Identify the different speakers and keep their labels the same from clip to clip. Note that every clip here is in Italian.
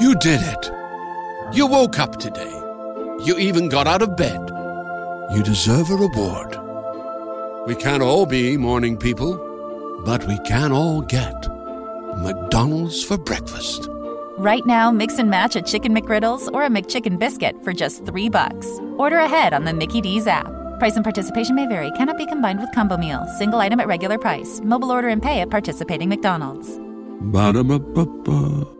Speaker 1: You did it. You woke up today. You even got out of bed. You deserve a reward. We can't all be morning people, but we can all get McDonald's for breakfast.
Speaker 2: Right now, mix and match a chicken McGriddles or a McChicken biscuit for just three bucks. Order ahead on the Mickey D's app. Price and participation may vary. Cannot be combined with combo meal. Single item at regular price. Mobile order and pay at participating McDonald's.
Speaker 1: Ba-da-ba-ba-ba.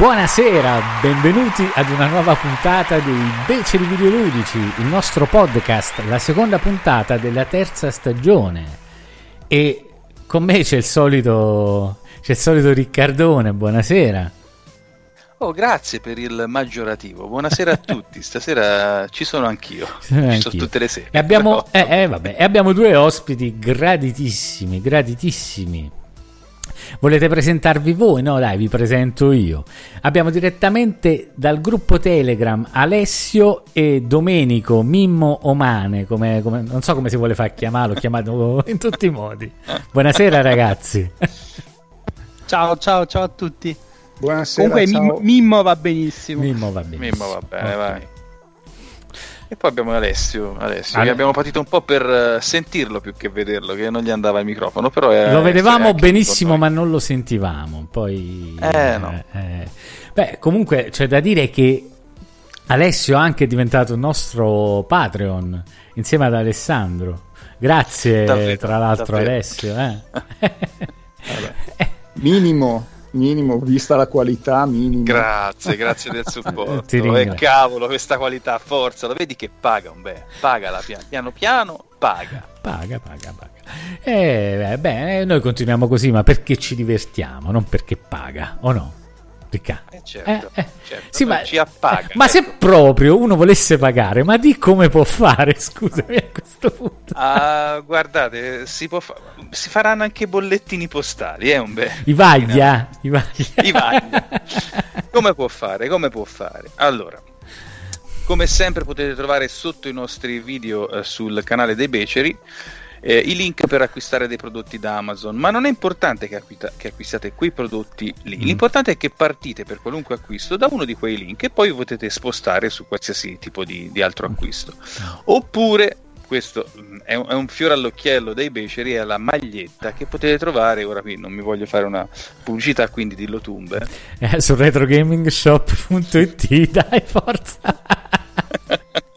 Speaker 3: Buonasera, benvenuti ad una nuova puntata dei Beceri Videoludici, il nostro podcast, la seconda puntata della terza stagione. E con me c'è il solito, c'è il solito Riccardone, buonasera.
Speaker 4: Oh, grazie per il maggiorativo. Buonasera a tutti. Stasera ci sono anch'io.
Speaker 3: Ci sono anch'io.
Speaker 4: sono tutte le sere.
Speaker 3: E abbiamo, eh, eh, vabbè, e abbiamo due ospiti graditissimi, graditissimi. Volete presentarvi voi? No, dai, vi presento io. Abbiamo direttamente dal gruppo Telegram Alessio e Domenico Mimmo Omane, come, come- non so come si vuole far chiamarlo, chiamato in tutti i modi. Buonasera ragazzi.
Speaker 5: Ciao, ciao, ciao a tutti.
Speaker 6: Buonasera,
Speaker 5: Comunque
Speaker 6: ciao.
Speaker 5: Mimmo, va benissimo.
Speaker 3: Mimmo va bene.
Speaker 4: Mimmo, va bene,
Speaker 3: Ok.
Speaker 4: vai. E poi abbiamo Alessio, Alessio
Speaker 3: Ale-
Speaker 4: che abbiamo patito un po' per eh, sentirlo più che vederlo, che non gli andava il microfono, però è-
Speaker 3: Lo vedevamo benissimo, ma non lo sentivamo. Poi,
Speaker 4: Eh, no.
Speaker 3: eh. Beh, comunque c'è da dire che Alessio è anche diventato un nostro Patreon insieme ad Alessandro. Grazie,
Speaker 4: Davvero,
Speaker 3: tra l'altro,
Speaker 4: davvero.
Speaker 3: Alessio. eh.
Speaker 6: Minimo, minimo, vista la qualità, minimo.
Speaker 4: Grazie, grazie del supporto. E
Speaker 3: ringrazio.
Speaker 4: cavolo, questa qualità, forza, lo vedi che paga un bene. Paga la piano, piano piano, paga.
Speaker 3: Paga, paga, paga. Eh, beh, noi continuiamo così, ma perché ci divertiamo, non perché paga, o no? Riccardo?
Speaker 4: Eh, certo,
Speaker 3: Eh, eh.
Speaker 4: certo,
Speaker 3: Sì, ma,
Speaker 4: ci appaga.
Speaker 3: ma se
Speaker 4: ecco.
Speaker 3: proprio uno volesse pagare, ma di come può fare? Scusami a questo punto.
Speaker 4: Ah, guardate, si, può fa- si faranno anche bollettini postali, è un bene.
Speaker 3: I vaglia, i vaglia.
Speaker 4: I vaglia. Come può fare? Come può fare? Allora, come sempre potete trovare sotto i nostri video eh, sul canale dei Beceri eh, i link per acquistare dei prodotti da Amazon, ma non è importante che, acquita- che acquistiate quei prodotti lì,
Speaker 3: Mm.
Speaker 4: l'importante è che partite per qualunque acquisto da uno di quei link e poi potete spostare su qualsiasi tipo di, di altro acquisto. Oppure, questo mm, è un, è un fiore all'occhiello dei beceri, è la maglietta che potete trovare, ora qui non mi voglio fare una pubblicità, quindi dillo tumbe.
Speaker 3: Eh, su retrogamingshop.it, dai, forza.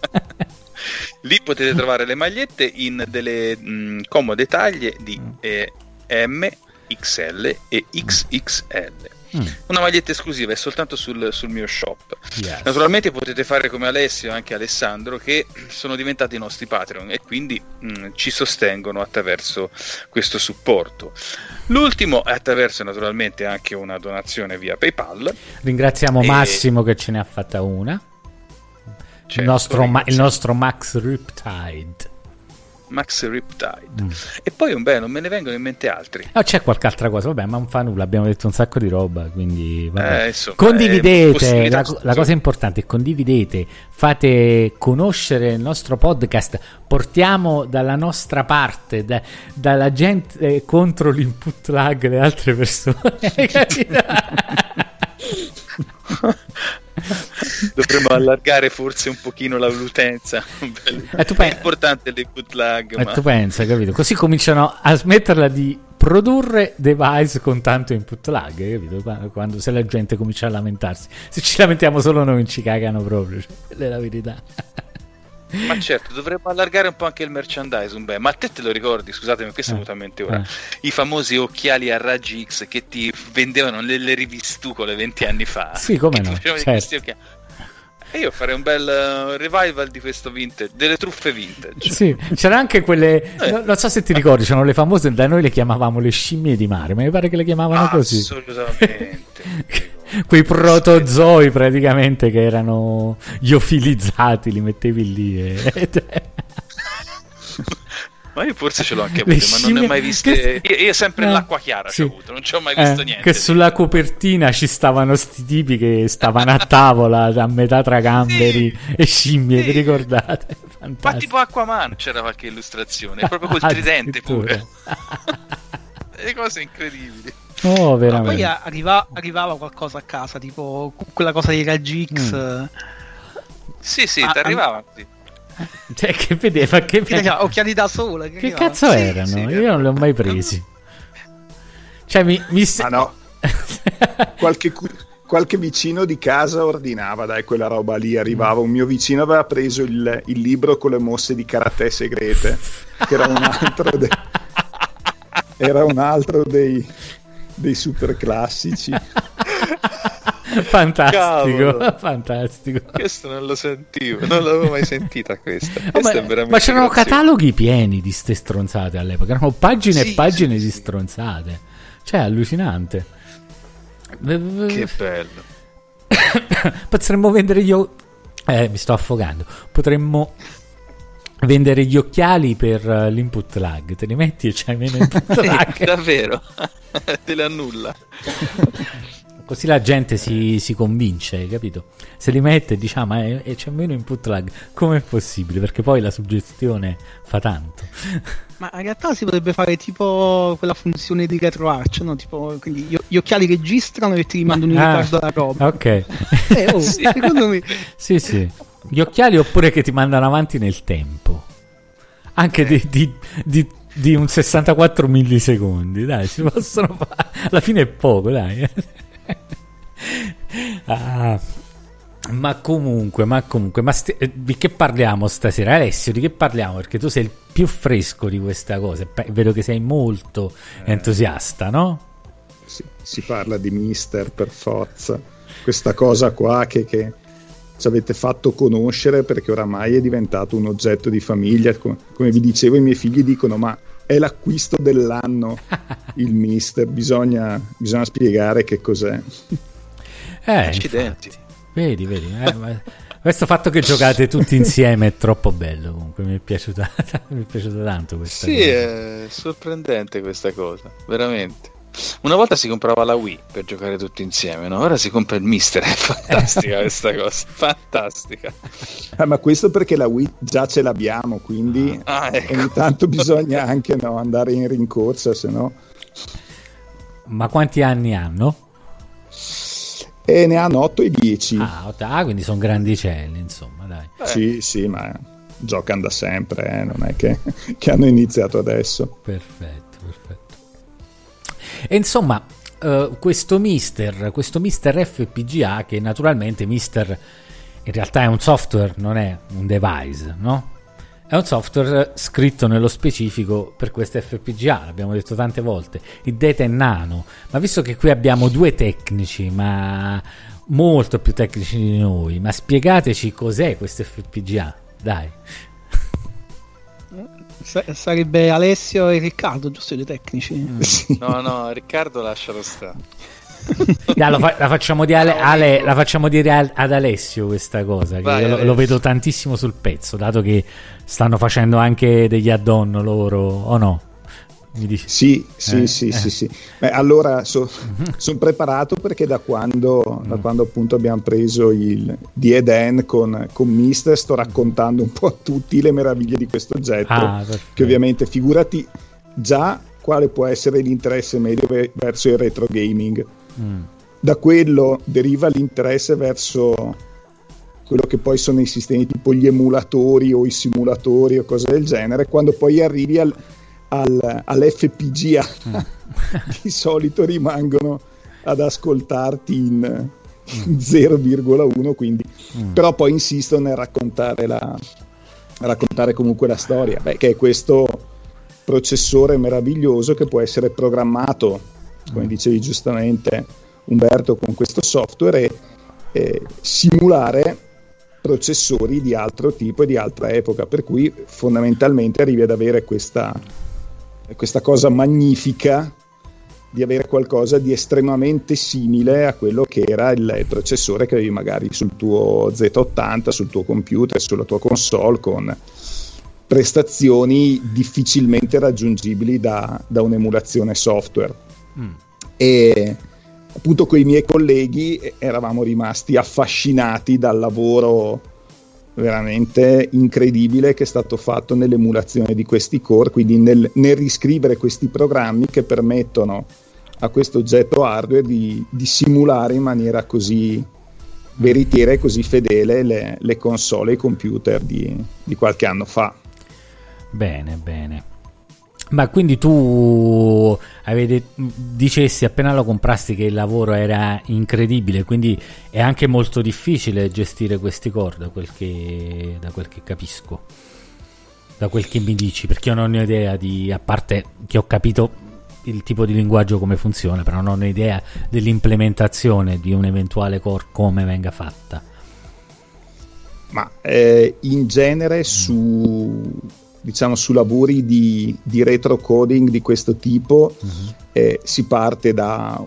Speaker 4: Lì potete trovare le magliette in delle mh, comode taglie di eh, M, XL e XXL. Mm. Una maglietta esclusiva è soltanto sul, sul mio shop.
Speaker 7: Yes.
Speaker 4: Naturalmente potete fare come Alessio e anche Alessandro che sono diventati i nostri Patreon e quindi mh, mm, ci sostengono attraverso questo supporto. L'ultimo è attraverso naturalmente anche una donazione via PayPal.
Speaker 7: Ringraziamo e... Massimo che ce ne ha fatta una. Certo, il, nostro ma- il nostro Max Riptide.
Speaker 4: Max Riptide. Mm. E poi un beh, non me ne vengono in mente altri.
Speaker 7: Oh, c'è qualche altra cosa, vabbè, ma non fa nulla, abbiamo detto un sacco di roba, quindi
Speaker 4: eh, insomma,
Speaker 7: condividete, la, la, cosa importante è condividete, fate conoscere il nostro podcast, portiamo dalla nostra parte, da, dalla gente contro l'input lag le altre persone.
Speaker 4: Dovremmo allargare forse un pochino la l'utenza.
Speaker 7: Eh, è
Speaker 4: importante l'input lag.
Speaker 7: Eh, ma... Tu pensa, capito? Così cominciano a smetterla di produrre device con tanto input lag, capito? Quando, se la gente comincia a lamentarsi. Se ci lamentiamo solo noi ci cagano proprio, cioè, è la verità.
Speaker 4: Ma certo, dovremmo allargare un po' anche il merchandising. Beh, ma a te te lo ricordi? Scusatemi, questo è venuto a mente ora. Eh. I famosi occhiali a raggi X che ti vendevano nelle rivistucole 20 anni fa.
Speaker 7: Sì, come no? Certo.
Speaker 4: E io farei un bel uh, revival di questo vintage, delle truffe vintage.
Speaker 7: Sì, c'erano anche quelle, eh. no, non so se ti ricordi, c'erano le famose, da noi le chiamavamo le scimmie di mare, ma mi pare che le chiamavano così.
Speaker 4: Assolutamente.
Speaker 7: Quei protozoi praticamente che erano iofilizzati, li mettevi lì e...
Speaker 4: Ma io forse ce l'ho anche avuto, ma non ne ho mai viste. Che... Io, io sempre eh, l'acqua chiara sì. avuto, non ci ho mai visto
Speaker 7: eh,
Speaker 4: niente.
Speaker 7: Che sulla copertina ci stavano sti tipi che stavano a tavola a metà tra gamberi sì, e scimmie, sì. vi ricordate?
Speaker 4: Fantastico. Ma tipo Aquaman c'era qualche illustrazione, proprio col tridente pure. Le cose incredibili.
Speaker 7: Oh, veramente.
Speaker 5: poi arriva, arrivava qualcosa a casa, tipo quella cosa dei raggi X. Mm.
Speaker 4: Sì, sì, ah, ti arrivava. Sì.
Speaker 7: Cioè, che vedeva che,
Speaker 5: che occhiali da sole.
Speaker 7: Che, che cazzo sì, erano? Sì, Io non li ho mai presi. Cioè, mi. mi...
Speaker 6: Ah, no. qualche, qualche, vicino di casa ordinava, dai, quella roba lì. Arrivava un mio vicino, aveva preso il, il libro con le mosse di karate segrete, che era un altro, de... era un altro dei, dei super classici.
Speaker 7: fantastico, Cavolo. fantastico.
Speaker 4: Questo non lo sentivo, non l'avevo mai sentita questa. Oh,
Speaker 7: ma, ma, c'erano grazioso. cataloghi pieni di ste stronzate all'epoca, erano pagine sì, e pagine sì, di stronzate. Cioè, allucinante.
Speaker 4: Che bello.
Speaker 7: Potremmo vendere io eh, mi sto affogando. Potremmo vendere gli occhiali per l'input lag. Te li metti e c'hai meno input lag.
Speaker 4: Davvero? Te le annulla.
Speaker 7: Così la gente si, si, convince, capito? Se li mette e dice, ma è, è, c'è meno input lag, com'è possibile? Perché poi la suggestione fa tanto.
Speaker 5: Ma in realtà si potrebbe fare tipo quella funzione di RetroArch, no? Tipo, quindi gli, gli occhiali registrano e ti rimandano in ah, ritardo la roba.
Speaker 7: Ok.
Speaker 5: Eh, oh, sì. secondo me...
Speaker 7: Sì, sì. Gli occhiali oppure che ti mandano avanti nel tempo. Anche eh. di, di, di di un 64 millisecondi, dai, si possono fare. Alla fine è poco, dai. ah, ma comunque, ma comunque, ma sti- eh, di che parliamo stasera? Alessio, di che parliamo? Perché tu sei il più fresco di questa cosa. Vedo che sei molto eh, entusiasta, no?
Speaker 6: Si, si, parla di Mister per forza. Questa cosa qua che, che ci avete fatto conoscere perché oramai è diventato un oggetto di famiglia. Come, vi dicevo, i miei figli dicono: Ma è l'acquisto dell'anno il Mister. Bisogna, bisogna spiegare che cos'è.
Speaker 7: Eh, Accidenti. Infatti. Vedi, vedi. Eh, questo fatto che giocate tutti insieme è troppo bello. Comunque mi è piaciuta, mi è piaciuta tanto questa
Speaker 4: sì,
Speaker 7: cosa. Sì,
Speaker 4: è sorprendente questa cosa, veramente. Una volta si comprava la Wii per giocare tutti insieme, no? ora si compra il Mister. È fantastica questa cosa, fantastica.
Speaker 6: Eh, ma questo perché la Wii già ce l'abbiamo, quindi ah, ecco. ogni tanto bisogna anche no, andare in rincorsa, se no.
Speaker 7: Ma quanti anni hanno?
Speaker 6: E ne hanno 8 e 10.
Speaker 7: Ah, ah, quindi sono grandicelli, insomma, dai.
Speaker 6: Eh. Sì, sì, ma giocano da sempre, eh? non è che, che hanno iniziato adesso.
Speaker 7: Perfetto, perfetto. E insomma, uh, questo mister, questo mister FPGA, che naturalmente mister in realtà è un software, non è un device, no? È un software scritto nello specifico per queste FPGA, l'abbiamo detto tante volte. Il Data è nano, ma visto che qui abbiamo due tecnici, ma molto più tecnici di noi, ma spiegateci cos'è questo FPGA, dai.
Speaker 5: Sarebbe Alessio e Riccardo, giusto i tecnici?
Speaker 4: Mm. No, no, Riccardo lascialo stare.
Speaker 7: Dai, fa- la, facciamo Ale- Ale- la, facciamo dire ad Alessio questa cosa. Vai, lo, lo, vedo tantissimo sul pezzo, dato che stanno facendo anche degli add-on loro, o no?
Speaker 6: Mi dici? Sì, sì, eh, sì, eh. sì, sì. Beh, allora so, sono preparato perché da quando, mm. da quando, appunto abbiamo preso il di Eden con, con Mister sto raccontando un po' a tutti le meraviglie di questo oggetto. Ah, che ovviamente figurati già quale può essere l'interesse medio verso il retro gaming. Mm. Da quello deriva l'interesse verso quello che poi sono i sistemi tipo gli emulatori o i simulatori o cose del genere, quando poi arrivi al, al, all'FPGA mm. di solito rimangono ad ascoltarti in, in 0,1 quindi mm. però poi insisto nel raccontare, la, raccontare comunque la storia Beh, che è questo processore meraviglioso che può essere programmato come mm. dicevi giustamente Umberto con questo software e eh, simulare processori di altro tipo e di altra epoca per cui fondamentalmente arrivi ad avere questa questa cosa magnifica di avere qualcosa di estremamente simile a quello che era il, il, processore che avevi magari sul tuo Z80, sul tuo computer, sulla tua console con prestazioni difficilmente raggiungibili da, da un'emulazione software. Mm. E appunto con i miei colleghi eravamo rimasti affascinati dal lavoro veramente incredibile che è stato fatto nell'emulazione di questi core, quindi nel, nel riscrivere questi programmi che permettono a questo oggetto hardware di, di simulare in maniera così veritiera e così fedele le, le console e i computer di, di qualche anno fa.
Speaker 7: Bene, bene. Ma quindi tu avete, dicessi appena lo comprasti che il lavoro era incredibile, quindi è anche molto difficile gestire questi core da quel che, da quel che capisco, da quel che mi dici, perché io non ho idea di, a parte che ho capito il tipo di linguaggio come funziona, però non ho idea dell'implementazione di un eventuale core come venga fatta.
Speaker 6: Ma eh, in genere su diciamo, su lavori di, di retrocoding di questo tipo uh-huh. eh, si parte da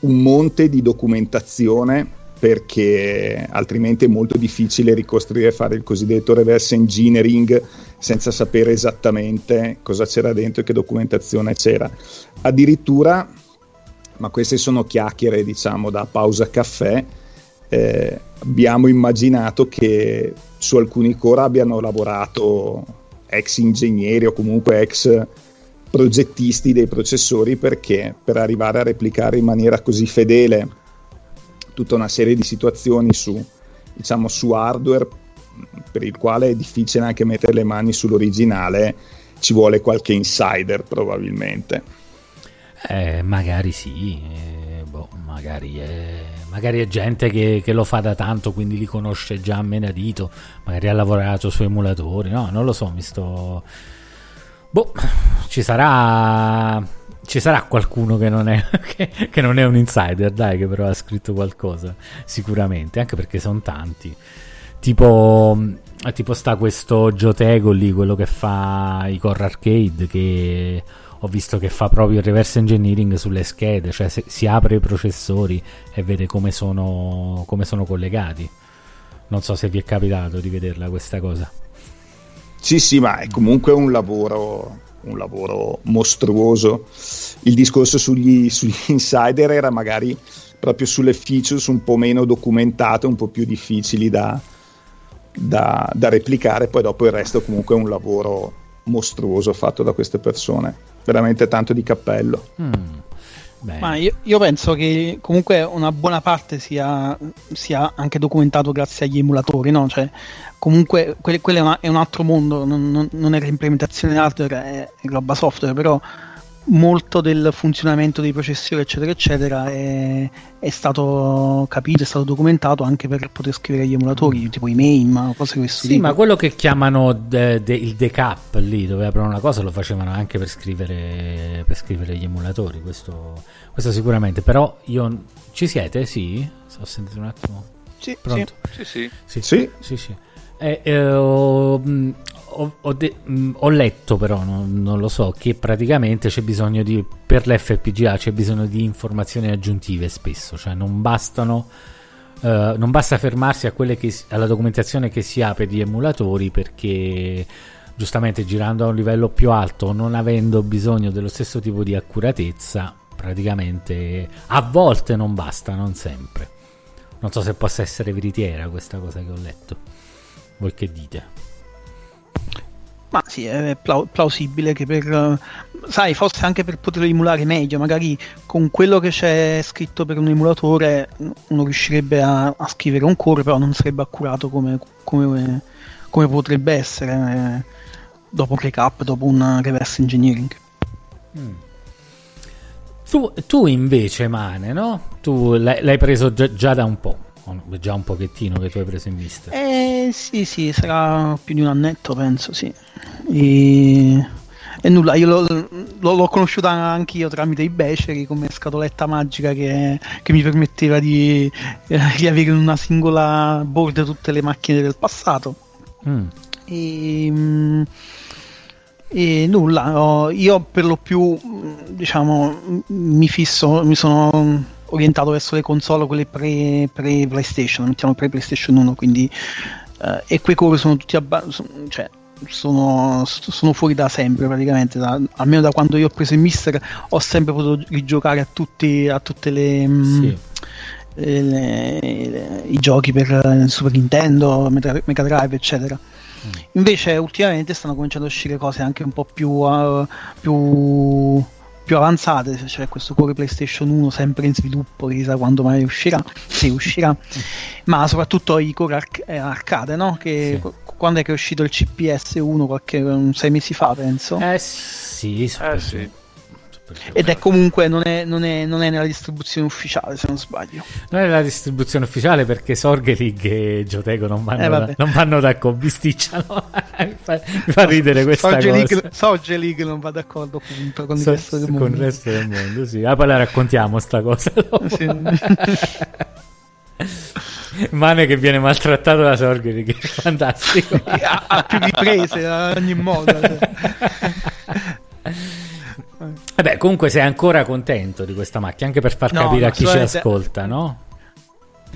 Speaker 6: un monte di documentazione perché altrimenti è molto difficile ricostruire e fare il cosiddetto reverse engineering senza sapere esattamente cosa c'era dentro e che documentazione c'era. Addirittura, ma queste sono chiacchiere diciamo da pausa caffè, eh, abbiamo immaginato che su alcuni core abbiano lavorato ex ingegneri o comunque ex progettisti dei processori perché per arrivare a replicare in maniera così fedele tutta una serie di situazioni su, diciamo, su hardware per il quale è difficile anche mettere le mani sull'originale ci vuole qualche insider probabilmente.
Speaker 7: Eh, magari sì eh, boh, magari è magari è gente che, che, lo fa da tanto, quindi li conosce già a menadito, magari ha lavorato su emulatori, no, non lo so, mi sto... Boh, ci sarà... Ci sarà qualcuno che non, è, che, che non è un insider, dai, che però ha scritto qualcosa, sicuramente, anche perché sono tanti. Tipo, tipo sta questo Jotego lì, quello che fa i core arcade, che ho visto che fa proprio il reverse engineering sulle schede, cioè si apre i processori e vede come sono, come sono collegati. Non so se vi è capitato di vederla questa cosa.
Speaker 6: Sì, sì, ma è comunque un lavoro, un lavoro mostruoso. Il discorso sugli, sugli insider era magari proprio sulle features un po' meno documentate, un po' più difficili da, da, da replicare, poi dopo il resto comunque è un lavoro mostruoso fatto da queste persone veramente tanto di cappello. Mm.
Speaker 5: Ma io, io, penso che comunque una buona parte sia, sia, anche documentato grazie agli emulatori, no? Cioè, comunque quello, quello è, una, è, un altro mondo, non, non, non, è l'implementazione hardware, è, è roba software, però molto del funzionamento dei processori, eccetera, eccetera, è, è, stato capito, è stato documentato anche per poter scrivere gli emulatori, tipo i main, ma cose di questo
Speaker 7: sì, tipo. ma quello che chiamano de, de, il decap lì, dove aprono una cosa, lo facevano anche per scrivere, per scrivere gli emulatori, questo, questo sicuramente. Però io... Ci siete? Sì? Ho sentito un attimo.
Speaker 5: Sì,
Speaker 4: Pronto? Sì, sì.
Speaker 7: sì. sì. sì, sì. Eh, eh, ho, ho, ho, de- mm, ho, letto però, non, non, lo so, che praticamente c'è bisogno di, per l'FPGA c'è bisogno di informazioni aggiuntive spesso, cioè non bastano, uh, non basta fermarsi a che, alla documentazione che si ha per gli emulatori perché giustamente girando a un livello più alto, non avendo bisogno dello stesso tipo di accuratezza, praticamente a volte non basta, non sempre. Non so se possa essere veritiera questa cosa che ho letto. Voi che dite?
Speaker 5: Ma sì, è plausibile che per, sai, forse anche per poterlo emulare meglio, magari con quello che c'è scritto per un emulatore uno riuscirebbe a, a scrivere un core, però non sarebbe accurato come, come, come potrebbe essere eh, dopo un recap, dopo un reverse engineering. Mm.
Speaker 7: Tu, tu, invece, Mane, no? Tu l'hai, l'hai preso già, già da un po' già un pochettino che tu hai preso in mister.
Speaker 5: Eh sì, sì, sarà più di un annetto, penso, sì. E, e nulla, io l'ho, l'ho, conosciuta anche io tramite i Beceri come scatoletta magica che, che mi permetteva di, eh, di, avere in una singola board tutte le macchine del passato. Mm. E, e nulla, io per lo più, diciamo, mi fisso, mi sono orientato verso le console, quelle pre, pre PlayStation, mettiamo pre PlayStation 1, quindi uh, e quei core sono tutti abba- cioè, sono, sono, fuori da sempre praticamente, da, almeno da quando io ho preso il Mister ho sempre potuto rigiocare a, tutti, a tutte le... Mm, sì. Le, le, i giochi per Super Nintendo, Mega, Mega Drive, eccetera. Mm. Invece, ultimamente stanno cominciando a uscire cose anche un po' più, uh, più più avanzate, c'è cioè questo cuore PlayStation 1 sempre in sviluppo, chissà quando mai uscirà, se uscirà, ma soprattutto i core arc- eh, arcade, no? Che sì. quando è che è uscito il CPS 1? Qualche, un sei mesi fa, penso.
Speaker 7: Eh sì,
Speaker 4: eh, sì.
Speaker 5: Ed è comunque non è, non, è, non è, nella distribuzione ufficiale, se non sbaglio.
Speaker 7: Non è nella distribuzione ufficiale perché Sorgelig e Jotego non vanno, eh, da, non vanno d'accordo, bisticciano. mi, fa, mi fa ridere questa
Speaker 5: Sorge cosa. Sorgelig non va d'accordo appunto con, so, il resto del
Speaker 7: con il resto del mondo, sì. Ah, poi la raccontiamo sta cosa. Sì. Mane che viene maltrattato da Sorgelig, fantastico.
Speaker 5: a, a più riprese, a ogni modo.
Speaker 7: Vabbè, comunque sei ancora contento di questa macchina, anche per far no, capire a chi ci ascolta, no?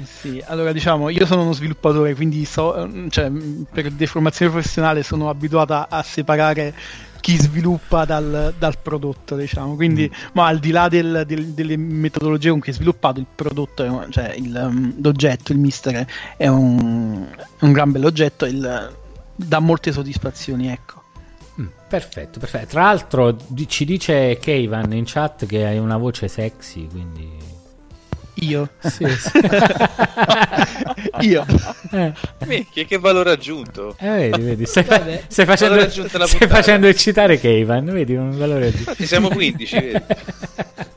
Speaker 5: Sì, allora diciamo, io sono uno sviluppatore, quindi so, cioè, per deformazione professionale sono abituata a separare chi sviluppa dal, dal prodotto, diciamo. Quindi, mm. ma al di là del, del, delle metodologie con cui è sviluppato, il prodotto, è, cioè il, um, l'oggetto, il mister, è un, un gran bell'oggetto, il, dà molte soddisfazioni, ecco.
Speaker 7: Perfetto, perfetto. Tra l'altro ci dice Keivan in chat che hai una voce sexy, quindi...
Speaker 5: Io?
Speaker 7: Sì, sì.
Speaker 5: Io?
Speaker 4: Eh. Che valore aggiunto.
Speaker 7: Eh, vedi, vedi. Stai, fa- stai facendo, stai facendo eccitare Keivan, vedi, un valore aggiunto.
Speaker 4: Infatti siamo 15, vedi.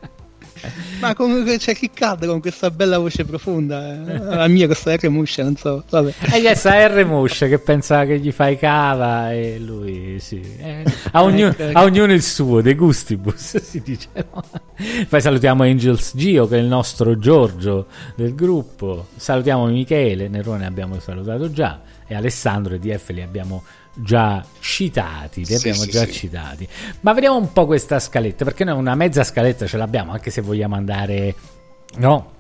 Speaker 5: Ma comunque c'è chi cade con questa bella voce profonda. Eh. La mia, questa R Muscia, non so. Vabbè.
Speaker 7: E gli sta R Muscia che pensa che gli fai cava e lui sì. Eh, a, ognuno, ecco, a, ognuno, il suo, de gustibus si dice. No? Poi salutiamo Angels Gio che è il nostro Giorgio del gruppo. Salutiamo Michele, Nerone abbiamo salutato già e Alessandro e DF li abbiamo già citati, li abbiamo sì, già sì. citati. Ma vediamo un po' questa scaletta, perché noi una mezza scaletta ce l'abbiamo, anche se vogliamo andare, no?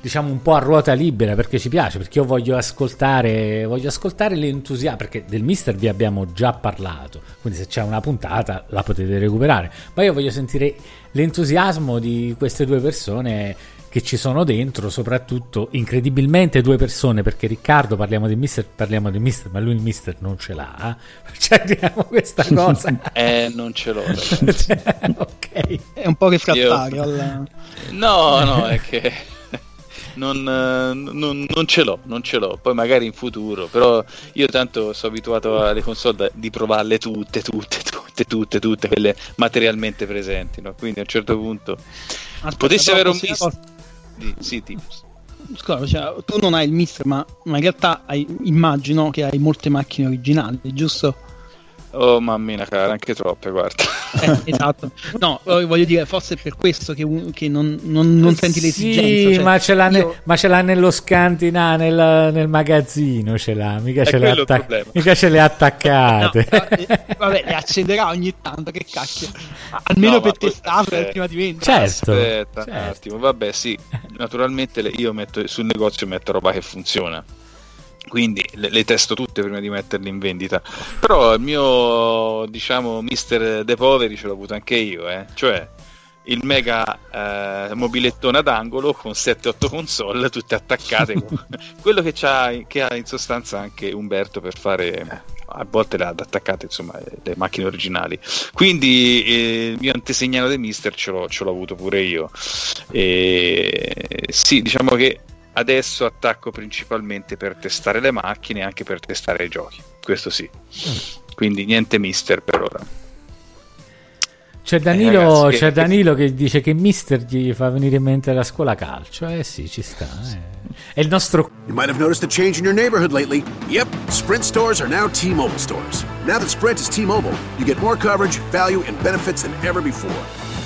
Speaker 7: Diciamo un po' a ruota libera perché ci piace, perché io voglio ascoltare, voglio ascoltare l'entusiasmo, perché del mister vi abbiamo già parlato, quindi se c'è una puntata la potete recuperare, ma io voglio sentire l'entusiasmo di queste due persone che ci sono dentro, soprattutto incredibilmente due persone, perché Riccardo parliamo di mister, parliamo di mister, ma lui il mister non ce l'ha, cioè diciamo questa cosa.
Speaker 4: eh, non ce l'ho.
Speaker 5: cioè, ok. È un po' refrattario. Io... Alla...
Speaker 4: No, no, è che... Non, non, non, ce l'ho, non ce l'ho. Poi magari in futuro, però io tanto sono abituato alle console da, di provarle tutte, tutte, tutte tutte, tutte, tutte quelle materialmente presenti. No? Quindi a un certo punto
Speaker 5: Aspetta,
Speaker 4: potessi avere un
Speaker 5: posso
Speaker 4: mister. Tipo.
Speaker 5: cosa? Scusa, cioè, tu non hai il mister, ma, ma in realtà hai- immagino che hai molte macchine originali, giusto?
Speaker 4: Oh mammina cara, anche troppe, guarda.
Speaker 5: Eh, esatto. No, eh, voglio dire, forse è per questo che, un- che non, non- non senti l'esigenza.
Speaker 7: Sì,
Speaker 5: cioè,
Speaker 7: ma, ce l'ha ne-
Speaker 5: io-
Speaker 7: ma ce l'ha nello scantina, nel, nel magazzino ce l'ha, mica, ce le,
Speaker 4: quello il
Speaker 7: atta-
Speaker 4: problema.
Speaker 7: mica ce le ha attaccate.
Speaker 5: No, però, eh, vabbè, le accenderà ogni tanto, che cacchio. Almeno
Speaker 4: No,
Speaker 5: per testarle
Speaker 4: eh,
Speaker 5: prima di vendere.
Speaker 7: certo.
Speaker 4: Aspetta un
Speaker 7: certo.
Speaker 4: attimo, vabbè, sì, naturalmente le- io metto sul negozio metto roba che funziona. Quindi le, le testo tutte prima di metterle in vendita. Però il mio, diciamo, mister De Poveri ce l'ho avuto anche io, eh. Cioè il mega eh, mobilettone ad angolo con 7-8 console tutte attaccate. Quello che, c'ha, che ha in sostanza anche Umberto per fare a volte le ha attaccate insomma le macchine originali quindi eh, il mio antesignano del mister ce l'ho, ce l'ho avuto pure io e sì diciamo che adesso attacco principalmente per testare le macchine e anche per testare i giochi questo sì quindi niente mister per ora
Speaker 7: C'è Danilo,
Speaker 4: ragazzi, che-
Speaker 7: c'è Danilo che dice che Mister gli fa venire in mente la scuola calcio. Eh sì, ci sta. eh. È il nostro
Speaker 8: You might have noticed a change in your neighborhood lately. Yep, Sprint stores are now T Mobile stores. Now that Sprint is T Mobile, you get more coverage, value, and benefits than ever before.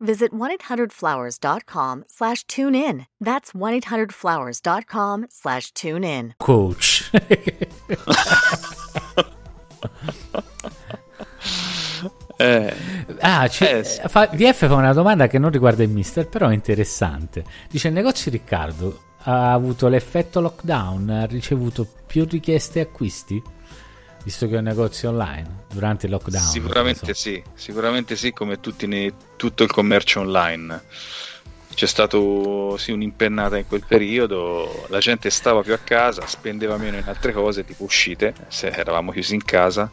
Speaker 9: visit 1-800-Flowers.com slash tune in. That's 1-800-Flowers.com slash tune in.
Speaker 7: coach.
Speaker 4: eh,
Speaker 7: Ah, ci-
Speaker 4: Eh,
Speaker 7: fa- DF fa una domanda che non riguarda il mister, però è interessante. Dice: Il negozio Riccardo ha avuto l'effetto lockdown, ha ricevuto più richieste acquisti? Visto che è un negozio online durante il lockdown.
Speaker 4: Sicuramente
Speaker 7: non so.
Speaker 4: sì, sicuramente sì, come tutti ne- tutto il commercio online. C'è stato sì, un'impennata in quel periodo, la gente stava più a casa, spendeva meno in altre cose, tipo uscite, se eravamo chiusi in casa,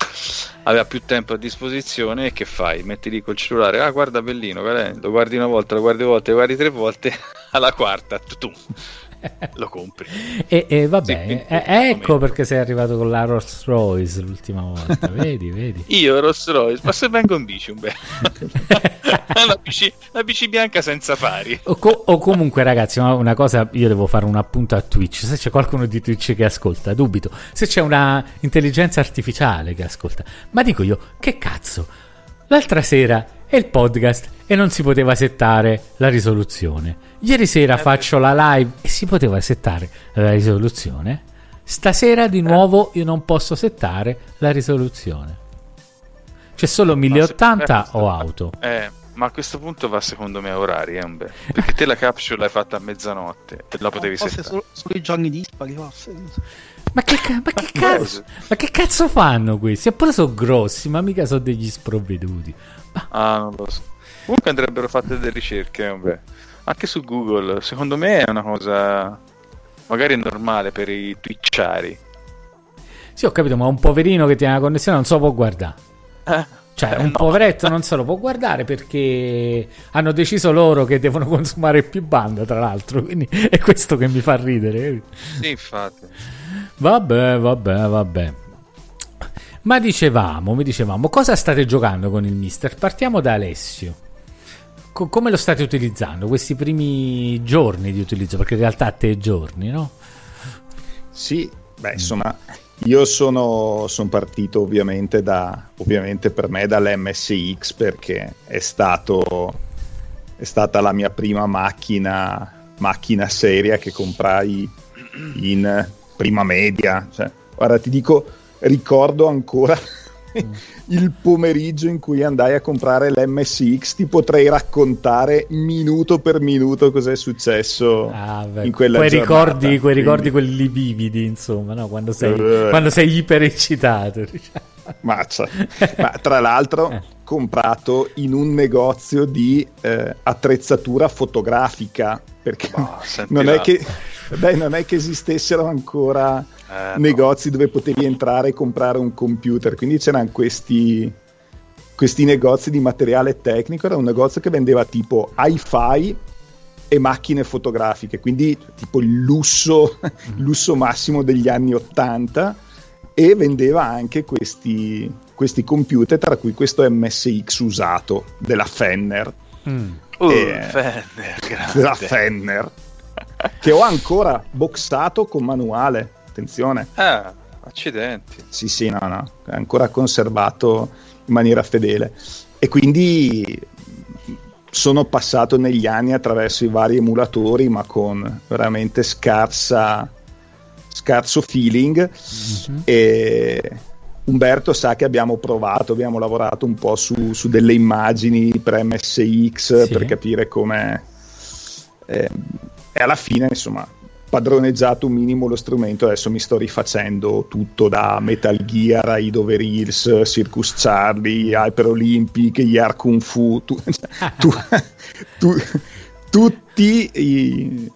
Speaker 4: aveva più tempo a disposizione e che fai? Metti lì col cellulare, ah guarda bellino, lo guardi una volta, lo guardi due volte, lo guardi tre volte, alla quarta tu, lo compri.
Speaker 7: E, e
Speaker 4: Sì,
Speaker 7: vabbè,
Speaker 4: quindi,
Speaker 7: eh, ecco perché sei arrivato con la Rolls Royce l'ultima volta. vedi, vedi.
Speaker 4: Io Rolls Royce, ma se vengo in bici un bel... la, bici, la bici bianca senza fari.
Speaker 7: O, co- o comunque, ragazzi, una cosa, io devo fare un appunto a Twitch. Se c'è qualcuno di Twitch che ascolta, dubito. Se c'è una intelligenza artificiale che ascolta, ma dico io, che cazzo? L'altra sera è il podcast e non si poteva settare la risoluzione. Ieri sera faccio la live e si poteva settare la risoluzione. Stasera di nuovo io non posso settare la risoluzione. C'è solo 1080 o auto.
Speaker 4: Eh, ma a questo punto va secondo me a orari, eh, Umbe. Perché te la capsule l'hai fatta a mezzanotte e la potevi
Speaker 5: forse
Speaker 4: settare.
Speaker 5: solo, solo i giorni dispari, forse.
Speaker 7: Ma che, ma che cazzo? Ma che cazzo fanno questi? Eppure sono grossi, ma mica sono degli sprovveduti.
Speaker 4: Ah, non lo so. Comunque andrebbero fatte delle ricerche, eh, Umbe. Anche su Google, secondo me è una cosa magari normale per i twitchari.
Speaker 7: Sì, ho capito, ma un poverino che tiene la connessione non se lo può guardare.
Speaker 4: Eh,
Speaker 7: Cioè,
Speaker 4: eh,
Speaker 7: un
Speaker 4: no.
Speaker 7: poveretto non se lo può guardare perché hanno deciso loro che devono consumare più banda, tra l'altro. Quindi è questo che mi fa ridere.
Speaker 4: Sì, infatti.
Speaker 7: Vabbè, vabbè, vabbè. Ma dicevamo, mi dicevamo, cosa state giocando con il mister? Partiamo da Alessio. Co- come lo state utilizzando questi primi giorni di utilizzo? Perché in realtà te giorni, no?
Speaker 6: Sì, beh, insomma, io sono, sono partito ovviamente da, ovviamente per me dall'MSX perché è stato, è stata la mia prima macchina, macchina seria che comprai in prima media. Cioè, guarda, ti dico, ricordo ancora il pomeriggio in cui andai a comprare l'MSX ti potrei raccontare minuto per minuto cos'è successo
Speaker 7: Ah,
Speaker 6: in quella
Speaker 7: quei
Speaker 6: giornata.
Speaker 7: ricordi, quei ricordi quelli vividi, insomma, no? quando, sei, quando sei ipereccitato. diciamo.
Speaker 6: Mazza. Ma tra l'altro
Speaker 7: Eh.
Speaker 6: comprato in un negozio di eh, attrezzatura fotografica perché
Speaker 4: senti
Speaker 6: non, è che, dai, non è che esistessero ancora
Speaker 4: Eh, no.
Speaker 6: negozi dove potevi entrare e comprare un computer quindi c'erano questi questi negozi di materiale tecnico era un negozio che vendeva tipo hi-fi e macchine fotografiche quindi tipo il lusso, il lusso massimo degli anni 80 e vendeva anche questi, questi computer tra cui questo MSX usato della Fenner
Speaker 7: Mm.
Speaker 4: Uh,
Speaker 6: Eh,
Speaker 4: Fender,
Speaker 6: della
Speaker 4: grande.
Speaker 6: Fenner che ho ancora boxato con manuale attenzione
Speaker 4: Ah, accidenti.
Speaker 6: sì sì no no è ancora conservato in maniera fedele e quindi sono passato negli anni attraverso i vari emulatori ma con veramente scarsa scarso feeling e Umberto sa che abbiamo provato, abbiamo lavorato un po' su, su delle immagini per MSX
Speaker 7: Sì.
Speaker 6: per capire come eh, e alla fine insomma padroneggiato un minimo lo strumento adesso mi sto rifacendo tutto da Metal Gear a Idover Hills Circus Charlie Hyper Olympic Yar Kung Fu tu- tu- tu- tutti i-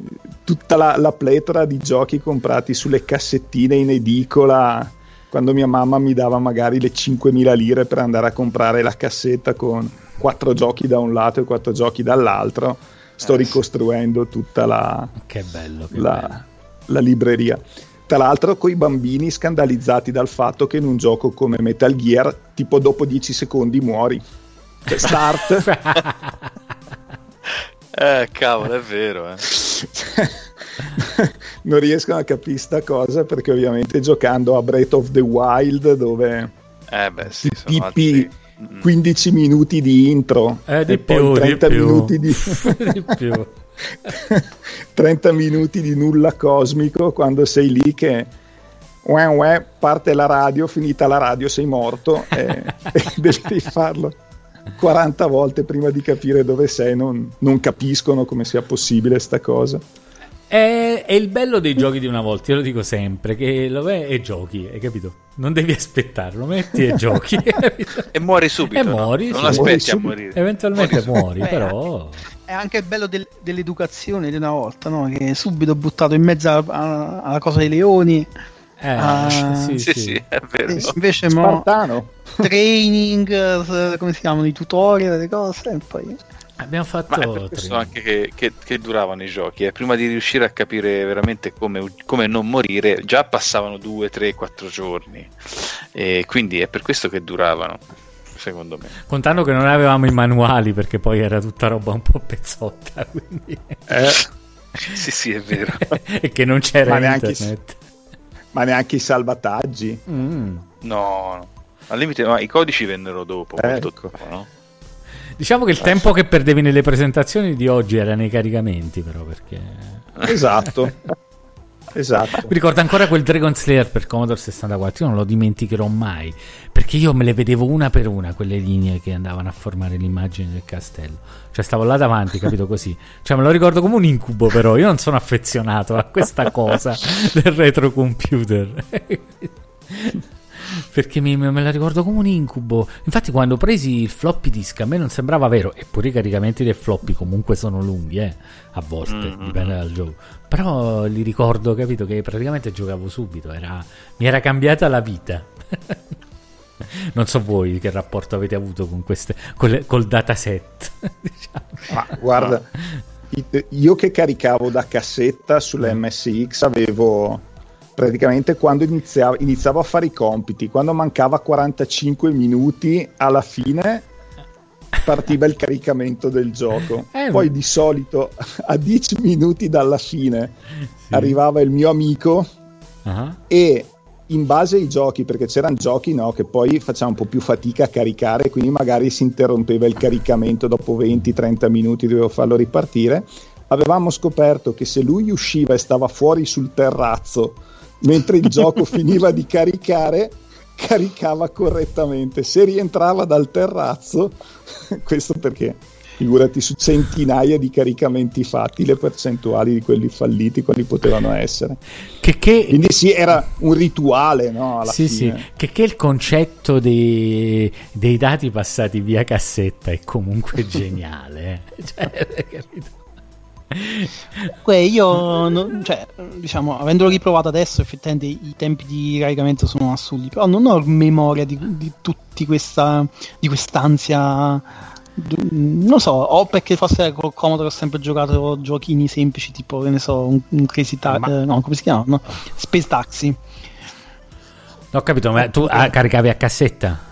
Speaker 6: tutta la, la pletora di giochi comprati sulle cassettine in edicola quando mia mamma mi dava magari le 5.000 lire per andare a comprare la cassetta con quattro giochi da un lato e quattro giochi dall'altro sto
Speaker 4: Eh,
Speaker 6: ricostruendo tutta la,
Speaker 7: Che bello, che bello.
Speaker 6: la, la libreria. Tra l'altro, con i bambini scandalizzati dal fatto che in un gioco come Metal Gear, tipo dopo 10 secondi muori. Cioè, start,
Speaker 4: Eh, cavolo, è vero, eh.
Speaker 6: non riescono a capire sta cosa perché, ovviamente, giocando a Breath of the Wild, dove
Speaker 4: Eh, beh, sì, sono
Speaker 6: tipi
Speaker 4: altri... Mm.
Speaker 6: 15 minuti di intro
Speaker 7: Eh, di
Speaker 6: e poi
Speaker 7: più, di
Speaker 6: 30
Speaker 7: più.
Speaker 6: minuti di.
Speaker 7: Di più.
Speaker 6: 30 minuti di nulla cosmico quando sei lì che uè, uè, parte la radio, finita la radio sei morto e, e devi rifarlo 40 volte prima di capire dove sei, non, non capiscono come sia possibile sta cosa.
Speaker 7: È, è il bello dei giochi di una volta, io lo dico sempre, che lo vai e giochi, hai capito? Non devi aspettare, lo metti e giochi?
Speaker 4: E muori subito.
Speaker 7: E
Speaker 4: no?
Speaker 7: muori,
Speaker 4: Non
Speaker 7: sì.
Speaker 4: aspetti
Speaker 6: Muori
Speaker 4: a
Speaker 6: subito.
Speaker 4: morire.
Speaker 7: Eventualmente
Speaker 4: Muori
Speaker 7: muori,
Speaker 5: Beh,
Speaker 7: però...
Speaker 5: È anche il bello del- dell'educazione di una volta, no? Che è subito buttato in mezzo alla, alla- cosa dei leoni.
Speaker 7: Eh,
Speaker 5: Ah,
Speaker 7: sì,
Speaker 4: Sì,
Speaker 7: sì.
Speaker 4: sì, è vero.
Speaker 5: Invece mo
Speaker 6: Spartano.
Speaker 5: training, eh, come si chiamano, i tutorial, le cose, e poi...
Speaker 7: Abbiamo
Speaker 4: Ma
Speaker 7: fatto...
Speaker 4: è per questo
Speaker 7: tre.
Speaker 4: anche che, che- che duravano i giochi. eh. Prima di riuscire a capire veramente come, come non morire, già passavano due, tre, quattro giorni. E quindi è per questo che duravano, secondo me.
Speaker 7: Contando che non avevamo i manuali perché poi era tutta roba un po' pezzotta, quindi...
Speaker 6: Eh,
Speaker 4: sì, sì, è vero.
Speaker 7: e che non c'era
Speaker 6: Ma neanche-
Speaker 7: internet.
Speaker 6: ma neanche i salvataggi.
Speaker 7: Mm.
Speaker 4: No, no. al limite, ma i codici vennero dopo, molto
Speaker 6: Ecco.
Speaker 4: dopo, no?
Speaker 7: Diciamo che il tempo che perdevi nelle presentazioni di oggi era nei caricamenti, però, perché...
Speaker 6: Esatto. esatto.
Speaker 7: Mi ricordo ancora quel Dragon Slayer per Commodore 64, io non lo dimenticherò mai, perché io me le vedevo una per una quelle linee che andavano a formare l'immagine del castello. Cioè stavo là davanti, capito così. Cioè me lo ricordo come un incubo però, io non sono affezionato a questa cosa del retrocomputer. Perché mi- me la ricordo come un incubo. Infatti, quando presi il floppy disk, a me non sembrava vero. Eppure i caricamenti del floppy comunque sono lunghi, eh. A volte,
Speaker 4: Mm-hmm.
Speaker 7: dipende dal gioco. Però li ricordo, capito, che praticamente giocavo subito. Era, mi era cambiata la vita. non so voi che rapporto avete avuto con queste, col, col dataset. diciamo.
Speaker 6: Ma guarda, io che caricavo da cassetta sull'MSX avevo praticamente quando iniziavo, iniziavo a fare i compiti, quando mancava 45 minuti alla fine partiva il caricamento del gioco.
Speaker 7: Eh,
Speaker 6: Poi di solito a 10 minuti dalla fine
Speaker 7: Sì.
Speaker 6: arrivava il mio amico
Speaker 7: Ah.
Speaker 6: e in base ai giochi, perché c'erano giochi no, che poi facciamo un po' più fatica a caricare, quindi magari si interrompeva il caricamento dopo 20-30 minuti, dovevo farlo ripartire. Avevamo scoperto che se lui usciva e stava fuori sul terrazzo mentre il gioco finiva di caricare, caricava correttamente. Se rientrava dal terrazzo, questo perché figurati su centinaia di caricamenti fatti, le percentuali di quelli falliti, quali potevano essere.
Speaker 7: Che, che...
Speaker 6: Quindi sì, era un rituale, no? Alla
Speaker 7: sì,
Speaker 6: fine.
Speaker 7: sì, che, che il concetto dei, dei dati passati via cassetta è comunque geniale. eh. Cioè, capito?
Speaker 5: Comunque io, non- cioè, diciamo, avendolo riprovato adesso, effettivamente i tempi di caricamento sono assurdi, però non ho memoria di, di tutti questa, di quest'ansia. Non so, o perché forse con Commodore ho sempre giocato giochini semplici, tipo, che ne so, un, un Crazy Taxi, no, come si chiama? No? Space Taxi.
Speaker 7: Ho capito, ma tu ah, caricavi a cassetta?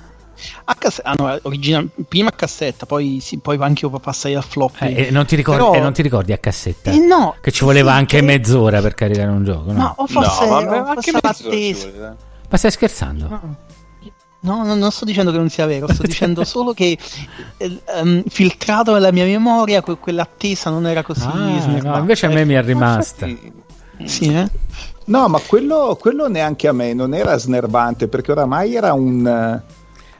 Speaker 5: A casse- ah, no, original- prima a cassetta, poi, sì, poi anche io passai al floppy.
Speaker 7: Eh, e, non ti ricordi,
Speaker 5: Però-
Speaker 7: e non ti ricordi a cassetta?
Speaker 5: Eh, no,
Speaker 7: Che ci voleva
Speaker 5: sì,
Speaker 7: anche
Speaker 5: che-
Speaker 7: mezz'ora per caricare un gioco, no?
Speaker 5: No, o forse,
Speaker 4: no,
Speaker 5: o
Speaker 4: vabbè, ma
Speaker 5: forse l'attesa.
Speaker 7: Ma stai scherzando?
Speaker 5: No. No, no, non sto dicendo che non sia vero, sto dicendo solo che ehm, filtrato nella mia memoria que- quell'attesa non era così
Speaker 7: Ah, no, invece a me mi è rimasta.
Speaker 4: Infatti,
Speaker 5: Sì, eh?
Speaker 6: No, ma quello, quello neanche a me non era snervante perché oramai era un.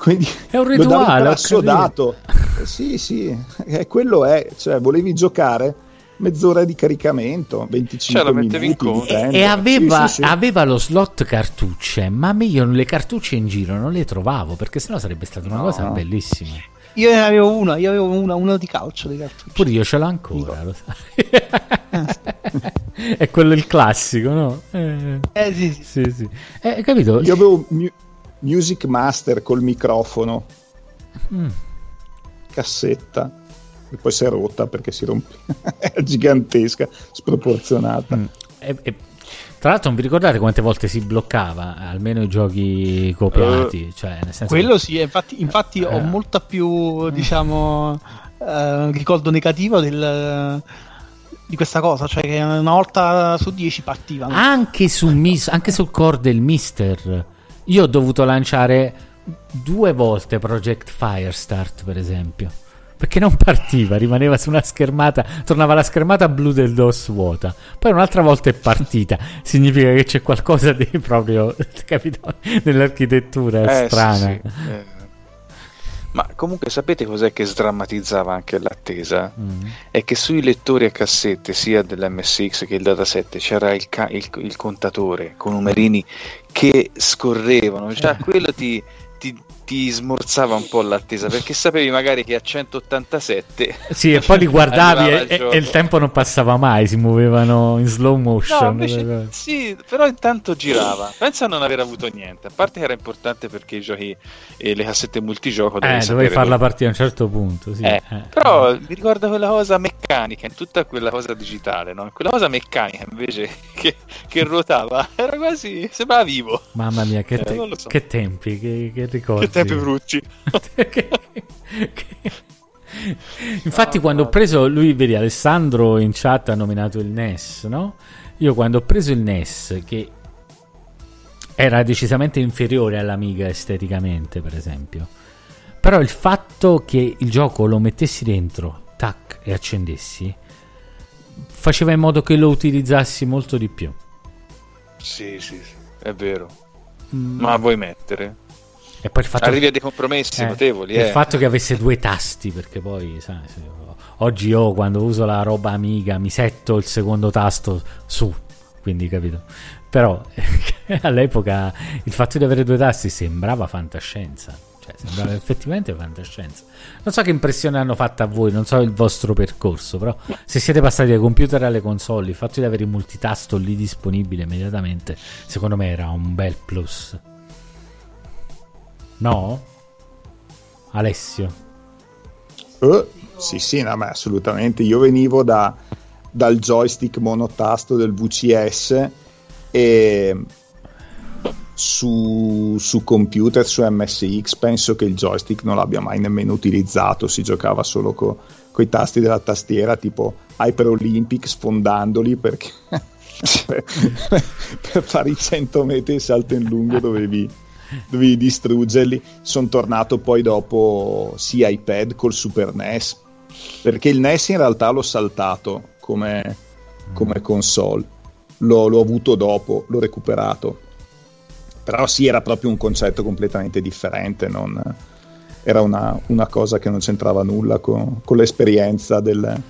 Speaker 6: Dire,
Speaker 7: È un rituale,
Speaker 6: assodato. Sì, sì, eh, quello è. Cioè, volevi giocare mezz'ora di caricamento, 25
Speaker 4: Cioè, lo mettevi in
Speaker 6: minuti.
Speaker 4: conto.
Speaker 6: dipende.
Speaker 7: E aveva,
Speaker 6: Sì, sì, sì.
Speaker 7: aveva lo slot cartucce, ma me io le cartucce in giro non le trovavo perché sennò sarebbe stata una
Speaker 6: No.
Speaker 7: cosa bellissima.
Speaker 5: Io ne avevo una, io avevo una, una di calcio di cartucce.
Speaker 7: Pure io ce l'ho ancora, lo sai. È quello il classico, no? Eh,
Speaker 5: Eh sì, sì.
Speaker 7: sì, sì. Eh, capito?
Speaker 6: Io avevo Music Master col microfono,
Speaker 7: Mm.
Speaker 6: cassetta, e poi si è rotta perché si rompe. è gigantesca, sproporzionata.
Speaker 7: Mm. E- e- tra l'altro non vi ricordate quante volte si bloccava, almeno i giochi copiati? cioè, nel senso
Speaker 5: Quello sì, infatti, infatti ho
Speaker 7: Eh.
Speaker 5: molta più, diciamo, eh, ricordo negativo del- di questa cosa, cioè che una volta su 10 partivano.
Speaker 7: anche, sul mis- anche sul core del Mister io ho dovuto lanciare due volte Project Firestart per esempio. Perché non partiva rimaneva su una schermata tornava la schermata blu del DOS vuota. Poi un'altra volta è partita. Significa che c'è qualcosa di proprio capito? Nell'architettura
Speaker 4: Eh,
Speaker 7: strana.
Speaker 4: sì, sì, eh. Ma comunque sapete cos'è che sdrammatizzava anche l'attesa?
Speaker 7: Mm.
Speaker 4: È che sui lettori a cassette, sia dell'MSX che il dataset, c'era il, ca- il- il contatore con numerini che scorrevano. Già quello ti, ti- smorzava un po' l'attesa perché sapevi magari che a 187
Speaker 7: Sì, e poi li guardavi e, e- e il tempo non passava mai, si muovevano in slow motion.
Speaker 4: No, invece, sì, però intanto girava. Pensa a non aver avuto niente. A parte che era importante perché i giochi e le cassette multigioco
Speaker 7: eh,
Speaker 4: dovevi
Speaker 7: farla partire a un certo punto. Sì.
Speaker 4: Eh,
Speaker 7: Eh.
Speaker 4: Però mi ricorda quella cosa meccanica in tutta quella cosa digitale, no? Quella cosa meccanica invece che, che ruotava era quasi sembrava vivo.
Speaker 7: Mamma mia, che,
Speaker 4: Eh,
Speaker 7: te-
Speaker 4: so.
Speaker 7: che tempi, che, che ricordi.
Speaker 4: Tempi brutti.
Speaker 7: Infatti, quando ho preso lui, vedi, Alessandro in chat ha nominato il NES, no? Io quando ho preso il NES, che era decisamente inferiore all'Amiga esteticamente, per esempio, però il fatto che il gioco lo mettessi dentro, tac, e accendessi, faceva in modo che lo utilizzassi molto di più.
Speaker 4: Sì, sì, sì, è vero.
Speaker 7: Mm.
Speaker 4: Ma vuoi mettere?
Speaker 7: E poi il fatto
Speaker 4: Arrivi a dei compromessi
Speaker 7: Eh,
Speaker 4: notevoli,
Speaker 7: Il
Speaker 4: eh.
Speaker 7: fatto che avesse due tasti, perché poi, sai, oggi io quando uso la roba amiga mi setto il secondo tasto su, quindi capito. Però all'epoca il fatto di avere due tasti sembrava fantascienza, cioè sembrava effettivamente fantascienza. Non so che impressione hanno fatto a voi, non so il vostro percorso, però se siete passati dai computer alle console, il fatto di avere il multitasto lì disponibile immediatamente, secondo me era un bel plus. No? Alessio.
Speaker 6: Eh, sì, sì, no, ma assolutamente. Io venivo da- dal joystick monotasto del VCS e su, su computer, su MSX, penso che il joystick non l'abbia mai nemmeno utilizzato, si giocava solo con i tasti della tastiera tipo Hyper Olympic sfondandoli perché per, fare i 100 metri il salto in lungo dovevi, dovevi distruggerli. Sono tornato poi dopo sia iPad col Super NES perché il NES in realtà l'ho saltato come, come console, l'ho, l'ho avuto dopo, l'ho recuperato Però sì, era proprio un concetto completamente differente, non... era una, una, cosa che non c'entrava nulla con, con l'esperienza del,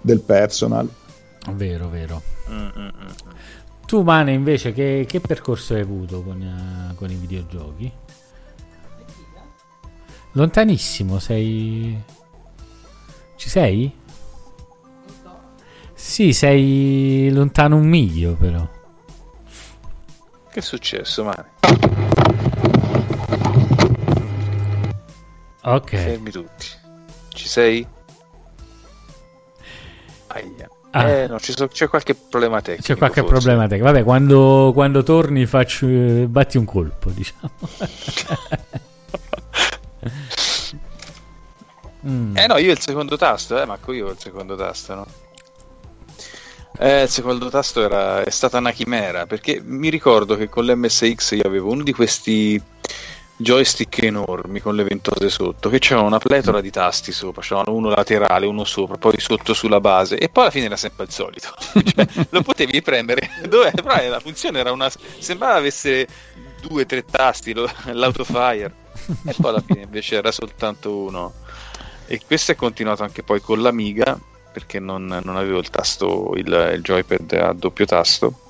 Speaker 6: del personal.
Speaker 7: Vero, vero. Mm-mm. Tu, Mane, invece, che, che percorso hai avuto con, uh, con, i videogiochi? Lontanissimo, sei. Ci sei? Sì, sei lontano un miglio, però.
Speaker 4: Che è successo, Mane?
Speaker 7: Ok.
Speaker 4: Fermi tutti. Ci sei? Aia. Ah. Eh, no, so, c'è qualche problema tecnico.
Speaker 7: C'è qualche
Speaker 4: forse.
Speaker 7: problema tecnico. Vabbè, quando, quando torni faccio, eh, batti un colpo, diciamo.
Speaker 4: mm. Eh no, io il secondo tasto, eh, Marco, io ho il secondo tasto, no? Eh, il secondo tasto era, è stata una chimera, perché mi ricordo che con l'MSX io avevo uno di questi joystick enormi con le ventose sotto che c'erano una pletora di tasti sopra c'erano uno laterale, uno sopra poi sotto sulla base e poi alla fine era sempre il solito. Cioè, lo potevi prendere dov'è? Però la funzione era una sembrava avesse due o tre tasti lo, l'autofire. E poi alla fine invece era soltanto uno. E questo è continuato anche poi con l'Amiga perché non, non avevo il tasto il, il joypad a doppio tasto.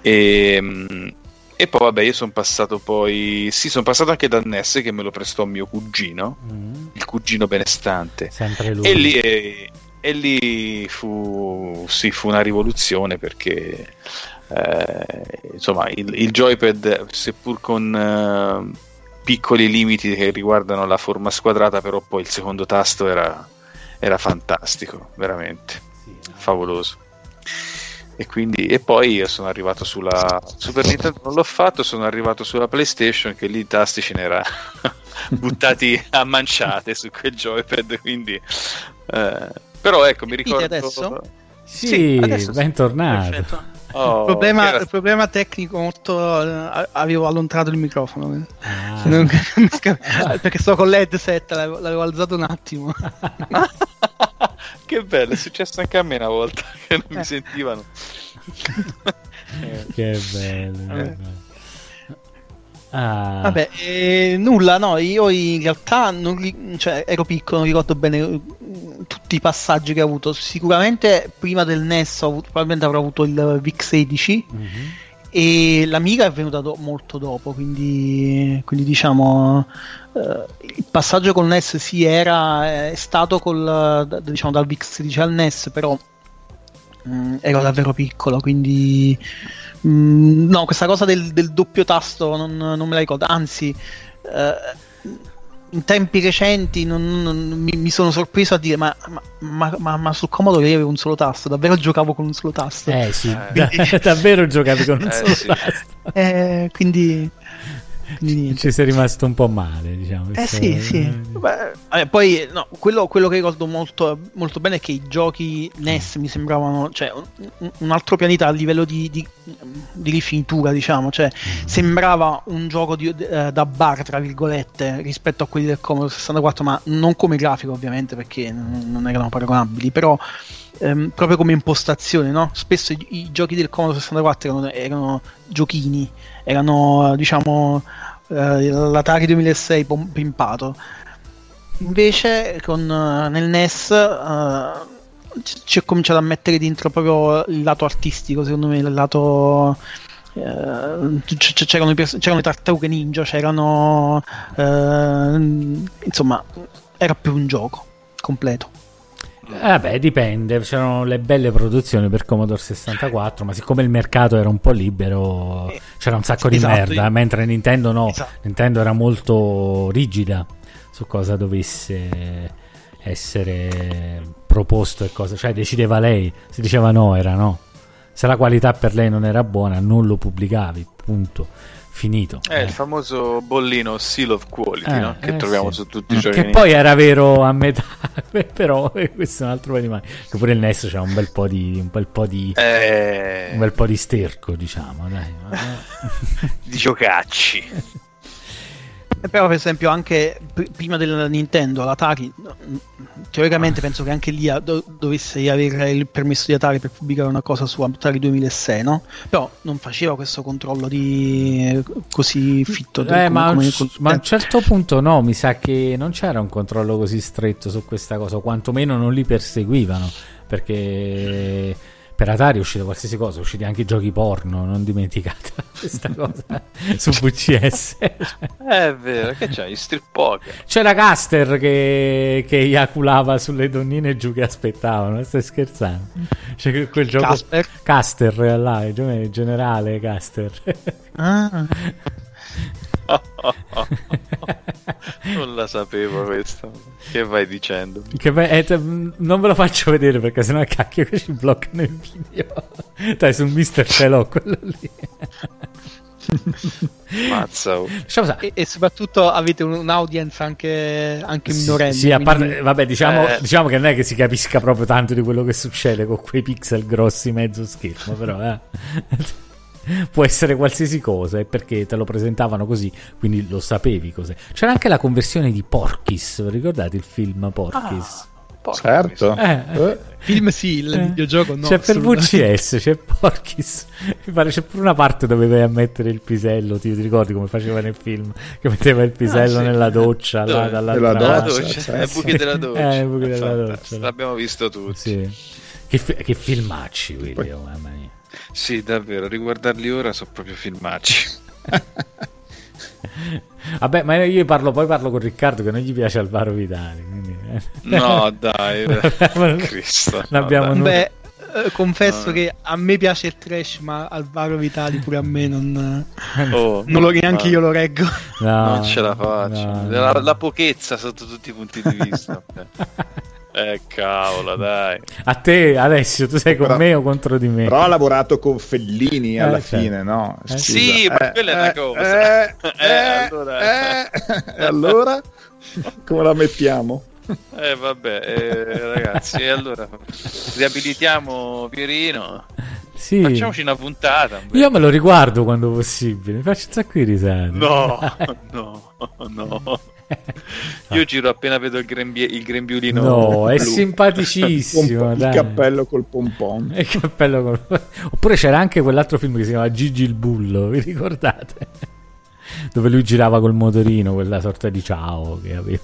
Speaker 4: E e poi vabbè, io sono passato poi. Sì, sono passato anche da NES che me lo prestò mio cugino, mm. il cugino benestante.
Speaker 7: Sempre lui.
Speaker 4: E lì, e, e lì fu, sì, fu una rivoluzione perché eh, insomma il, il, joypad, seppur con eh, piccoli limiti che riguardano la forma squadrata, però poi il secondo tasto era, era fantastico, veramente sì, favoloso. E, quindi, e poi io sono arrivato sulla Super Nintendo, non l'ho fatto, sono arrivato sulla PlayStation che lì i tasti ce n'era buttati a manciate su quel joypad. Quindi, eh, però ecco, mi ricordo.
Speaker 5: adesso?
Speaker 7: Sì, sì adesso bentornato.
Speaker 5: Oh, il, problema, era... problema, tecnico molto uh, avevo allontanato il microfono ah. non, perché sto con l'headset l'avevo, l'avevo alzato un attimo
Speaker 4: che bello, è successo anche a me una volta che non mi eh. sentivano.
Speaker 7: che bello. Eh.
Speaker 5: Ah. Vabbè, eh, nulla, no, io in realtà non, cioè, ero piccolo, non ricordo bene eh, tutti i passaggi che ho avuto. Sicuramente prima del NES ho avuto, probabilmente avrò avuto il VIC-16 mm-hmm. e l'Amiga è venuta do- molto dopo, quindi, quindi diciamo Uh, il passaggio col NES sì era è stato col, diciamo, dal VIX16 al NES però um, ero davvero piccolo quindi um, no questa cosa del, del doppio tasto non, non, me la ricordo. Anzi uh, in tempi recenti non, non, mi, mi, sono sorpreso a dire ma, ma, ma, ma sul Comodo io avevo un solo tasto davvero giocavo con un solo tasto.
Speaker 7: Eh sì. Quindi... davvero giocavi con un eh, solo sì. tasto.
Speaker 5: Eh, quindi
Speaker 7: ci sei rimasto un po' male, diciamo.
Speaker 5: Eh sì, sì. Beh, eh, poi no, quello, quello, che ricordo molto, molto, bene è che i giochi NES mi sembravano cioè, un, un altro pianeta a livello di, di, di rifinitura, diciamo. Cioè, mm. sembrava un gioco di, uh, da bar, tra virgolette, rispetto a quelli del Commodore 64, ma non come grafico, ovviamente, perché non, non erano paragonabili, però ehm, proprio come impostazione, no? Spesso i, i, giochi del Commodore 64 erano, erano giochini, erano diciamo eh, l'Atari 2006 pimpato. Invece con, uh, nel NES uh, ci ho cominciato a mettere dentro proprio il lato artistico, secondo me, il lato Uh, c'erano, i le tartarughe ninja, c'erano uh, insomma, era più un gioco completo.
Speaker 7: Vabbè, dipende, c'erano le belle produzioni per Commodore 64, ma siccome il mercato era un po' libero, eh, c'era un sacco di esatto, merda, io... mentre Nintendo no, esatto. Nintendo era molto rigida su cosa dovesse essere proposto e cosa, cioè decideva lei, si diceva no, era no. Se la qualità per lei non era buona, non lo pubblicavi, punto finito.
Speaker 4: È eh. il famoso bollino Seal of Quality eh, no? che eh, troviamo sì. su tutti i giochi.
Speaker 7: Che poi era vero a metà, però questo è un altro po' di mani. Che pure il NES c'ha un bel po' di un bel po' di
Speaker 4: eh.
Speaker 7: un bel po' di sterco, diciamo, dai.
Speaker 4: di giocacci.
Speaker 5: Però per esempio anche prima del Nintendo, l'Atari teoricamente penso che anche lì do- dovesse avere il permesso di Atari per pubblicare una cosa su Atari 2006, no? Però non faceva questo controllo di così fitto.
Speaker 7: Eh,
Speaker 5: come-
Speaker 7: ma, a un,
Speaker 5: come-
Speaker 7: ma a un certo punto no, mi sa che non c'era un controllo così stretto su questa cosa, o quantomeno non li perseguivano, perché per Atari è uscita qualsiasi cosa, sono usciti anche i giochi porno, non dimenticate questa cosa su VCS.
Speaker 4: È vero, che c'hai? Strip poker.
Speaker 7: C'era Caster che, che eiaculava sulle donnine giù che aspettavano, stai scherzando? C'è quel- gioco
Speaker 5: Casper?
Speaker 7: Caster là, il generale Caster.
Speaker 5: Ah,
Speaker 4: non la sapevo questa. Che vai dicendo?
Speaker 7: Che be- eh, te- non ve lo faccio vedere perché sennò cacchio che ci bloccano il video. Dai, sul Mister ce l'ho quello lì.
Speaker 4: Mazza. oh.
Speaker 5: E, e soprattutto avete un- un'audience anche, anche minorenne.
Speaker 7: Sì, a parte,
Speaker 5: quindi-
Speaker 7: vabbè, diciamo,
Speaker 4: Eh.
Speaker 7: diciamo che non è che si capisca proprio tanto di quello che succede con quei pixel grossi mezzo schermo, però eh. può essere qualsiasi cosa, è perché te lo presentavano così, quindi lo sapevi cos'è. C'era anche la conversione di Porkis, vi ricordate il film Porkis?
Speaker 4: Porca
Speaker 6: Certo.
Speaker 7: Eh,
Speaker 6: Eh,
Speaker 5: Film sì, il
Speaker 7: Eh.
Speaker 5: videogioco no.
Speaker 7: c'è per. VCS, c'è Porkis. Mi pare c'è pure una parte dove vai a mettere il pisello. Ti, ti ricordi come faceva nel film? Che metteva il pisello
Speaker 4: sì.
Speaker 7: nella doccia là,
Speaker 6: Nella
Speaker 4: Della
Speaker 7: parte.
Speaker 6: doccia,
Speaker 4: doccia,
Speaker 6: certo.
Speaker 4: è buchi della doccia.
Speaker 7: Eh, buchi della doccia.
Speaker 4: L'abbiamo visto tutti. Sì.
Speaker 7: Che, fi- che filmacci quelli, mamma mia.
Speaker 4: Davvero, riguardarli ora sono proprio filmacci.
Speaker 7: Vabbè, ma io parlo, poi parlo con Riccardo che non gli piace Alvaro Vitali. Quindi, eh.
Speaker 4: No, dai, Cristo. No, dai.
Speaker 5: Beh, eh, confesso
Speaker 4: No.
Speaker 5: che a me piace il trash, ma Alvaro Vitali pure a me non,
Speaker 4: Oh,
Speaker 5: non lo, neanche io lo reggo.
Speaker 7: No,
Speaker 4: non ce la faccio.
Speaker 7: no,
Speaker 4: la, la pochezza sotto tutti i punti di vista. Eh, cavolo, dai.
Speaker 7: A te, Alessio, tu sei con
Speaker 6: Però-
Speaker 7: me o contro di me?
Speaker 6: Però ha lavorato con Fellini alla
Speaker 7: Eh, certo.
Speaker 6: fine, no?
Speaker 7: Eh,
Speaker 6: Scusa.
Speaker 4: sì, ma quella è una cosa.
Speaker 6: Eh,
Speaker 4: Eh,
Speaker 6: eh,
Speaker 4: allora-
Speaker 6: eh, e allora? Come la mettiamo?
Speaker 4: Eh, vabbè, eh, ragazzi, allora riabilitiamo Pierino.
Speaker 7: Sì.
Speaker 4: Facciamoci una puntata.
Speaker 7: Io me lo riguardo quando possibile, mi faccio un sacco di risate.
Speaker 4: No, no, no. Io giro appena vedo il, grembie- il grembiulino.
Speaker 7: No, è
Speaker 4: blu.
Speaker 7: simpaticissimo.
Speaker 6: il
Speaker 7: dai.
Speaker 6: cappello col pompon.
Speaker 7: Il cappello col- Oppure c'era anche quell'altro film che si chiamava Gigi il Bullo, vi ricordate? Dove lui girava col motorino, quella sorta di ciao che aveva.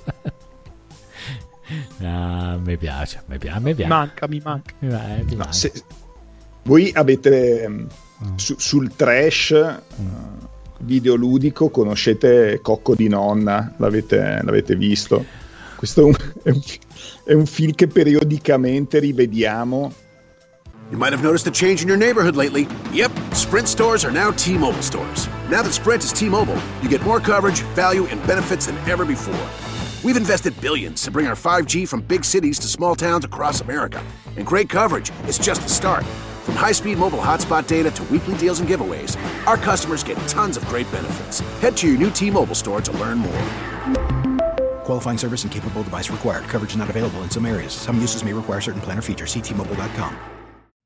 Speaker 7: Ah, a me piace, a me piace,
Speaker 5: Mi
Speaker 7: piace.
Speaker 5: manca, mi manca.
Speaker 7: Eh, ti
Speaker 6: No,
Speaker 7: manca.
Speaker 6: se- voi avete ehm,
Speaker 7: Mm.
Speaker 6: su- sul trash eh, videoludico conoscete Cocco di nonna, l'avete, l'avete visto? Questo è un, è un è un film che periodicamente rivediamo.
Speaker 8: You might have noticed a change in your neighborhood lately. Yep, Sprint stores are now T Mobile stores. Now that Sprint is T Mobile, you get more coverage, value, and benefits than ever before. We've invested billions to bring our 5G from big cities to small towns across America. And great coverage is just the start. From high speed mobile hotspot data to weekly deals and giveaways, our customers get tons of great benefits. Head to your new T Mobile store to learn more.
Speaker 10: Qualifying service and capable device required. Coverage not available in some areas. Some uses may require certain plan or features. Ctmobile.com.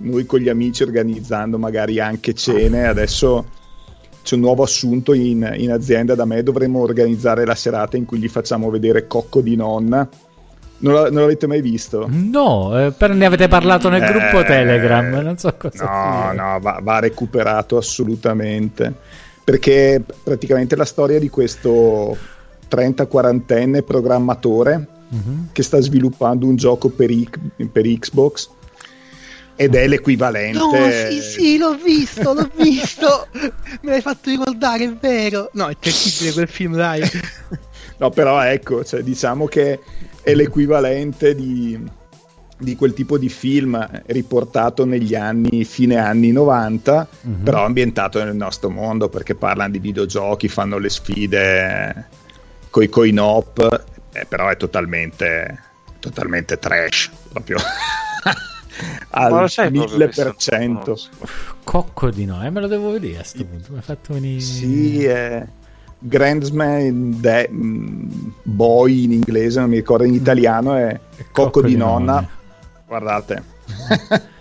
Speaker 6: Noi con gli amici organizzando magari anche cene, adesso c'è un nuovo assunto in, in azienda da me, dovremmo organizzare la serata in cui gli facciamo vedere Cocco di nonna. Non, la- non l'avete mai visto?
Speaker 7: No, eh, però ne avete parlato nel
Speaker 6: Eh,
Speaker 7: gruppo Telegram, non so cosa
Speaker 6: No,
Speaker 7: dire.
Speaker 6: no, va, va recuperato assolutamente. Perché praticamente la storia di questo 30-40enne programmatore
Speaker 7: Mhm.
Speaker 6: che sta sviluppando un gioco per, X- per Xbox ed è l'equivalente.
Speaker 5: No, sì, sì, l'ho visto, l'ho visto. Me l'hai fatto ricordare, è vero. No, è terribile quel film, dai.
Speaker 6: No, però ecco, cioè, diciamo che è l'equivalente di, di quel tipo di film riportato negli anni, fine anni 90,
Speaker 7: Mhm.
Speaker 6: però ambientato nel nostro mondo perché parlano di videogiochi, fanno le sfide coi coin op, eh, però è totalmente, totalmente trash, proprio al
Speaker 4: proprio che
Speaker 6: 1000%.
Speaker 7: Cocco di no, eh, me lo devo vedere a sto punto. Mi ha fatto venire.
Speaker 6: Sì, è Grandsman de- mm, Boy in inglese, non mi ricordo in italiano, è Cocco, di, nonna. Guardate.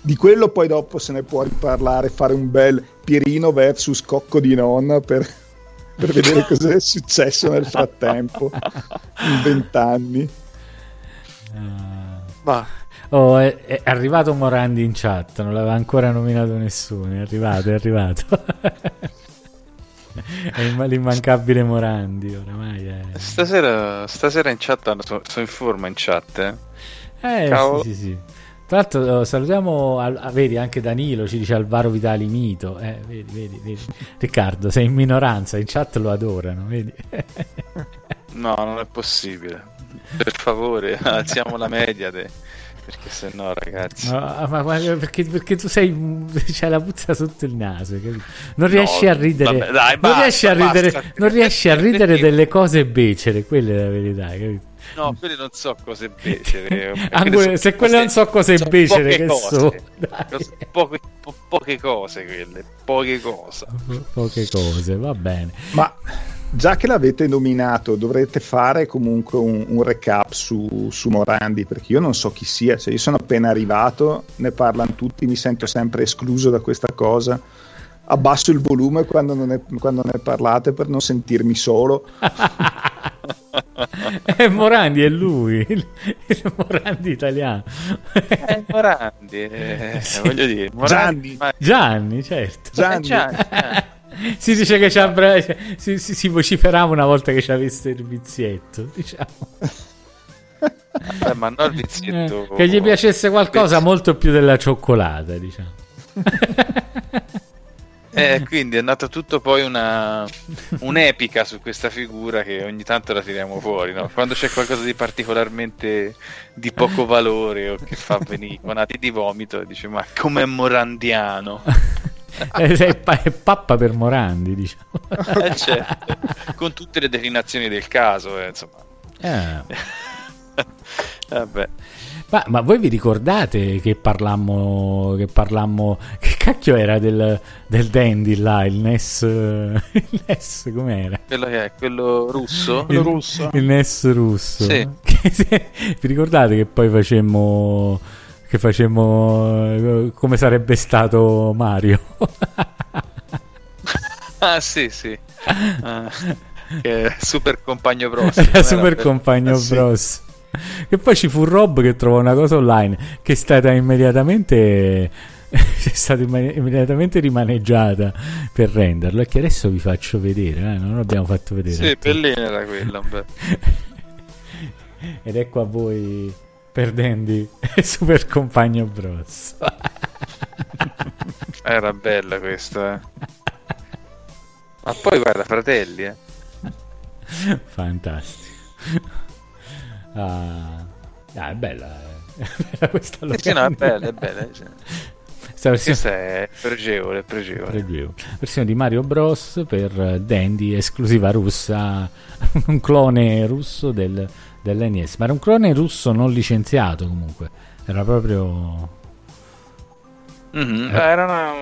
Speaker 6: di quello poi dopo se ne può riparlare, fare un bel Pierino versus Cocco di nonna per, per vedere cosa è successo nel frattempo, in vent'anni.
Speaker 4: Ma
Speaker 7: Oh, è, è arrivato Morandi in chat, non l'aveva ancora nominato nessuno. È arrivato, è arrivato. è il- l'immancabile Morandi, oramai è.
Speaker 4: stasera, stasera in chat sono, sono in forma in chat. Eh.
Speaker 7: Eh,
Speaker 4: Ciao.
Speaker 7: sì, sì, sì. Tra l'altro, eh, salutiamo, al- ah, vedi, anche Danilo ci dice Alvaro Vitali mito. Eh, vedi, vedi, vedi. Riccardo, sei in minoranza, in chat lo adorano, vedi?
Speaker 4: No, non è possibile. Per favore, alziamo la media. de- Perché se no, ragazzi.
Speaker 7: No, ma, ma perché, perché tu sei c'hai la puzza sotto il naso, capito? Non riesci a ridere,
Speaker 4: vabbè, dai,
Speaker 7: non
Speaker 4: basta,
Speaker 7: riesci a ridere,
Speaker 4: basta.
Speaker 7: non riesci a ridere delle cose becere, quella è la verità, capito?
Speaker 4: No, quelle non so cose becere.
Speaker 7: Ah,
Speaker 4: Quelle
Speaker 7: quelle-
Speaker 4: sono
Speaker 7: se quelle
Speaker 4: cose-
Speaker 7: non so cose
Speaker 4: sono
Speaker 7: becere,
Speaker 4: poche
Speaker 7: che
Speaker 4: cose.
Speaker 7: so,
Speaker 4: Poche, po- poche cose quelle, poche cose.
Speaker 7: Poche cose, va bene.
Speaker 6: Ma già che l'avete nominato, dovrete fare comunque un, un recap su, su Morandi, perché io non so chi sia, cioè io sono appena arrivato, ne parlano tutti, mi sento sempre escluso da questa cosa. Abbasso il volume quando, non ne, quando ne parlate per non sentirmi solo.
Speaker 7: È Morandi, è lui, il, il Morandi italiano.
Speaker 4: Eh, Morandi, eh,
Speaker 7: Sì.
Speaker 4: voglio dire, Morandi,
Speaker 6: Gianni.
Speaker 4: ma-
Speaker 7: Gianni, certo.
Speaker 6: Gianni.
Speaker 4: Eh, Gianni, Gianni.
Speaker 7: Si dice che c'ha bra- si, si, si vociferava una volta che c'aveva il servizietto, diciamo.
Speaker 4: Vabbè, ma no il vizietto.
Speaker 7: Eh, che gli piacesse qualcosa
Speaker 4: Viz-
Speaker 7: molto più della cioccolata, diciamo.
Speaker 4: Eh, quindi è nata tutto poi una un'epica su questa figura che ogni tanto la tiriamo fuori, no? Quando c'è qualcosa di particolarmente di poco valore o che fa venire conati di vomito, dice ma com'è morandiano?
Speaker 7: Eh, è, pa- è pappa per Morandi, diciamo.
Speaker 4: Eh, certo, con tutte le declinazioni del caso, eh, insomma.
Speaker 7: Eh.
Speaker 4: Vabbè.
Speaker 7: Ma, ma voi vi ricordate che parlammo, che parlammo, che cacchio era del, del Dandy là, il NES, il NES com'era?
Speaker 4: Quello che è, quello russo?
Speaker 5: Quello russo.
Speaker 7: Il NES russo.
Speaker 4: Sì.
Speaker 7: Che se- vi ricordate che poi facemmo, che facemmo eh, come sarebbe stato Mario?
Speaker 4: Ah, sì, sì. Ah, super compagno bros.
Speaker 7: Era super compagno
Speaker 6: sì.
Speaker 7: Bros. Che poi ci fu Rob che trovò una cosa online che è stata immediatamente è stata imme- immediatamente rimaneggiata per renderlo e che adesso vi faccio vedere, eh, non l'abbiamo fatto vedere.
Speaker 4: Sì, bellina era quella.
Speaker 7: Ed ecco a voi perdendo Super Compagno Bros.
Speaker 4: Era bella questa. eh. Ma poi guarda, fratelli, eh.
Speaker 7: Fantastico. Ah, ah, è bella, eh. è bella questa
Speaker 4: Eh sì, no, è
Speaker 7: locanda.
Speaker 4: bella, è bella.
Speaker 7: Questa versione,
Speaker 4: Questa è pregevole, è pregevole.
Speaker 7: pregevole. versione di Mario Bros per eh, Dandy esclusiva russa, un clone russo del, dell'NES, ma era un clone russo non licenziato comunque, era proprio...
Speaker 4: Mhm,
Speaker 7: Eh.
Speaker 4: Era una,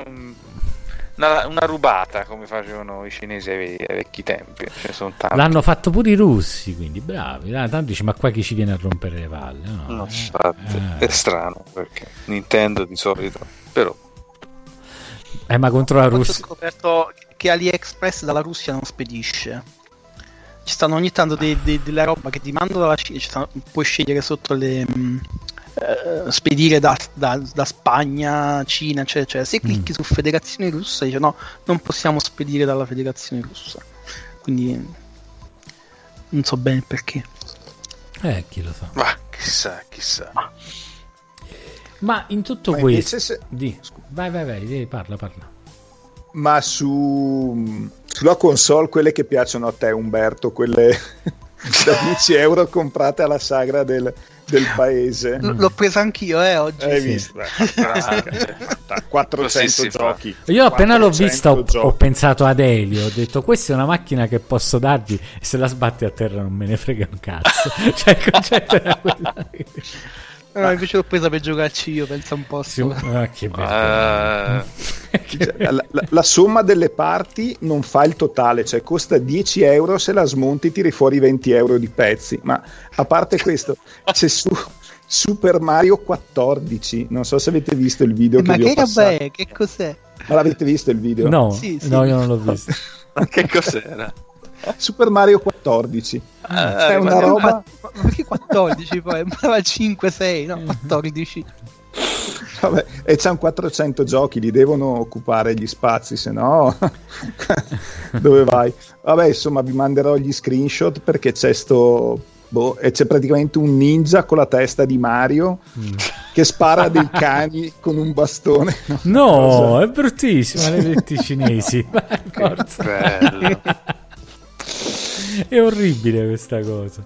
Speaker 4: una, una rubata come facevano i cinesi ai, ai vecchi tempi.
Speaker 7: L'hanno fatto pure i russi, quindi bravi. Ah, tanto dici, ma qua chi ci viene a rompere le palle? No,
Speaker 4: No,
Speaker 7: eh. Eh.
Speaker 4: è strano perché Nintendo di solito, però
Speaker 7: Eh, ma contro la
Speaker 5: Oggi ho
Speaker 7: Russia...
Speaker 5: scoperto che AliExpress dalla Russia non spedisce. Ci stanno ogni tanto de- de- della roba che ti mando dalla Cina, ci stanno- puoi scegliere sotto le... mh, eh, spedire da, da- da Spagna, Cina, eccetera, eccetera. Se clicchi su Federazione Russa dice no, non possiamo spedire dalla Federazione Russa. Quindi non so bene il perché.
Speaker 7: Eh, chi lo sa.
Speaker 4: ma chissà, chissà.
Speaker 7: Ma in tutto
Speaker 6: Ma
Speaker 7: questo...
Speaker 6: se-
Speaker 7: Di. Vai, vai, vai, parla, parla.
Speaker 6: Ma su, sulla console, quelle che piacciono a te, Umberto, quelle da 10 euro comprate alla sagra del, del paese.
Speaker 5: L- l'ho presa anch'io, eh, oggi.
Speaker 6: Hai
Speaker 5: sì.
Speaker 6: visto? Beh, fantastica. 400
Speaker 4: Così si fa.
Speaker 6: giochi.
Speaker 7: Io appena l'ho
Speaker 6: 400
Speaker 7: vista ho, ho pensato ad Elio, ho detto questa è una macchina che posso dargli e se la sbatti a terra non me ne frega un cazzo. cioè il concetto era quello.
Speaker 5: No, invece l'ho presa per giocarci io, pensa un po'.
Speaker 7: Sì, ah, che bello.
Speaker 4: Eh,
Speaker 6: Cioè, la, la- la somma delle parti non fa il totale, cioè costa 10 euro, se la smonti tiri fuori 20 euro di pezzi. Ma a parte questo, c'è su Super Mario 14. Non so se avete visto il video
Speaker 5: Eh,
Speaker 6: che
Speaker 5: ma che roba è? Che cos'è?
Speaker 6: Ma l'avete visto il video?
Speaker 7: No,
Speaker 5: Sì, sì.
Speaker 7: no, io non l'ho visto.
Speaker 4: ma che cos'era?
Speaker 6: Super Mario 14.
Speaker 4: Ah,
Speaker 6: è una
Speaker 4: rimaniamo-
Speaker 6: roba.
Speaker 5: Ma ma perché 14 poi? Ma 5, 6, no, 14.
Speaker 6: Vabbè, e c'hanno 400 giochi, li devono occupare gli spazi, se no dove vai? Vabbè, insomma, vi manderò gli screenshot perché c'è sto boh, e c'è praticamente un ninja con la testa di Mario che spara a dei cani con un bastone.
Speaker 7: No,
Speaker 6: Cosa?
Speaker 7: è bruttissimo, maledetti cinesi. Forza.
Speaker 4: bello.
Speaker 7: È orribile questa cosa.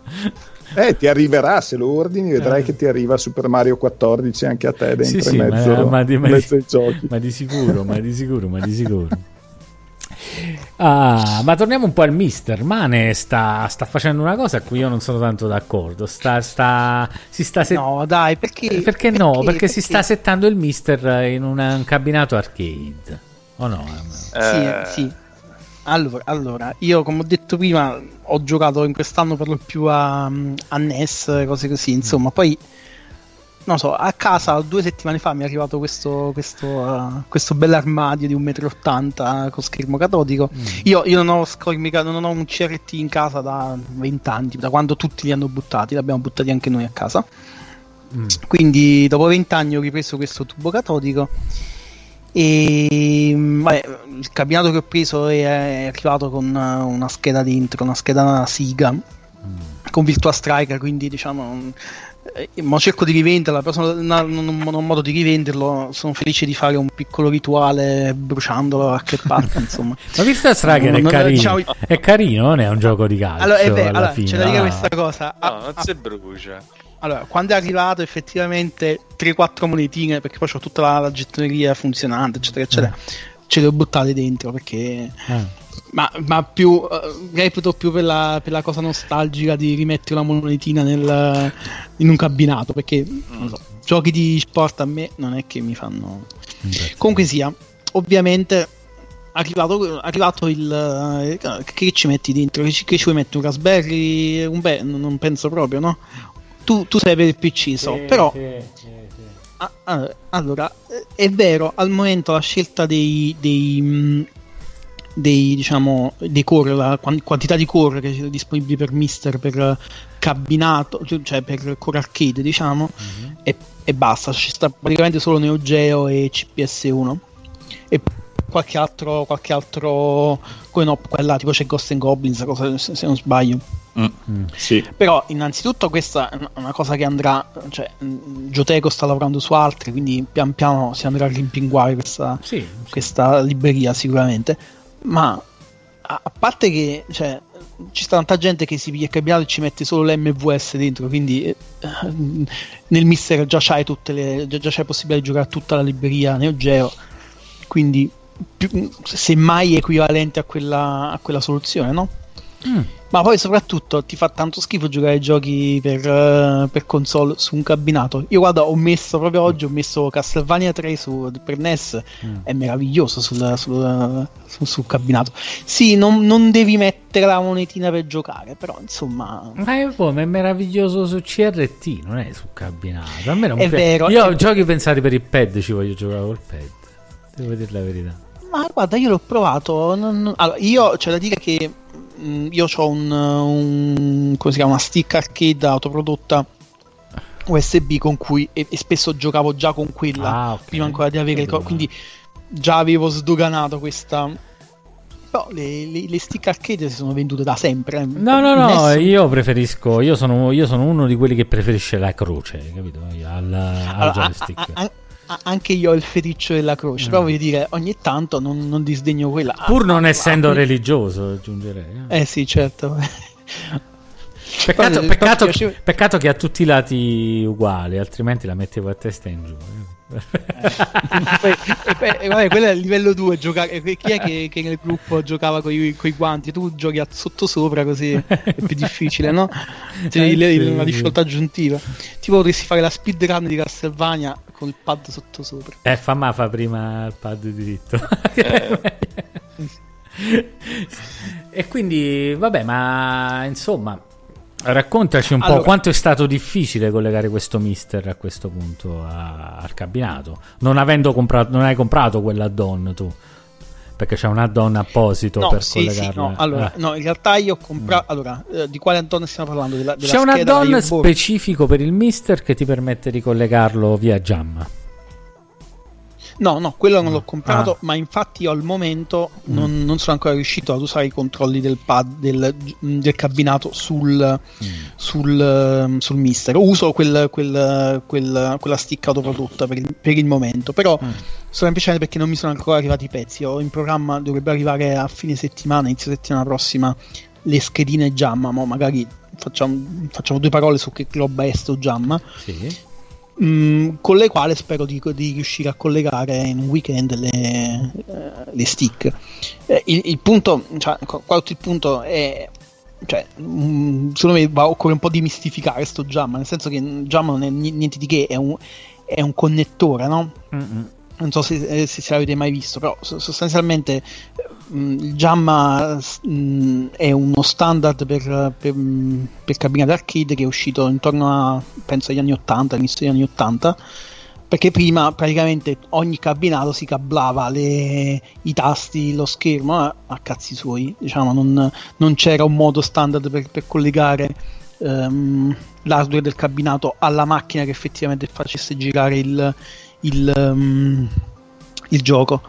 Speaker 6: Eh, ti arriverà se lo ordini, vedrai che ti arriva Super Mario 14 anche a te dentro
Speaker 7: Sì, sì,
Speaker 6: in mezzo,
Speaker 7: ma, ma di, ma di-
Speaker 6: mezzo ai giochi.
Speaker 7: ma di sicuro, ma di sicuro, ma di sicuro. Ah, ma torniamo un po' al mister. Mane sta, sta facendo una cosa a cui io non sono tanto d'accordo. Sta, sta, si sta set-
Speaker 5: No, dai, perché?
Speaker 7: perché no? Perché, si sta settando il mister in un, un cabinato arcade. O no?
Speaker 4: Eh,
Speaker 5: Sì, sì. Allora, allora, io come ho detto prima, ho giocato in quest'anno per lo più a, a NES, cose così, insomma, poi non so, a casa due settimane fa mi è arrivato questo, questo, uh, questo bell'armadio di 1,80 m con schermo catodico. Io, io non ho schermi non ho un CRT in casa da 20 anni, da quando tutti li hanno buttati, li abbiamo buttati anche noi a casa. Quindi dopo 20 anni ho ripreso questo tubo catodico e mm, vabbè, il cabinato che ho preso è, arrivato con uh, una scheda dentro, una scheda Siga con Virtua Striker, quindi diciamo mm, eh, cerco di rivenderla, però non, ho modo di rivenderlo, sono felice di fare un piccolo rituale bruciandolo a che parte, insomma.
Speaker 7: Ma visto Striker è carino.
Speaker 5: diciamo-
Speaker 7: È carino, non è un gioco di calcio.
Speaker 5: Allora, è vero,
Speaker 7: alla
Speaker 5: allora,
Speaker 7: fine.
Speaker 5: c'è da dire questa cosa.
Speaker 4: No,
Speaker 5: Ah,
Speaker 4: non
Speaker 5: ah,
Speaker 4: si brucia.
Speaker 5: Allora, quando è arrivato effettivamente 3-4 monetine, perché poi ho tutta la, la gettoneria funzionante, eccetera, eccetera, ce le ho buttate dentro perché...
Speaker 7: Ah.
Speaker 5: Ma, ma più eh, reputo più per la, per la cosa nostalgica di rimettere una monetina nel, in un cabinato perché non so, giochi di sport a me non è che mi fanno comunque sia ovviamente arrivato, arrivato il eh, che ci metti dentro? Che ci, che ci vuoi mettere? Un raspberry? Un beh non penso proprio no tu, tu sei per il pc so però Ah, ah, allora, è vero, al momento la scelta dei, dei, mh, dei, diciamo, dei core, la quan- quantità di core che sono disponibili per Mister, per cabinato, cioè per core arcade, diciamo, e, e basta. Ci sta praticamente solo Neo Geo e CPS1 e qualche altro, qualche altro, come no, quella tipo c'è Ghost and Goblins, cosa, se, se non sbaglio.
Speaker 6: Sì.
Speaker 5: Però innanzitutto questa è una- cosa che andrà, cioè Gioteco sta lavorando su altre, quindi pian piano si andrà a rimpinguare questa,
Speaker 7: Sì,
Speaker 5: questa libreria sicuramente. Ma a, a parte che cioè, ci sta tanta gente che si piglia il cabinato e ci mette solo l'MVS dentro, quindi eh, nel mister già c'hai tutte le. già, già c'è possibilità di giocare a tutta la libreria Neo Geo. Quindi più, semmai equivalente a quella, a quella soluzione, no? Ma poi soprattutto ti fa tanto schifo giocare giochi per, eh, per console su un cabinato. Io guarda, ho messo proprio oggi, ho messo Castlevania 3 su, per NES, è meraviglioso sul, sul, sul- sul cabinato. Sì, non, non devi mettere la monetina per giocare, però insomma...
Speaker 7: Ma è, ma è meraviglioso su CRT, non è su cabinato. A me non
Speaker 5: È
Speaker 7: pi-
Speaker 5: vero,
Speaker 7: Io ho giochi pensati per il pad, ci voglio giocare col pad. Devo dire la verità.
Speaker 5: Ma guarda, io l'ho provato. non- Allora, io c'è da dire che mh, io ho un, un- come si chiama, una stick arcade autoprodotta USB con cui e, e spesso giocavo già con quella
Speaker 7: Ah, ok.
Speaker 5: prima ancora di avere il co- quindi già avevo sdoganato questa. Però le, le- le stick arcade si sono vendute da sempre. eh.
Speaker 7: No, no, no,
Speaker 5: NES
Speaker 7: io preferisco. Io sono, io sono uno di quelli che preferisce la croce, capito? Al, al
Speaker 5: Allora,
Speaker 7: joystick.
Speaker 5: a- a- anche io ho il feticcio della croce, però voglio dire, ogni tanto non, non disdegno quella.
Speaker 7: Pur non
Speaker 5: Ah,
Speaker 7: essendo
Speaker 5: ah,
Speaker 7: religioso, aggiungerei. eh.
Speaker 5: Eh sì, certo.
Speaker 7: Peccato, peccato- peccato che ha tutti i lati uguali, altrimenti la mettevo a testa in giù.
Speaker 5: Poi- e poi- e vabbè, quello è il livello 2 giocare chi è che, che nel gruppo giocava con i guanti tu giochi a sottosopra così è più difficile no? C'è
Speaker 7: Eh,
Speaker 5: le-
Speaker 7: sì,
Speaker 5: una
Speaker 7: sì.
Speaker 5: difficoltà aggiuntiva tipo potresti fare la speedrun di Castlevania con il pad sottosopra
Speaker 7: Eh, fa ma fa prima il pad diritto. e quindi, vabbè, ma insomma, raccontaci un po'
Speaker 5: Allora-
Speaker 7: quanto è stato difficile collegare questo mister a questo punto a- al cabinato. Non avendo comprato, non hai comprato quell'add-on tu. Perché c'è un add-on apposito
Speaker 5: no
Speaker 7: per
Speaker 5: sì sì
Speaker 7: collegarlo.
Speaker 5: no allora
Speaker 7: Eh.
Speaker 5: no in realtà io ho comprato allora eh, di quale add-on stiamo parlando della, della
Speaker 7: C'è un add-on specifico per il mister che ti permette di collegarlo via Jamma.
Speaker 5: No, no, quello non l'ho comprato,
Speaker 7: Ah.
Speaker 5: ma infatti io al momento non, non sono ancora riuscito ad usare i controlli del pad del, del cabinato sul, sul, ehm, sul mister. Uso quel, quel, quel- quella stick autoprodotta per il, per il momento, però semplicemente perché non mi sono ancora arrivati i pezzi. Ho in programma, dovrebbe arrivare a fine settimana, inizio settimana prossima, le schedine Jamma, ma magari facciamo, facciamo due parole su che roba è sto Jamma.
Speaker 7: Sì.
Speaker 5: Mm, con le quali spero di, di riuscire a collegare in un weekend le, eh, le stick. Eh, il, il punto, cioè, il punto è. Cioè, mm, secondo me va, occorre un po' dimistificare sto Jamma, nel senso che Jamma non è ni- niente di che, è un, è un connettore, no? Non so se, eh, se, se l'avete mai visto, però so- sostanzialmente mh, il Jamma mh, è uno standard per, per, mh, per cabinate arcade che è uscito intorno a penso agli anni 80, all'inizio degli anni 80 perché prima praticamente ogni cabinato si cablava le- i tasti, lo schermo a, a cazzi suoi, diciamo non, non c'era un modo standard per, per collegare ehm, l'hardware del cabinato alla macchina che effettivamente facesse girare il, il, ehm, il gioco.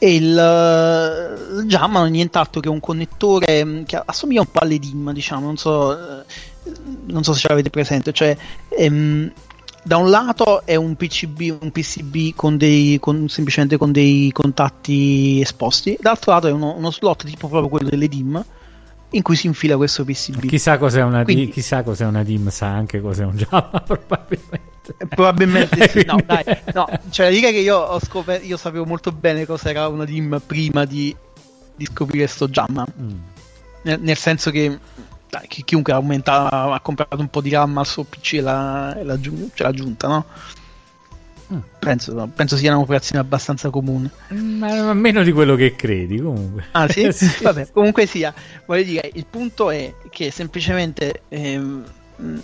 Speaker 5: E il, il Jamma non è nient'altro che un connettore mm, che assomiglia un po' alle DIM, diciamo, non so, eh, non so se ce l'avete presente, cioè ehm, da un lato è un PCB, un PCB con dei, con- semplicemente con dei contatti esposti, dall'altro lato è uno, uno slot tipo proprio quello delle DIM in cui si infila questo PCB.
Speaker 7: Chissà cos'è una, di-
Speaker 5: Quindi-
Speaker 7: chissà cos'è una DIM, sa anche cos'è un Jamma, probabilmente.
Speaker 5: Probabilmente sì, no, dai, no, cioè da dire che io ho scoperto, io sapevo molto bene cos'era una DIM prima di, di scoprire sto Jamma,
Speaker 7: Mm.
Speaker 5: nel, nel senso che, dai, chi- chiunque ha, aumentato, ha comprato un po' di RAM al suo PC e l'ha, e l'ha giu- ce l'ha aggiunta, no?
Speaker 7: Mm.
Speaker 5: Penso, penso sia un'operazione abbastanza comune.
Speaker 7: Ma ma meno di quello che credi, comunque.
Speaker 5: Ah sì?
Speaker 7: Sì.
Speaker 5: Vabbè, comunque sia, voglio dire, il punto è che semplicemente ehm,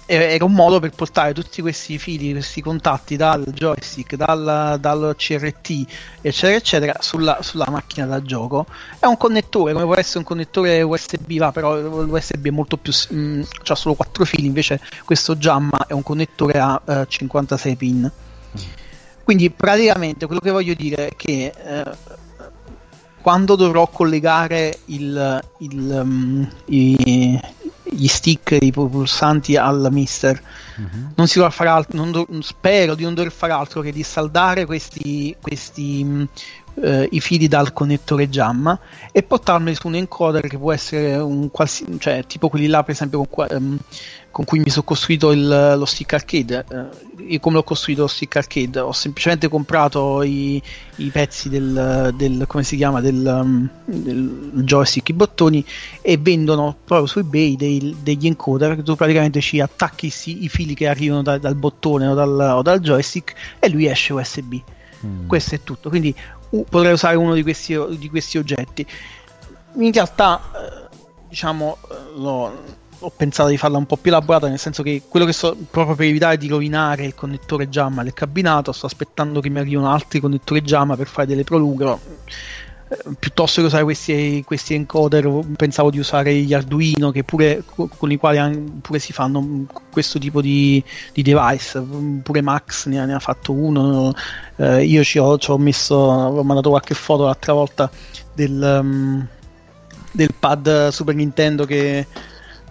Speaker 5: era un modo per portare tutti questi fili, questi contatti dal joystick, dal, dal CRT, eccetera, eccetera, sulla, sulla macchina da gioco. È un connettore, come può essere un connettore USB, va, però l'USB è molto più... ha solo 4 fili, invece questo Jamma è un connettore a eh, 56 pin. Quindi praticamente quello che voglio dire è che eh, quando dovrò collegare il, il, um, i- gli stick, i pulsanti al mister, non si dovrà fare altro, non do- spero di non dover fare altro che di saldare questi, questi eh, i fili dal connettore JAMMA e portarmeli su un encoder che può essere un qualsi- cioè tipo quelli là per esempio con, ehm, con cui mi sono costruito il- lo stick arcade Eh, io come l'ho costruito lo stick arcade? Ho semplicemente comprato i, i pezzi del, del- come si chiama del, um, del joystick i bottoni e vendono proprio su ebay dei- degli encoder che tu praticamente ci attacchi i fili che arrivano da- dal bottone o dal, o dal joystick e lui esce USB questo è tutto. Quindi u- potrei usare uno di questi, di questi oggetti. In realtà eh, diciamo eh, l'ho- ho pensato di farla un po' più elaborata nel senso che quello che sto proprio per evitare di rovinare il connettore JAMA del cabinato sto aspettando che mi arrivino altri connettori JAMA per fare delle prolunghe eh, piuttosto che usare questi, questi encoder pensavo di usare gli Arduino che pure co- con i quali pure si fanno questo tipo di, di device. Pure Max ne ha, ne ha fatto uno eh, io ci ho, ci ho messo ho mandato qualche foto l'altra volta del, um, del pad Super Nintendo che,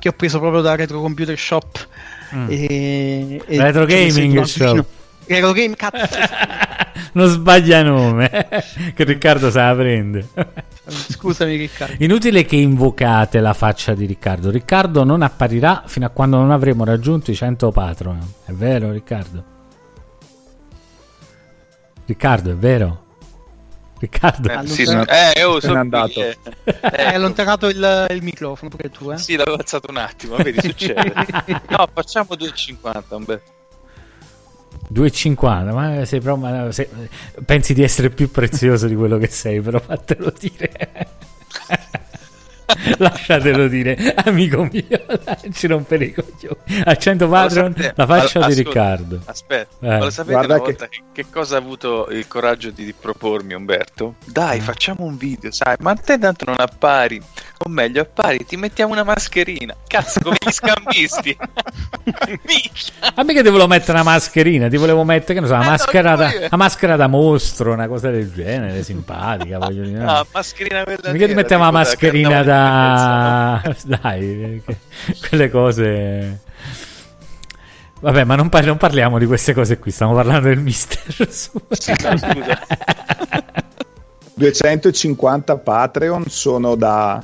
Speaker 5: che ho preso proprio da Retro Computer Shop
Speaker 7: Mm.
Speaker 5: e, e
Speaker 7: Retro Gaming. Shop.
Speaker 5: Retro Game cazzo
Speaker 7: non sbaglia nome che Riccardo sa la prende
Speaker 5: Scusami Riccardo.
Speaker 7: Inutile che invocate la faccia di Riccardo. Riccardo non apparirà fino a quando non avremo raggiunto i 100 patron. È vero, Riccardo? Riccardo, è vero? Riccardo,
Speaker 4: Eh, sì, sono- eh,
Speaker 6: Se
Speaker 4: sono
Speaker 6: andato.
Speaker 4: qui, eh.
Speaker 5: Hai
Speaker 4: Ecco.
Speaker 5: allontanato il, il microfono pure tu, eh?
Speaker 4: Sì, l'avevo alzato un attimo, vedi, succede. No, facciamo 2,50, Umberto.
Speaker 7: 2,50. Ma sei proprio. ma sei- pensi di essere più prezioso di quello che sei, però fatelo dire. Lasciatelo dire, amico mio, ci rompere i coglioni. A 100
Speaker 4: Ma lo
Speaker 7: patron,
Speaker 4: sapete-
Speaker 7: la faccia
Speaker 4: ma-
Speaker 7: di
Speaker 4: ascolta,
Speaker 7: Riccardo.
Speaker 4: Aspetta,
Speaker 7: Eh.
Speaker 4: ma lo sapete
Speaker 6: Guarda
Speaker 4: una
Speaker 6: che-
Speaker 4: volta che... che cosa ha avuto il coraggio di, propormi Umberto? Dai,
Speaker 7: Eh.
Speaker 4: facciamo un video, sai, ma te tanto non appari, o meglio appari, ti mettiamo una mascherina. Cazzo, come gli scambisti.
Speaker 7: A me che ti volevo mettere una mascherina, ti volevo mettere, che ne so, una
Speaker 4: Eh, no,
Speaker 7: maschera, da,
Speaker 4: io-
Speaker 7: una maschera da mostro, una cosa del genere, simpatica, voglio dire.
Speaker 4: Ah, mascherina quella
Speaker 7: Mica ti mettiamo
Speaker 4: da
Speaker 7: mascherina
Speaker 4: carnavale
Speaker 7: da... Dai, che- quelle cose... Vabbè, ma non, par- non parliamo di queste cose qui, stiamo parlando del mister.
Speaker 4: Sì, no, scusa.
Speaker 6: 250 Patreon sono da,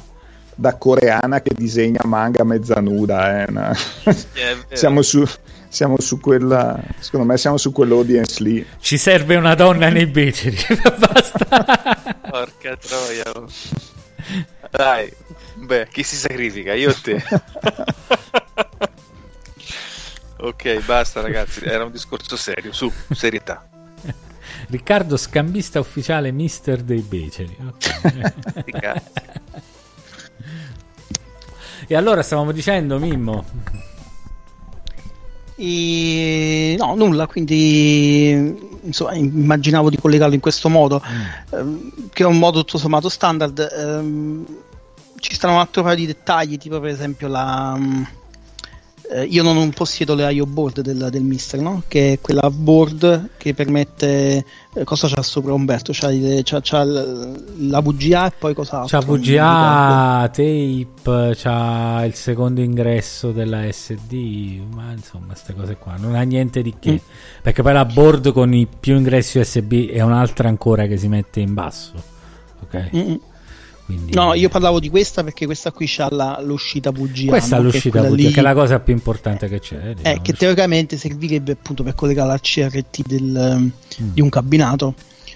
Speaker 6: da coreana che disegna manga mezza nuda. eh,
Speaker 4: vero.
Speaker 6: siamo, su, siamo su quella, secondo me siamo su quell'audience lì.
Speaker 7: Ci serve una donna nei beceri, basta.
Speaker 4: Porca troia. Dai, beh, chi si sacrifica? Io o te? ok, basta ragazzi, era un discorso serio, su, serietà.
Speaker 7: Riccardo scambista ufficiale mister dei beceri. ok.
Speaker 4: Sti cazzi.
Speaker 7: e allora stavamo dicendo, Mimmo,
Speaker 5: E... No, nulla, quindi insomma, immaginavo di collegarlo in questo modo, ehm, che è un modo tutto sommato standard. ehm, ci stanno un altro paio di dettagli, tipo per esempio la... mm, eh, io non, possiedo le IO board del, del Mister, no? che è quella board che permette... eh, cosa c'ha sopra Umberto? C'ha, c'ha- c'ha la VGA e poi cosa
Speaker 7: c'ha VGA, tape, c'ha il secondo ingresso della SD, ma insomma, queste cose qua, non ha niente di che.
Speaker 5: Mm.
Speaker 7: Perché poi la board con i più ingressi USB è un'altra ancora che si mette in basso. Ok?
Speaker 5: Mm-mm.
Speaker 7: Quindi...
Speaker 5: No, io parlavo di questa perché questa qui c'ha la- l'uscita VGA.
Speaker 7: Questa è l'uscita
Speaker 5: lì-
Speaker 7: che è la cosa più importante che c'è.
Speaker 5: Eh,
Speaker 7: diciamo.
Speaker 5: che teoricamente servirebbe appunto per collegare al CRT del,
Speaker 7: Mm.
Speaker 5: di un cabinato.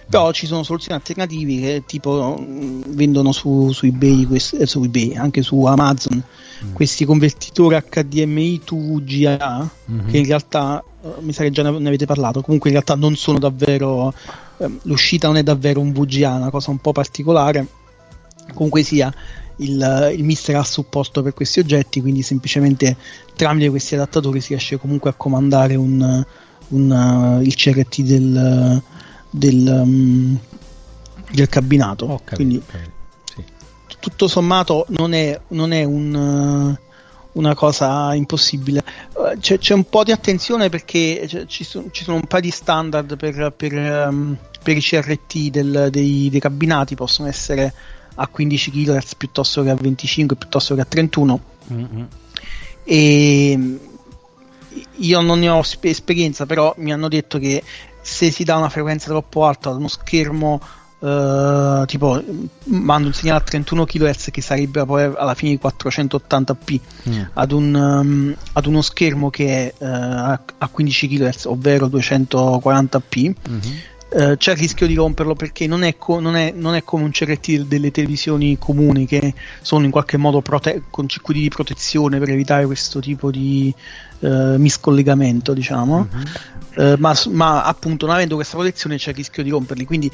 Speaker 5: Però ci sono soluzioni alternative che tipo mh, vendono su, su eBay, quest- eh, su eBay, anche su Amazon,
Speaker 7: Mm.
Speaker 5: questi convertitori HDMI to VGA
Speaker 7: Mhm.
Speaker 5: che in realtà, eh, mi sa che già ne avete parlato, comunque in realtà non sono davvero, ehm, l'uscita non è davvero un VGA, è una cosa un po' particolare. Comunque sia, il, il mister ha supporto per questi oggetti, quindi semplicemente tramite questi adattatori si riesce comunque a comandare un, un, uh, il CRT del, del, um, del cabinato.
Speaker 7: Ho capito,
Speaker 5: quindi
Speaker 7: capito. Sì.
Speaker 5: tutto sommato non è, non è un, uh, una cosa impossibile. Uh, C'è, c'è un po' di attenzione perché ci, sono, ci sono un paio di standard per, per, um, per i CRT del- dei, dei cabinati, possono essere a 15 kHz piuttosto che a 25 piuttosto che a 31
Speaker 7: Mm-mm.
Speaker 5: e io non ne ho spe- esperienza però mi hanno detto che se si dà una frequenza troppo alta ad uno schermo eh, tipo mando un segnale a 31 kHz che sarebbe poi alla fine di 480p
Speaker 7: Mm.
Speaker 5: ad, un, um, ad uno schermo che è eh, a a 15 kHz ovvero 240p
Speaker 7: Mhm.
Speaker 5: Eh, c'è il rischio di romperlo perché non è, co- non è- non è come un CRT delle televisioni comuni che sono in qualche modo prote- con circuiti di protezione per evitare questo tipo di eh, miscollegamento, diciamo.
Speaker 7: Mhm.
Speaker 5: Eh, ma, ma appunto non avendo questa protezione c'è il rischio di romperli. Quindi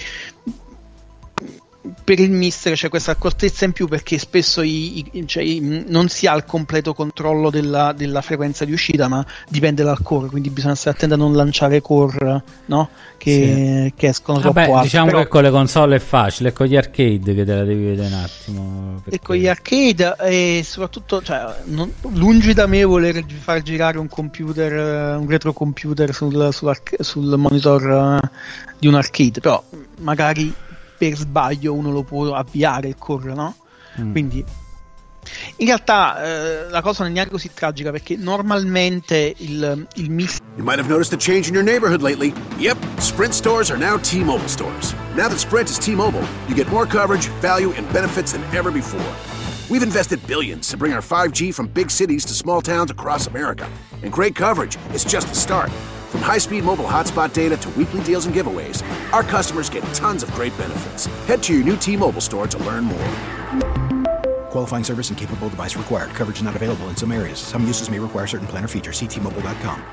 Speaker 5: per il mister c'è questa accortezza in più perché spesso i- i- cioè, i- non si ha il completo controllo della, della frequenza di uscita, ma dipende dal core, quindi bisogna stare attenti a non lanciare core no? che, che escono troppo
Speaker 7: Vabbè,
Speaker 5: alti.
Speaker 7: diciamo
Speaker 5: Però-
Speaker 7: che con le console è facile, è con gli arcade che te la devi vedere un attimo.
Speaker 5: e
Speaker 7: perché-
Speaker 5: con gli arcade e soprattutto cioè, non- lungi da me voler far girare un computer un retrocomputer sul, sull'arc- sul monitor eh, di un arcade però magari per sbaglio uno lo può avviare il core no?
Speaker 7: Mm.
Speaker 5: quindi in realtà eh, la cosa non è neanche così tragica perché normalmente il, il mister
Speaker 8: You might have noticed a change in your neighborhood lately. Yep, Sprint stores are now T-Mobile stores. Now that Sprint is T-Mobile, you get more coverage, value, and benefits than ever before. We've invested billions to bring our 5G from big cities to small towns across America. And great coverage is just the start. From high-speed mobile hotspot data to weekly deals and giveaways, our customers get tons of great benefits. Head to your new T-Mobile store to learn more.
Speaker 10: Qualifying service and capable device required. Coverage not available in some areas. Some uses may require certain plan or features. See T-Mobile.com.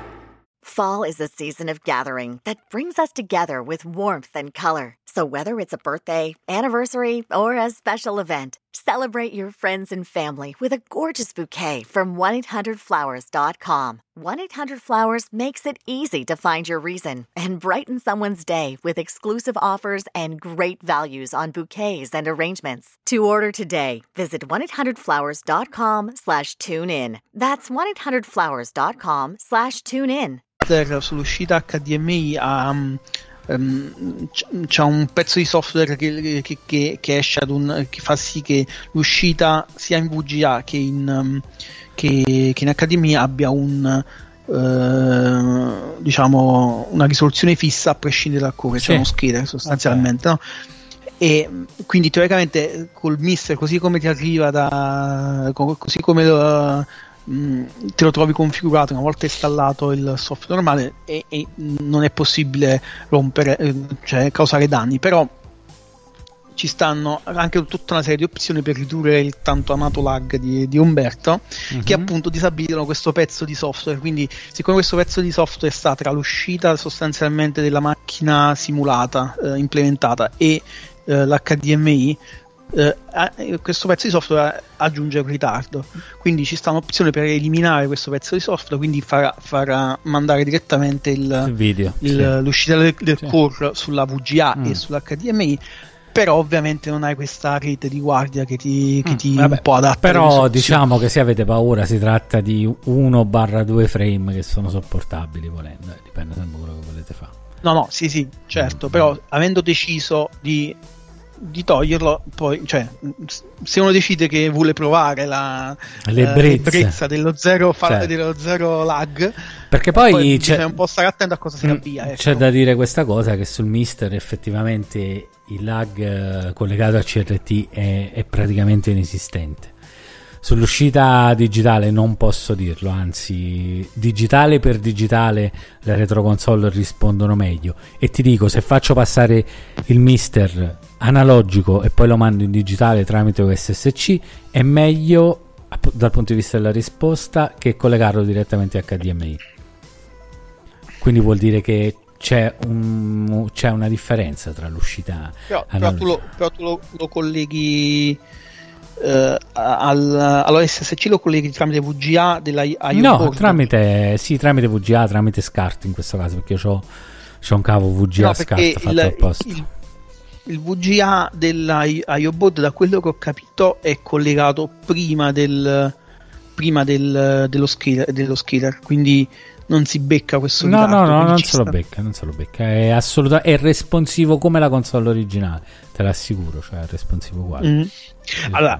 Speaker 9: Fall is a season of gathering that brings us together with warmth and color. So whether it's a birthday, anniversary, or a special event, celebrate your friends and family with a gorgeous bouquet from 1-800-Flowers.com. 1-800-Flowers makes it easy to find your reason and brighten someone's day with exclusive offers and great values on bouquets and arrangements. To order today, visit 1-800-Flowers.com slash tune in. That's 1-800-Flowers.com slash tune in.
Speaker 5: sull'uscita HDMI ha, um, c'è un pezzo di software che, che, che, che esce ad un, che fa sì che l'uscita sia in VGA che in, um, che, in HDMI abbia un uh, diciamo una risoluzione fissa a prescindere dal colore, sì. cioè uno scaler sostanzialmente. Okay. No? e quindi teoricamente col mister così come ti arriva da così come lo, Mm, te lo trovi configurato una volta installato il software normale e, e non è possibile rompere, eh, cioè causare danni, però ci stanno anche tutta una serie di opzioni per ridurre il tanto amato lag di, di Umberto uh-huh. che appunto disabilitano questo pezzo di software quindi siccome questo pezzo di software sta tra l'uscita sostanzialmente della macchina simulata eh, implementata e eh, l'HDMI eh, questo pezzo di software aggiunge un ritardo quindi ci sta un'opzione per eliminare questo pezzo di software quindi farà, farà mandare direttamente il,
Speaker 7: il video
Speaker 5: il, sì. l'uscita del, del sì. core sulla VGA mm. e sull'HDMI però ovviamente non hai questa rete di guardia che ti, che mm, ti vabbè, un po' adatta
Speaker 7: però diciamo che se avete paura si tratta di 1-2 frame che sono sopportabili volendo eh, dipende sempre da quello che volete fare
Speaker 5: no no sì sì certo mm. però avendo deciso di di toglierlo, poi, cioè, se uno decide che vuole provare la, l'ebbrezza, eh, dello, zero certo. dello zero lag,
Speaker 7: perché poi, poi c'è
Speaker 5: un po' stare attento a cosa si avvia.
Speaker 7: Ecco. C'è da dire questa cosa: che sul Mister effettivamente il lag eh, collegato a CRT è, è praticamente inesistente. Sull'uscita digitale non posso dirlo, anzi, digitale per digitale le retro console rispondono meglio. E ti dico, se faccio passare il mister analogico e poi lo mando in digitale tramite OSSC, è meglio dal punto di vista della risposta che collegarlo direttamente a HDMI. Quindi vuol dire che c'è, un, c'è una differenza tra l'uscita
Speaker 5: però, però tu, lo, però tu lo, lo colleghi Uh, al, all'OSSC lo colleghi tramite VGA della IO
Speaker 7: No, tramite, sì, tramite VGA, tramite SCART in questo caso, perché ho un cavo VGA no, SCART fatto il, apposta.
Speaker 5: Il, il VGA della IOBOD, da quello che ho capito, è collegato prima del prima del, dello, scaler, dello scaler, quindi non si becca questo
Speaker 7: no ritardo, no no non se, becca, non se, lo becca, è assolutamente è responsivo come la console originale te l'assicuro cioè è responsivo uguale mm.
Speaker 5: allora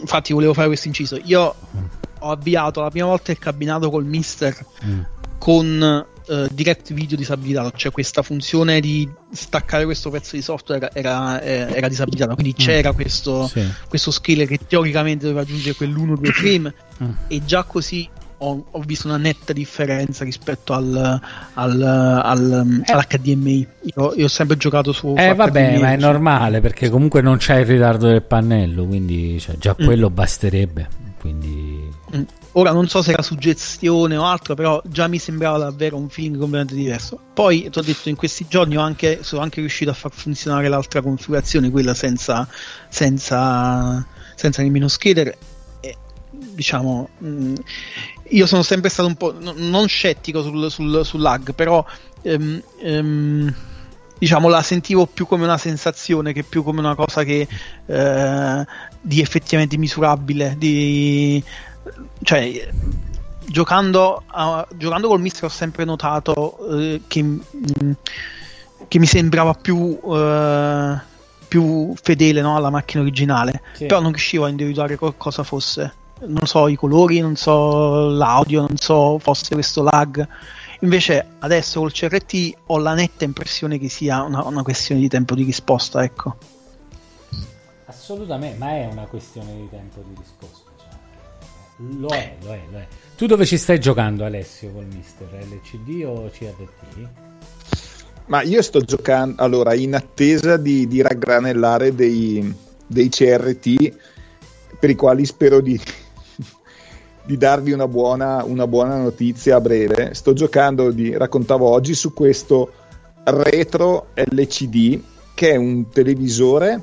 Speaker 5: infatti volevo fare questo inciso io mm. ho avviato la prima volta il cabinato col mister mm. con uh, direct video disabilitato cioè questa funzione di staccare questo pezzo di software era, era, era disabilitata quindi mm. c'era questo, sì. questo scaler che teoricamente doveva aggiungere quell'1-2 frame mm. e già così ho, ho, visto una netta differenza rispetto al, al, al eh. all'HDMI. Io, io, ho sempre giocato su.
Speaker 7: Eh, vabbè, HDMI, ma è normale perché comunque non c'è il ritardo del pannello, quindi cioè, già mm. quello basterebbe. Quindi...
Speaker 5: Mm. Ora non so se era suggestione o altro, però già mi sembrava davvero un feeling completamente diverso. Poi ti ho detto, in questi giorni anche, sono anche riuscito a far funzionare l'altra configurazione, quella senza, senza, senza nemmeno scheller. E, diciamo, mh, mm, io sono sempre stato un po' non scettico sul, sul, sul lag, però ehm, ehm, diciamo la sentivo più come una sensazione che più come una cosa che eh, di effettivamente misurabile. Di, cioè, giocando, a, giocando col mister ho sempre notato eh, che, mh, mm, che, mi sembrava più. Eh, più fedele no, alla macchina originale, sì. però non riuscivo a individuare cosa fosse non so i colori, non so l'audio, non so fosse questo lag. Invece adesso col CRT ho la netta impressione che sia una, una questione di tempo di risposta, ecco.
Speaker 7: Assolutamente, ma è una questione di tempo di risposta. Cioè, lo è, lo è, lo è. Tu dove ci stai giocando Alessio col Mister? LCD o CRT?
Speaker 6: Ma io sto giocando, allora, in attesa di, di raggranellare dei, dei CRT per i quali spero di, di darvi una buona, una buona, notizia a breve. Sto giocando, di, raccontavo oggi, su questo retro LCD che è un televisore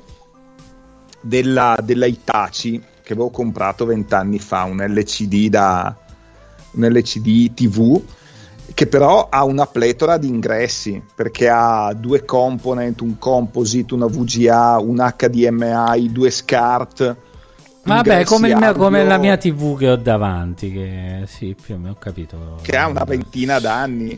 Speaker 6: della, della Itachi che avevo comprato vent'anni fa, un LCD da un LCD TV che però ha una pletora di ingressi perché ha due component, un composite, una VGA, un HDMI, due SCART.
Speaker 7: Vabbè, come, mio, come, la mia TV che ho davanti, che sì, più o meno ho capito.
Speaker 6: Che ha una ventina d'anni,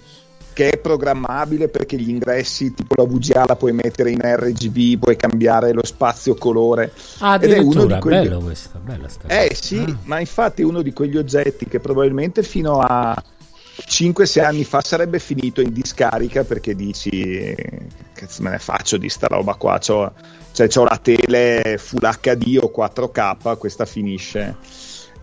Speaker 6: che è programmabile perché gli ingressi, tipo la VGA, la puoi mettere in RGB, puoi cambiare lo spazio colore.
Speaker 7: Ah, Ed è uno di quegli... bello questo, bella sta
Speaker 6: Eh sì, ah. ma infatti è uno di quegli oggetti che probabilmente fino a 5-6 anni fa sarebbe finito in discarica perché dici che me ne faccio di sta roba qua c'ho, cioè, c'ho la tele full HD o 4K questa finisce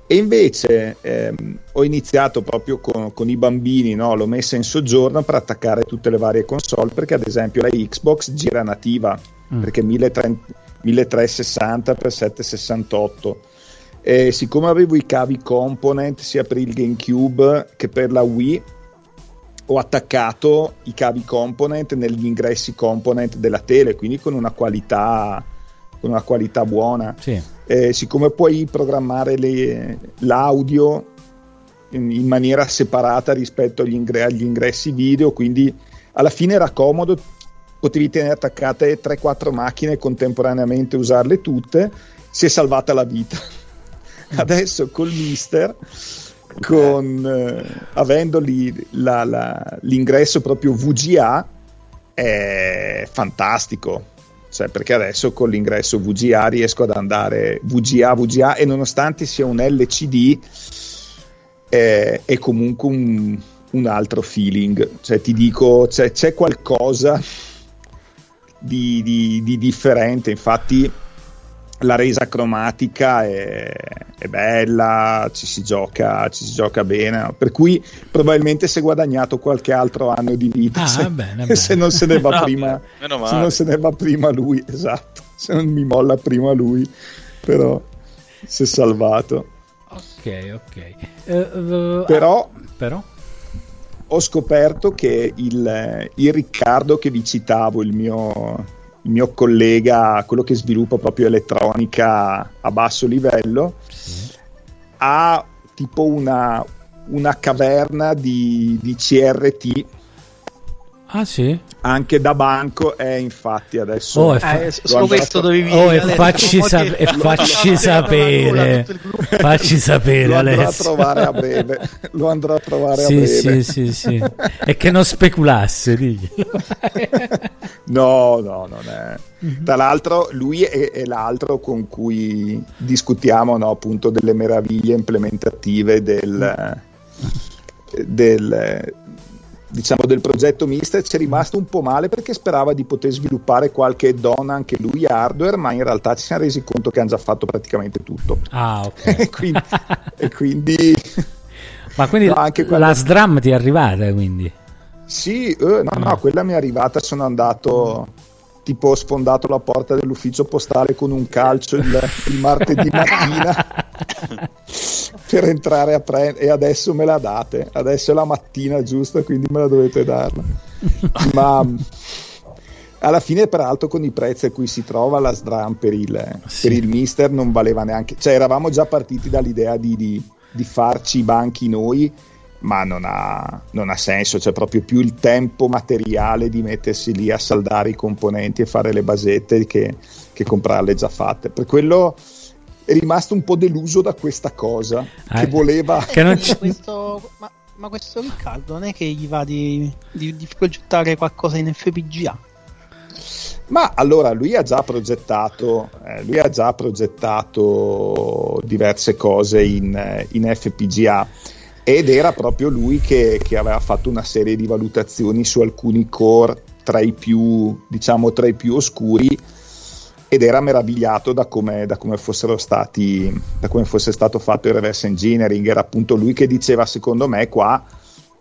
Speaker 6: e invece ehm, ho iniziato proprio con, con i bambini no? l'ho messa in soggiorno per attaccare tutte le varie console perché ad esempio la Xbox gira nativa mm. perché 1360x768 e siccome avevo i cavi component sia per il GameCube che per la Wii, ho attaccato i cavi component negli ingressi component della tele, quindi con una qualità, con una qualità buona.
Speaker 7: Sì.
Speaker 6: E siccome puoi programmare le, l'audio in, in, maniera separata rispetto agli, ingre- agli ingressi video, quindi alla fine era comodo, potevi tenere attaccate 3-4 macchine contemporaneamente, usarle tutte, si è salvata la vita. adesso col mister con eh, avendoli la, la, l'ingresso proprio VGA è fantastico. Cioè perché adesso con l'ingresso VGA riesco ad andare VGA VGA e nonostante sia un LCD è, è comunque un, un, altro feeling. Cioè ti dico c'è, c'è qualcosa di, di, di differente. Infatti la resa cromatica è, è, bella, ci si, gioca, ci si gioca bene, per cui probabilmente si è guadagnato qualche altro anno di vita
Speaker 7: ah,
Speaker 6: se,
Speaker 7: bene, bene.
Speaker 6: se, non se ne va prima, se non se ne va prima lui, esatto, se non mi molla prima lui, però si è salvato.
Speaker 7: Ok, ok. Uh, uh,
Speaker 6: però,
Speaker 7: ah, però?
Speaker 6: ho scoperto che il, il Riccardo che vi citavo, il mio il mio collega, quello che sviluppa proprio elettronica a basso livello, sì. ha tipo una, una caverna di, di CRT
Speaker 7: Ah sì?
Speaker 6: Anche da banco è infatti adesso...
Speaker 7: Oh, fa- eh,
Speaker 5: solo questo dovevi
Speaker 7: oh, e facci, sa- e facci sapere. facci sapere
Speaker 6: Lo andrò
Speaker 7: Alessio.
Speaker 6: a trovare a breve. Lo andrò a trovare
Speaker 7: sì,
Speaker 6: a breve.
Speaker 7: Sì, sì, sì. e che non speculasse, diglielo.
Speaker 6: no, no, non è... Mhm. Tra l'altro lui è, è l'altro con cui discutiamo no, appunto delle meraviglie implementative del... del diciamo, del progetto Mister ci è rimasto un po' male perché sperava di poter sviluppare qualche donna anche lui hardware, ma in realtà ci siamo resi conto che hanno già fatto praticamente tutto.
Speaker 7: Ah, ok.
Speaker 6: e quindi, e quindi
Speaker 7: ma quindi no, anche quando... la SDRAM ti è arrivata quindi?
Speaker 6: Sì, eh, no, no, quella mi è arrivata, sono andato tipo ho sfondato la porta dell'ufficio postale con un calcio il, il martedì mattina per entrare a prendere e adesso me la date adesso è la mattina giusta quindi me la dovete darla ma alla fine peraltro con i prezzi a cui si trova la SDRAM per il, sì. per il mister non valeva neanche cioè eravamo già partiti dall'idea di, di, di farci i banchi noi ma non ha, non ha senso, c'è proprio più il tempo materiale di mettersi lì a saldare i componenti e fare le basette che, che comprarle già fatte. Per quello è rimasto un po' deluso da questa cosa ah, che voleva...
Speaker 5: Che non c- questo, ma, ma, questo Riccardo non è che gli va di, di, di progettare qualcosa in FPGA?
Speaker 6: Ma allora lui ha già progettato, eh, lui ha già progettato diverse cose in, in FPGA ed era proprio lui che, che, aveva fatto una serie di valutazioni su alcuni core tra i più, diciamo, tra i più oscuri ed era meravigliato da come, da come fossero stati, da come fosse stato fatto il reverse engineering. Era appunto lui che diceva, secondo me, qua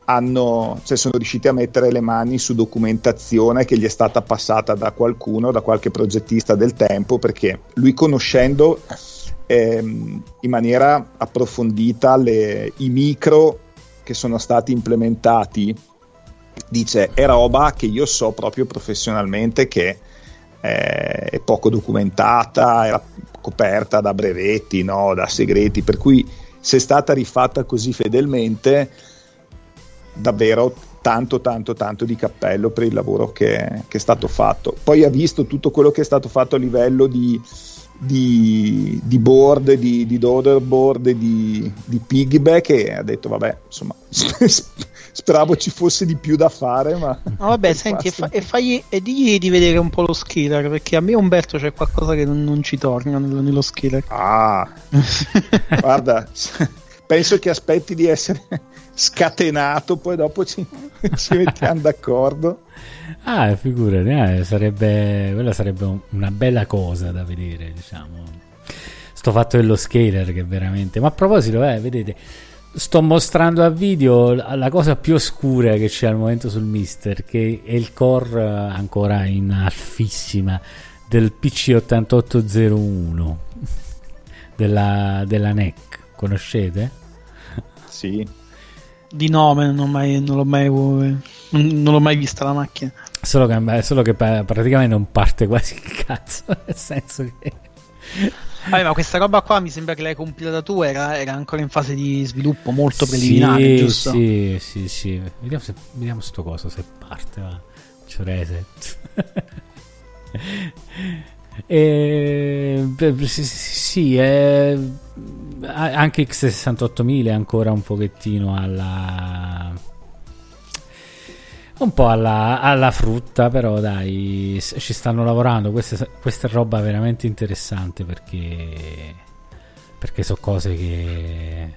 Speaker 6: hanno, cioè sono riusciti a mettere le mani su documentazione che gli è stata passata da qualcuno, da qualche progettista del tempo, perché lui conoscendo ehm, in maniera approfondita le, i micro che sono stati implementati, dice è roba che io so proprio professionalmente che eh, è poco documentata, era coperta da brevetti, no? da segreti, per cui se è stata rifatta così fedelmente davvero tanto tanto tanto di cappello per il lavoro che, che, è stato fatto poi ha visto tutto quello che è stato fatto a livello di, di, di board di, di board di, di piggyback e ha detto vabbè insomma speravo ci fosse di più da fare ma
Speaker 5: no, vabbè senti e, fa, e, fagli, e digli di vedere un po' lo skiller perché a me Umberto c'è qualcosa che non, non ci torna nello, nello skiller
Speaker 6: ah guarda penso che aspetti di essere scatenato, poi dopo ci, ci mettiamo d'accordo.
Speaker 7: Ah, figurati, eh, sarebbe, quella sarebbe una bella cosa da vedere, diciamo. Sto fatto dello scaler che veramente... Ma a proposito, eh, vedete, sto mostrando a video la cosa più oscura che c'è al momento sul Mister, che è il core ancora in alfissima del PC8801 della, della NEC. Conoscete?
Speaker 6: Sì
Speaker 5: di nome non, mai, non, l'ho mai, non, l'ho mai vista la macchina.
Speaker 7: Solo che, solo che praticamente non parte quasi il cazzo, nel senso che...
Speaker 5: Vabbè, ma questa roba qua mi sembra che l'hai compilata tu, era, era ancora in fase di sviluppo molto preliminare,
Speaker 7: sì,
Speaker 5: giusto?
Speaker 7: Sì, sì, sì. Vediamo, se, vediamo sto coso se parte, va. C'ho reset. E, sì, sì è, anche X68000 è ancora un pochettino alla un po' alla, alla, frutta, però dai, ci stanno lavorando. Questa, questa è roba veramente interessante perché, perché sono cose che,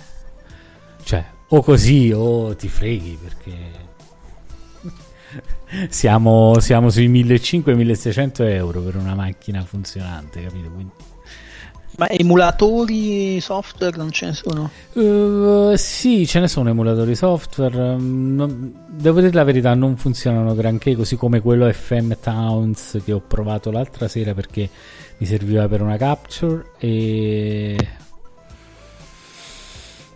Speaker 7: cioè, o così o ti freghi perché siamo, siamo sui 1500-1600 euro per una macchina funzionante, capito? Quindi...
Speaker 5: Ma emulatori software non ce ne sono?
Speaker 7: Uh, sì, ce ne sono emulatori software. Mm, devo dire la verità, non funzionano granché, così come quello FM Towns che ho provato l'altra sera perché mi serviva per una capture e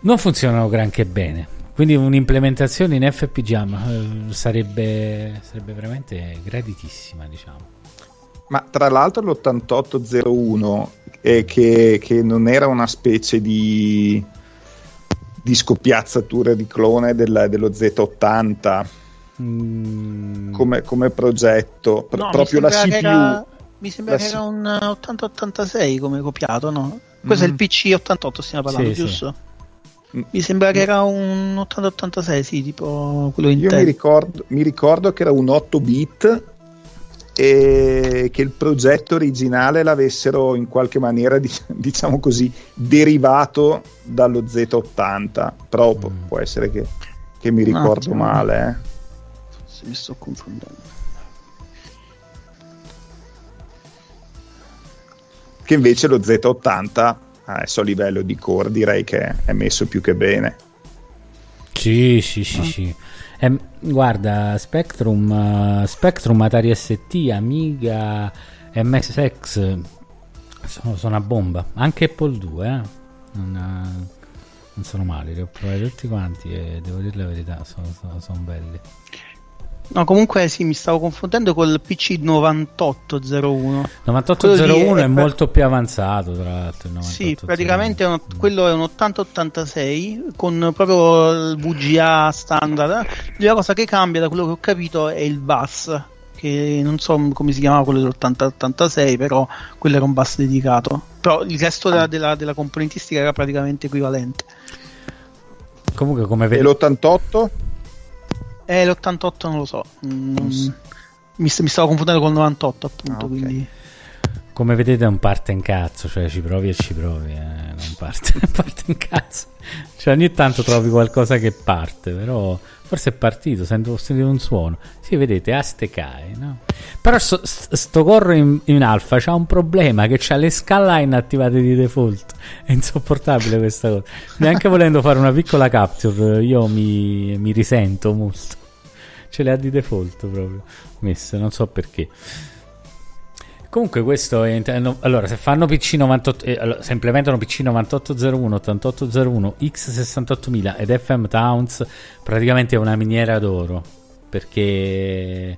Speaker 7: non funzionano granché bene. Quindi un'implementazione in FPGA eh, sarebbe, sarebbe veramente graditissima, diciamo.
Speaker 6: Ma tra l'altro l'8801, eh, che, che, non era una specie di, di scoppiazzatura di clone del, dello Z80 mm. come, come, progetto, pr- no, proprio la CPU.
Speaker 5: Era, mi sembra che era un 8086 come copiato, no? Questo mm. è il PC 88, stiamo parlando, sì, giusto? Sì. Mi sembra che era un 8086, sì, tipo quello in
Speaker 6: Io mi ricordo, mi ricordo, che era un 8 bit e che il progetto originale l'avessero in qualche maniera, diciamo così, derivato dallo Z80. Però mm. può essere che, che mi ricordo male.
Speaker 5: Eh. Mi sto confondendo.
Speaker 6: Che invece lo Z80 adesso a livello di core direi che è messo più che bene.
Speaker 7: Sì, sì, sì, ah. sì. Eh, guarda, Spectrum, uh, Spectrum, Atari ST, Amiga, MSX sono, sono a bomba. Anche Apple 2, eh? non, uh, non, sono male, li ho provati tutti quanti e devo dire la verità, sono, sono, sono belli.
Speaker 5: No, comunque sì, mi stavo confondendo col PC 9801.
Speaker 7: 9801 è, è molto più avanzato, tra l'altro.
Speaker 5: Sì, praticamente è uno, quello è un 8086 con proprio il VGA standard. La cosa che cambia, da quello che ho capito, è il bus. Che non so come si chiamava quello dell'8086, però quello era un bus dedicato. Però il resto della, della, della componentistica era praticamente equivalente.
Speaker 7: Comunque, come vedi.
Speaker 6: E l'88?
Speaker 5: Eh, l'88 non lo so. Mm, mi, mi stavo confondendo con il 98 appunto,
Speaker 6: Ah, ok.
Speaker 5: quindi...
Speaker 7: Come vedete non parte in cazzo, cioè ci provi e ci provi, eh, non parte, parte in cazzo. Cioè ogni tanto trovi qualcosa che parte, però forse è partito, sento, sentito un suono. Sì, vedete, aste cae, no? Però sto, st- sto corro in, in alfa c'ha un problema che c'ha le skyline attivate di default. È insopportabile questa cosa. Neanche volendo fare una piccola capture, io mi, mi risento molto. Ce le ha di default proprio messe, non so perché. Comunque questo è no, allora se fanno PC 98 eh, allora, se implementano PC 9801, 8801, X68000 ed FM Towns praticamente è una miniera d'oro perché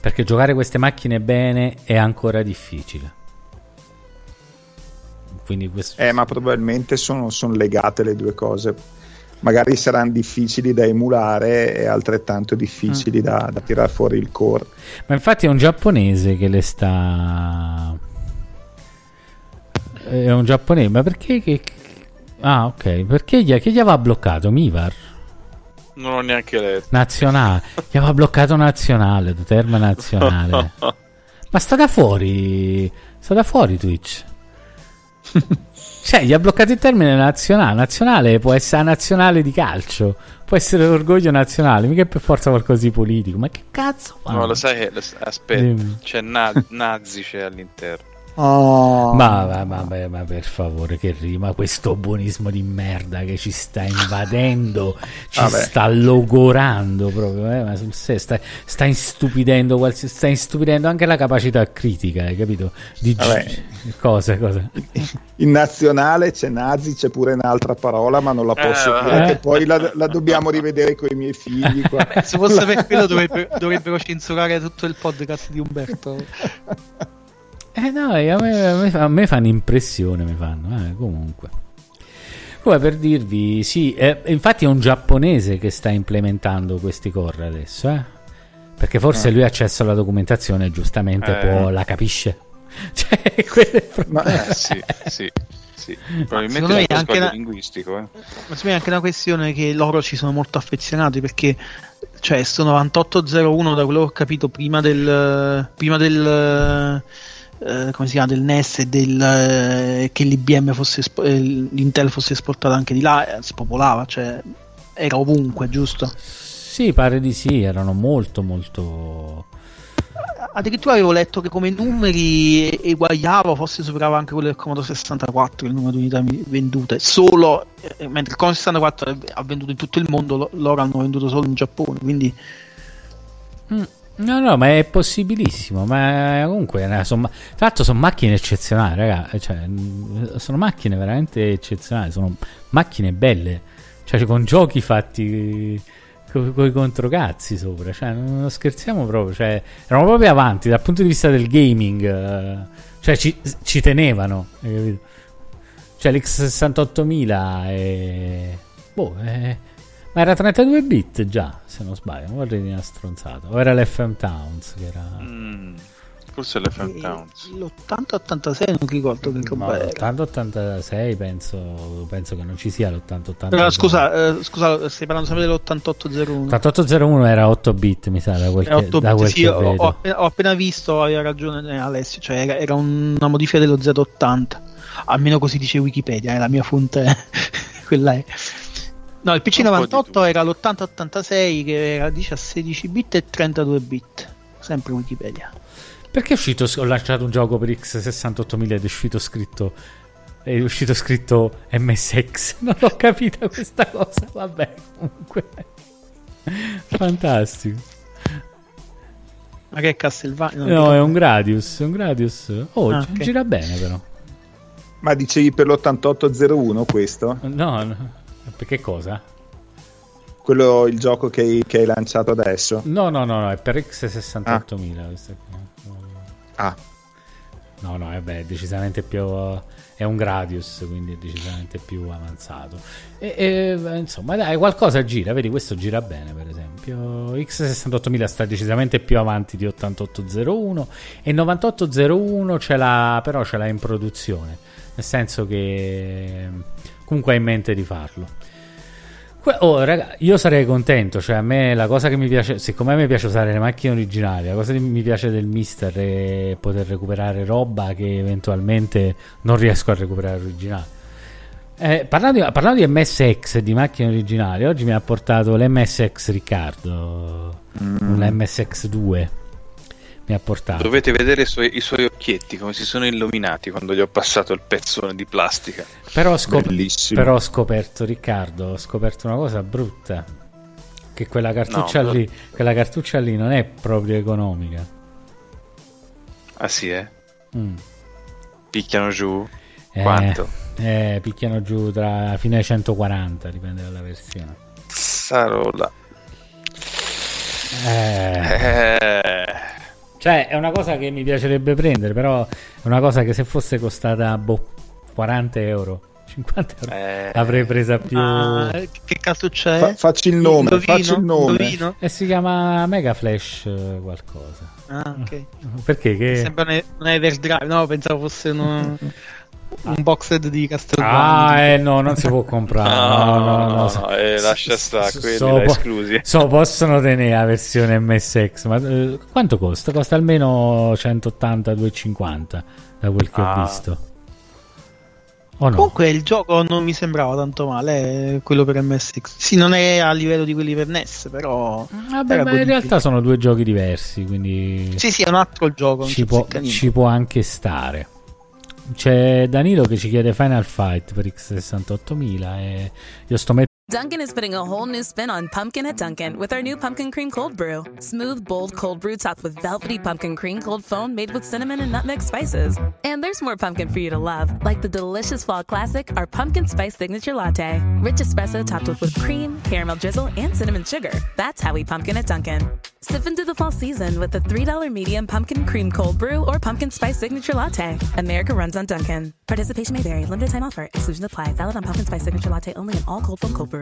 Speaker 7: perché giocare queste macchine bene è ancora difficile. Quindi questo
Speaker 6: Eh, ma probabilmente sono, sono legate le due cose. Magari saranno difficili da emulare e altrettanto difficili
Speaker 7: Mm.
Speaker 6: da, da tirar fuori il core.
Speaker 7: Ma infatti è un giapponese che le sta. È un giapponese, ma perché? Che... Ah, ok. Perché gli, che gli aveva bloccato? Mivar?
Speaker 4: Non ho neanche letto.
Speaker 7: Nazionale. Gli aveva bloccato nazionale, terma nazionale. ma sta da fuori. Sta da fuori Twitch. Cioè, gli ha bloccato il termine nazionale. Nazionale può essere nazionale di calcio. Può essere l'orgoglio nazionale, mica è per forza qualcosa di politico. Ma che cazzo fa?
Speaker 4: No, lo sai che. lo aspetta,
Speaker 7: Dimmi.
Speaker 4: c'è na- Nazi c'è all'interno.
Speaker 5: Oh.
Speaker 7: Ma, ma, ma, ma- ma per favore, che rima questo buonismo di merda che ci sta invadendo, ci
Speaker 6: Vabbè.
Speaker 7: sta logorando proprio. Eh? Ma sul serio, sta, sta istupidendo qualsiasi, sta istupidendo anche la capacità critica, hai capito? Di gi- cosa, cosa?
Speaker 6: In nazionale c'è nazi, c'è pure un'altra parola, ma non la posso
Speaker 4: Eh,
Speaker 6: dire, che poi la, la dobbiamo rivedere con i miei figli. Qua.
Speaker 5: Beh, se fosse per quello dovrebbero, dovrebbero censurare tutto il podcast di Umberto.
Speaker 7: Eh no, eh, a me, a me a me fanno impressione, mi fanno, eh, comunque. Come per dirvi, sì, eh, infatti è un giapponese che sta implementando questi core adesso, eh? Perché forse lui ha accesso alla documentazione, giustamente
Speaker 4: Eh.
Speaker 7: può, la capisce. Cioè, quello è il
Speaker 6: Ma-.
Speaker 4: Eh, sì, sì, sì. Probabilmente è un
Speaker 5: anche la-
Speaker 4: linguistico. Eh.
Speaker 5: Ma secondo me è anche una questione che loro ci sono molto affezionati perché cioè sto 9801 da quello che ho capito prima del prima del eh, come si chiama del NES e del eh, che l'IBM fosse espo- eh, l'Intel fosse esportato anche di là eh, spopolava cioè era ovunque giusto?
Speaker 7: Sì, pare di sì, erano molto molto...
Speaker 5: addirittura avevo letto che come numeri eguagliava forse superava anche quello del Commodore 64 il numero di unità vendute. Solo eh, mentre il Commodore 64 ha venduto in tutto il mondo lo- loro hanno venduto solo in Giappone quindi
Speaker 7: Mm, No, no, ma è possibilissimo. Ma comunque, eh, sono, tra l'altro, sono macchine eccezionali, raga. Cioè, mm, sono macchine veramente eccezionali. Sono macchine belle, cioè, con giochi fatti con i controcazzi sopra. Cioè, non scherziamo proprio. Cioè, erano proprio avanti dal punto di vista del gaming. eh, cioè, ci, ci tenevano. Cioè, l'X68000 è. Boh, è. Ma era 32 bit già, se non sbaglio, non vorrei dire una stronzata. O era l'FM Towns che era...
Speaker 4: Mm, forse l'FM Towns.
Speaker 5: l'80-86 non ricordo che
Speaker 7: No,
Speaker 5: era
Speaker 7: l'80-86 penso, penso che non ci sia l'80-86.
Speaker 5: Però, scusa, eh, scusa, stai parlando sempre dell'8801
Speaker 7: l'8801 era 8 bit, mi sa, da quel che,
Speaker 5: 8
Speaker 7: da
Speaker 5: bit,
Speaker 7: quel
Speaker 5: sì,
Speaker 7: che
Speaker 5: ho,
Speaker 7: vedo.
Speaker 5: ho appena, ho appena visto, aveva ragione eh, Alessio, cioè era, era una modifica dello Z80, almeno così dice Wikipedia, è la mia fonte, quella è. No, il
Speaker 4: Un po' di
Speaker 5: PC98
Speaker 4: tutto.
Speaker 5: era l'8086 che era 16 bit e 32 bit, sempre Wikipedia.
Speaker 7: Perché è uscito, ho lanciato un gioco per X68000 ed è uscito scritto... È uscito scritto MSX. Non ho capito questa cosa. Vabbè, comunque... Fantastico.
Speaker 5: Ma che è Castlevania?
Speaker 7: No, è un Gradius. È un Gradius. Oh,
Speaker 5: Ah,
Speaker 7: gi-
Speaker 5: ok.
Speaker 7: gira bene però.
Speaker 6: Ma dicevi per l'8801 questo?
Speaker 7: No, no. Perché cosa?
Speaker 6: Quello il gioco che hai, che hai lanciato adesso?
Speaker 7: No, no, no, no, è per X68000. questa qua.
Speaker 6: Ah,
Speaker 7: No, no, vabbè, è decisamente più. È un Gradius, quindi è decisamente più avanzato. E, e, insomma, dai, qualcosa gira. Vedi, questo gira bene, per esempio. X68000 sta decisamente più avanti di 8801 e 9801 ce l'ha, però ce l'ha in produzione. Nel senso che comunque ha in mente di farlo. Oh, raga, io sarei contento. Cioè, a me la cosa che mi piace, siccome a me piace usare le macchine originali, la cosa che mi piace del Mister è poter recuperare roba che eventualmente non riesco a recuperare originale. Eh, parlando, di, parlando di MSX di macchine originali, oggi mi ha portato l'MSX Riccardo, un MSX 2. Mi ha portato.
Speaker 4: Dovete vedere i suoi, i suoi occhietti come si sono illuminati quando gli ho passato il pezzone di plastica.
Speaker 7: Però ho, scop- però ho scoperto, Riccardo, ho scoperto una cosa brutta. Che quella cartuccia,
Speaker 4: No,
Speaker 7: lì, quella cartuccia lì non è proprio economica.
Speaker 4: Ah sì, eh?
Speaker 7: Mm.
Speaker 4: Picchiano giù.
Speaker 7: Eh,
Speaker 4: Quanto?
Speaker 7: Eh, picchiano giù tra fino ai 140, dipende dalla versione.
Speaker 4: Sarola.
Speaker 7: Eh,
Speaker 4: Eh,
Speaker 7: cioè, è una cosa che mi piacerebbe prendere, però è una cosa che se fosse costata boh, 40 euro, 50 euro,
Speaker 4: eh,
Speaker 7: l'avrei presa più...
Speaker 5: Che cartuccia è?
Speaker 6: Fa- facci il nome,
Speaker 5: Indovino?
Speaker 6: facci il nome.
Speaker 7: E si chiama Mega Flash eh, qualcosa.
Speaker 5: Ah, ok.
Speaker 7: Perché? Che...
Speaker 5: Sembra un un Everdrive, no? Pensavo fosse uno- un boxed di Castlevania.
Speaker 7: Ah, eh, no, non si può comprare. No, no, no. so-
Speaker 4: eh, lascia stare,
Speaker 7: so-
Speaker 4: quelli
Speaker 7: so-
Speaker 4: esclusi.
Speaker 7: So, possono tenere la versione MSX, ma eh, quanto costa? Costa almeno 180-250 da quel che ho
Speaker 4: Ah.
Speaker 7: visto. O no?
Speaker 5: Comunque il gioco non mi sembrava tanto male, eh, quello per MSX. Sì, non è a livello di quelli per NES, però...
Speaker 7: Vabbè, ma in realtà sono due giochi diversi, quindi
Speaker 5: Sì, sì, è un altro gioco.
Speaker 7: ci, può, ci può anche stare. C'è Danilo che ci chiede Final Fight per X68000 e io sto mettendo
Speaker 11: Dunkin' is putting a whole new spin on pumpkin at Dunkin' with our new pumpkin cream cold brew. Smooth, bold cold brew topped with velvety pumpkin cream cold foam made with cinnamon and nutmeg spices. And there's more pumpkin for you to love, like the delicious fall classic, our pumpkin spice signature latte. Rich espresso topped with whipped cream, caramel drizzle, and cinnamon sugar. That's how we pumpkin at Dunkin'. Sip into the fall season with the $3 medium pumpkin cream cold brew or pumpkin spice signature latte. America runs on Dunkin'. Participation may vary. Limited time offer. Exclusions apply. Valid on pumpkin spice signature latte only in all cold foam cold brew.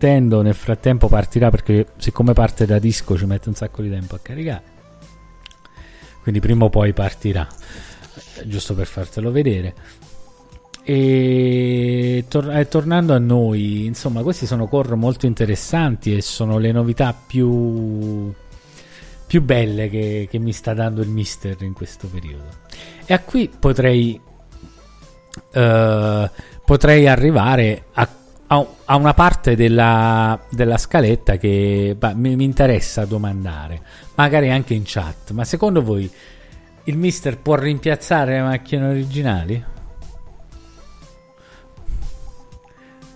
Speaker 7: nel frattempo partirà perché siccome parte da disco ci mette un sacco di tempo a caricare. Quindi prima o poi partirà, giusto per fartelo vedere. E tor- eh, tornando a noi, insomma, questi sono core molto interessanti e sono le novità più, più belle che, che mi sta dando il mister in questo periodo. E a qui potrei, eh, potrei arrivare a, a- una parte della, della scaletta che bah, mi, mi interessa domandare, magari anche in chat. Ma secondo voi il mister può rimpiazzare le macchine originali?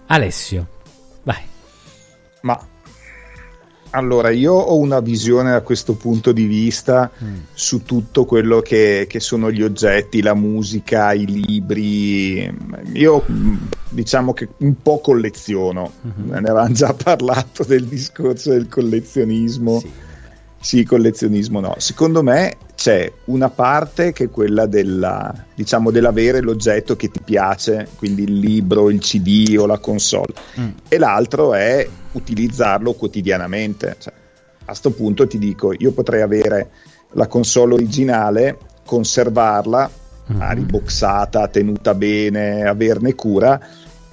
Speaker 7: Alessio, vai.
Speaker 6: Ma allora io ho una visione da questo punto di vista su tutto quello che, che sono gli oggetti, la musica, i libri. Io mh, diciamo che un po' colleziono, ne avevamo già parlato del discorso del collezionismo. Sì, collezionismo no. Secondo me c'è una parte che è quella della, diciamo, dell'avere l'oggetto che ti piace, quindi il libro, il CD o la console, e l'altro è utilizzarlo quotidianamente. Cioè, a sto punto ti dico, io potrei avere la console originale, conservarla, ah, riboxata, tenuta bene, averne cura,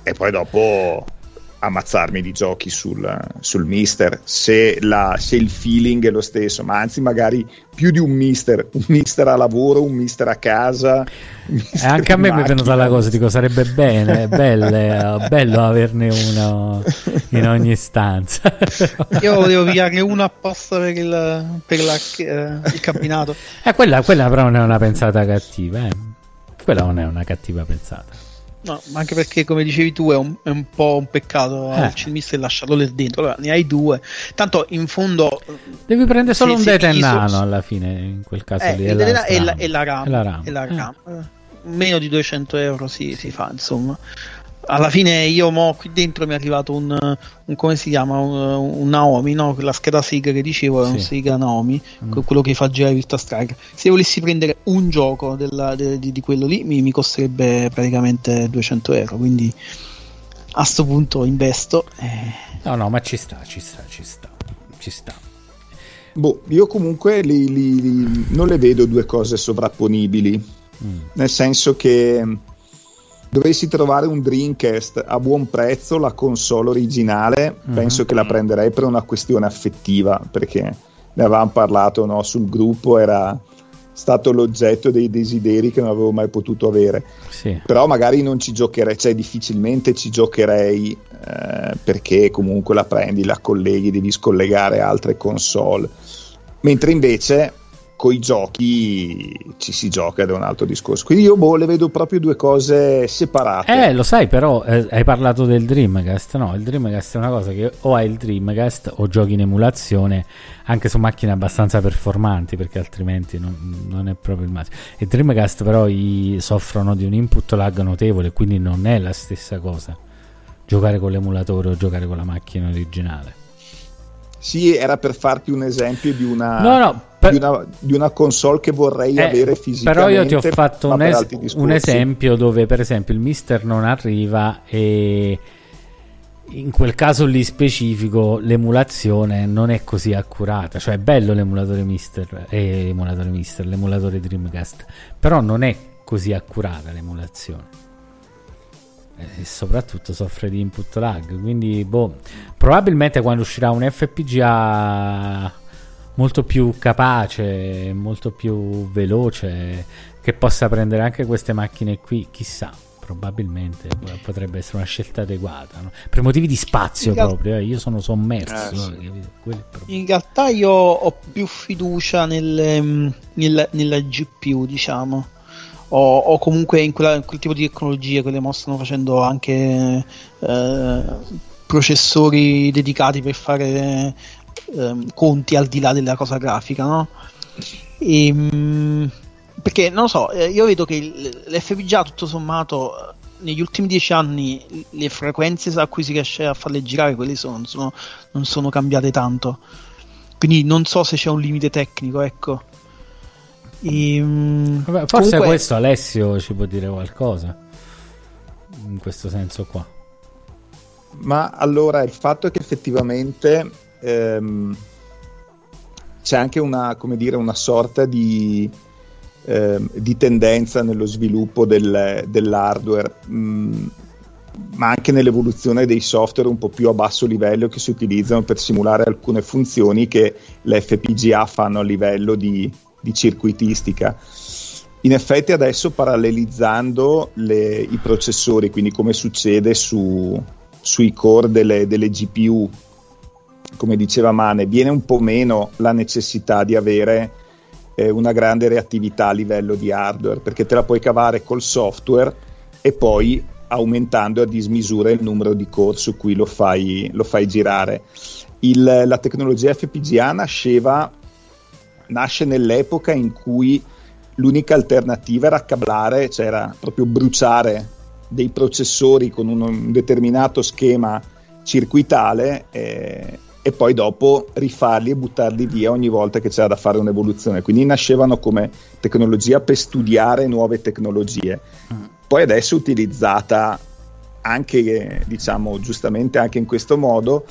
Speaker 6: e poi dopo ammazzarmi di giochi sul, sul mister se, la- se il feeling è lo stesso ma anzi magari più di un mister un mister a lavoro un mister a casa mister
Speaker 7: anche a me mi è venuta
Speaker 6: macchina.
Speaker 7: la cosa, dico sarebbe bene, belle- bello averne uno in ogni stanza.
Speaker 5: Io volevo pigliarne uno apposta per il, per la- eh, il cabinato.
Speaker 7: Eh, quella, quella però non è una pensata cattiva, eh. Quella non è una cattiva pensata.
Speaker 5: No, ma anche perché, come dicevi tu, è un, è un po' un peccato
Speaker 7: Eh.
Speaker 5: al cinemista e lasciarlo lì dentro. Allora, ne hai due. Tanto, in fondo,
Speaker 7: Devi prendere solo
Speaker 5: Sì,
Speaker 7: un
Speaker 5: so-
Speaker 7: Nano alla fine, in quel caso
Speaker 5: eh,
Speaker 7: lì. è la
Speaker 5: e, la,
Speaker 7: RAM.
Speaker 5: la RAM.
Speaker 7: È la RAM.
Speaker 5: la
Speaker 7: Eh.
Speaker 5: RAM. Eh, Meno di 200 euro si, si fa, insomma. Alla fine io mo qui dentro mi è arrivato un, un come si chiama un, un Naomi no? la scheda Sega che dicevo è un
Speaker 7: Sì.
Speaker 5: Sega Naomi
Speaker 7: Mm.
Speaker 5: que- quello che fa girare Vista Strike se volessi prendere un gioco della- de- di, di quello lì mi, mi costerebbe praticamente 200 euro quindi a sto punto investo eh,
Speaker 7: No, no, ma ci sta, ci sta, ci sta. Ci sta.
Speaker 6: Boh, io comunque li- li- li- non le vedo due cose sovrapponibili.
Speaker 7: Mm.
Speaker 6: Nel senso che dovessi trovare un Dreamcast a buon prezzo, la console originale,
Speaker 7: Mhm.
Speaker 6: penso che la prenderei per una questione affettiva, perché ne avevamo parlato no, sul gruppo, era stato l'oggetto dei desideri che non avevo mai potuto avere.
Speaker 7: Sì.
Speaker 6: Però magari non ci giocherei, cioè difficilmente ci giocherei eh, perché comunque la prendi, la colleghi, devi scollegare altre console. Mentre invece coi giochi ci si gioca ed è un altro discorso. Quindi io boh, le vedo proprio due cose separate.
Speaker 7: Eh, lo sai, però eh, hai parlato del Dreamcast. No, il Dreamcast è una cosa che o hai il Dreamcast o giochi in emulazione anche su macchine abbastanza performanti, perché altrimenti non, non è proprio il massimo. Il Dreamcast, però, i- soffrono di un input lag notevole, quindi non è la stessa cosa giocare con l'emulatore o giocare con la macchina originale.
Speaker 6: Sì, era per farti un esempio di una,
Speaker 7: No, no, per-
Speaker 6: di una, di una console che vorrei
Speaker 7: Eh,
Speaker 6: avere fisicamente.
Speaker 7: Però io ti ho fatto un, es- un esempio dove, per esempio, il mister non arriva e in quel caso lì specifico l'emulazione non è così accurata. Cioè, è bello l'emulatore mister, eh, emulatore mister, l'emulatore Dreamcast, però non è così accurata l'emulazione. E soprattutto soffre di input lag. Quindi, boh, probabilmente quando uscirà un FPGA molto più capace, molto più veloce, che possa prendere anche queste macchine qui, chissà. Probabilmente potrebbe essere una scelta adeguata no? per motivi di spazio
Speaker 5: In
Speaker 7: proprio. eh, Io sono sommerso,
Speaker 4: Eh, sì.
Speaker 5: in realtà io ho più fiducia nel, mm, nella, nella GPU diciamo o, o comunque in, quella- in quel tipo di tecnologie che le mo stanno facendo anche eh, processori dedicati per fare ehm, conti al di là della cosa grafica no? E, mm, perché non lo so eh, io vedo che il- l'FPGA tutto sommato eh, negli ultimi dieci anni le frequenze a cui si riesce a farle girare quelle sono, non sono, non sono cambiate tanto quindi non so se c'è un limite tecnico ecco Ehm,
Speaker 7: Vabbè, forse
Speaker 5: comunque-
Speaker 7: questo Alessio ci può dire qualcosa in questo senso qua.
Speaker 6: Ma allora il fatto è che effettivamente ehm, c'è anche una, dire, una sorta di, ehm, di tendenza nello sviluppo del- dell'hardware, mh, ma anche nell'evoluzione dei software un po' più a basso livello che si utilizzano per simulare alcune funzioni che le FPGA fanno a livello di, di circuitistica. In effetti adesso parallelizzando le- i processori, quindi come succede su, sui core delle, delle GPU, come diceva Mane, viene un po' meno la necessità di avere eh, una grande reattività a livello di hardware, perché te la puoi cavare col software e poi aumentando a dismisura il numero di core su cui lo fai, lo fai girare. Il- la tecnologia FPGA nasceva, nasce nell'epoca in cui l'unica alternativa era cablare, cioè era proprio bruciare dei processori con un, un determinato schema circuitale eh, e poi dopo rifarli e buttarli via ogni volta che c'era da fare un'evoluzione. Quindi nascevano come tecnologia per studiare nuove tecnologie. Poi adesso è utilizzata anche, diciamo, giustamente anche in questo modo,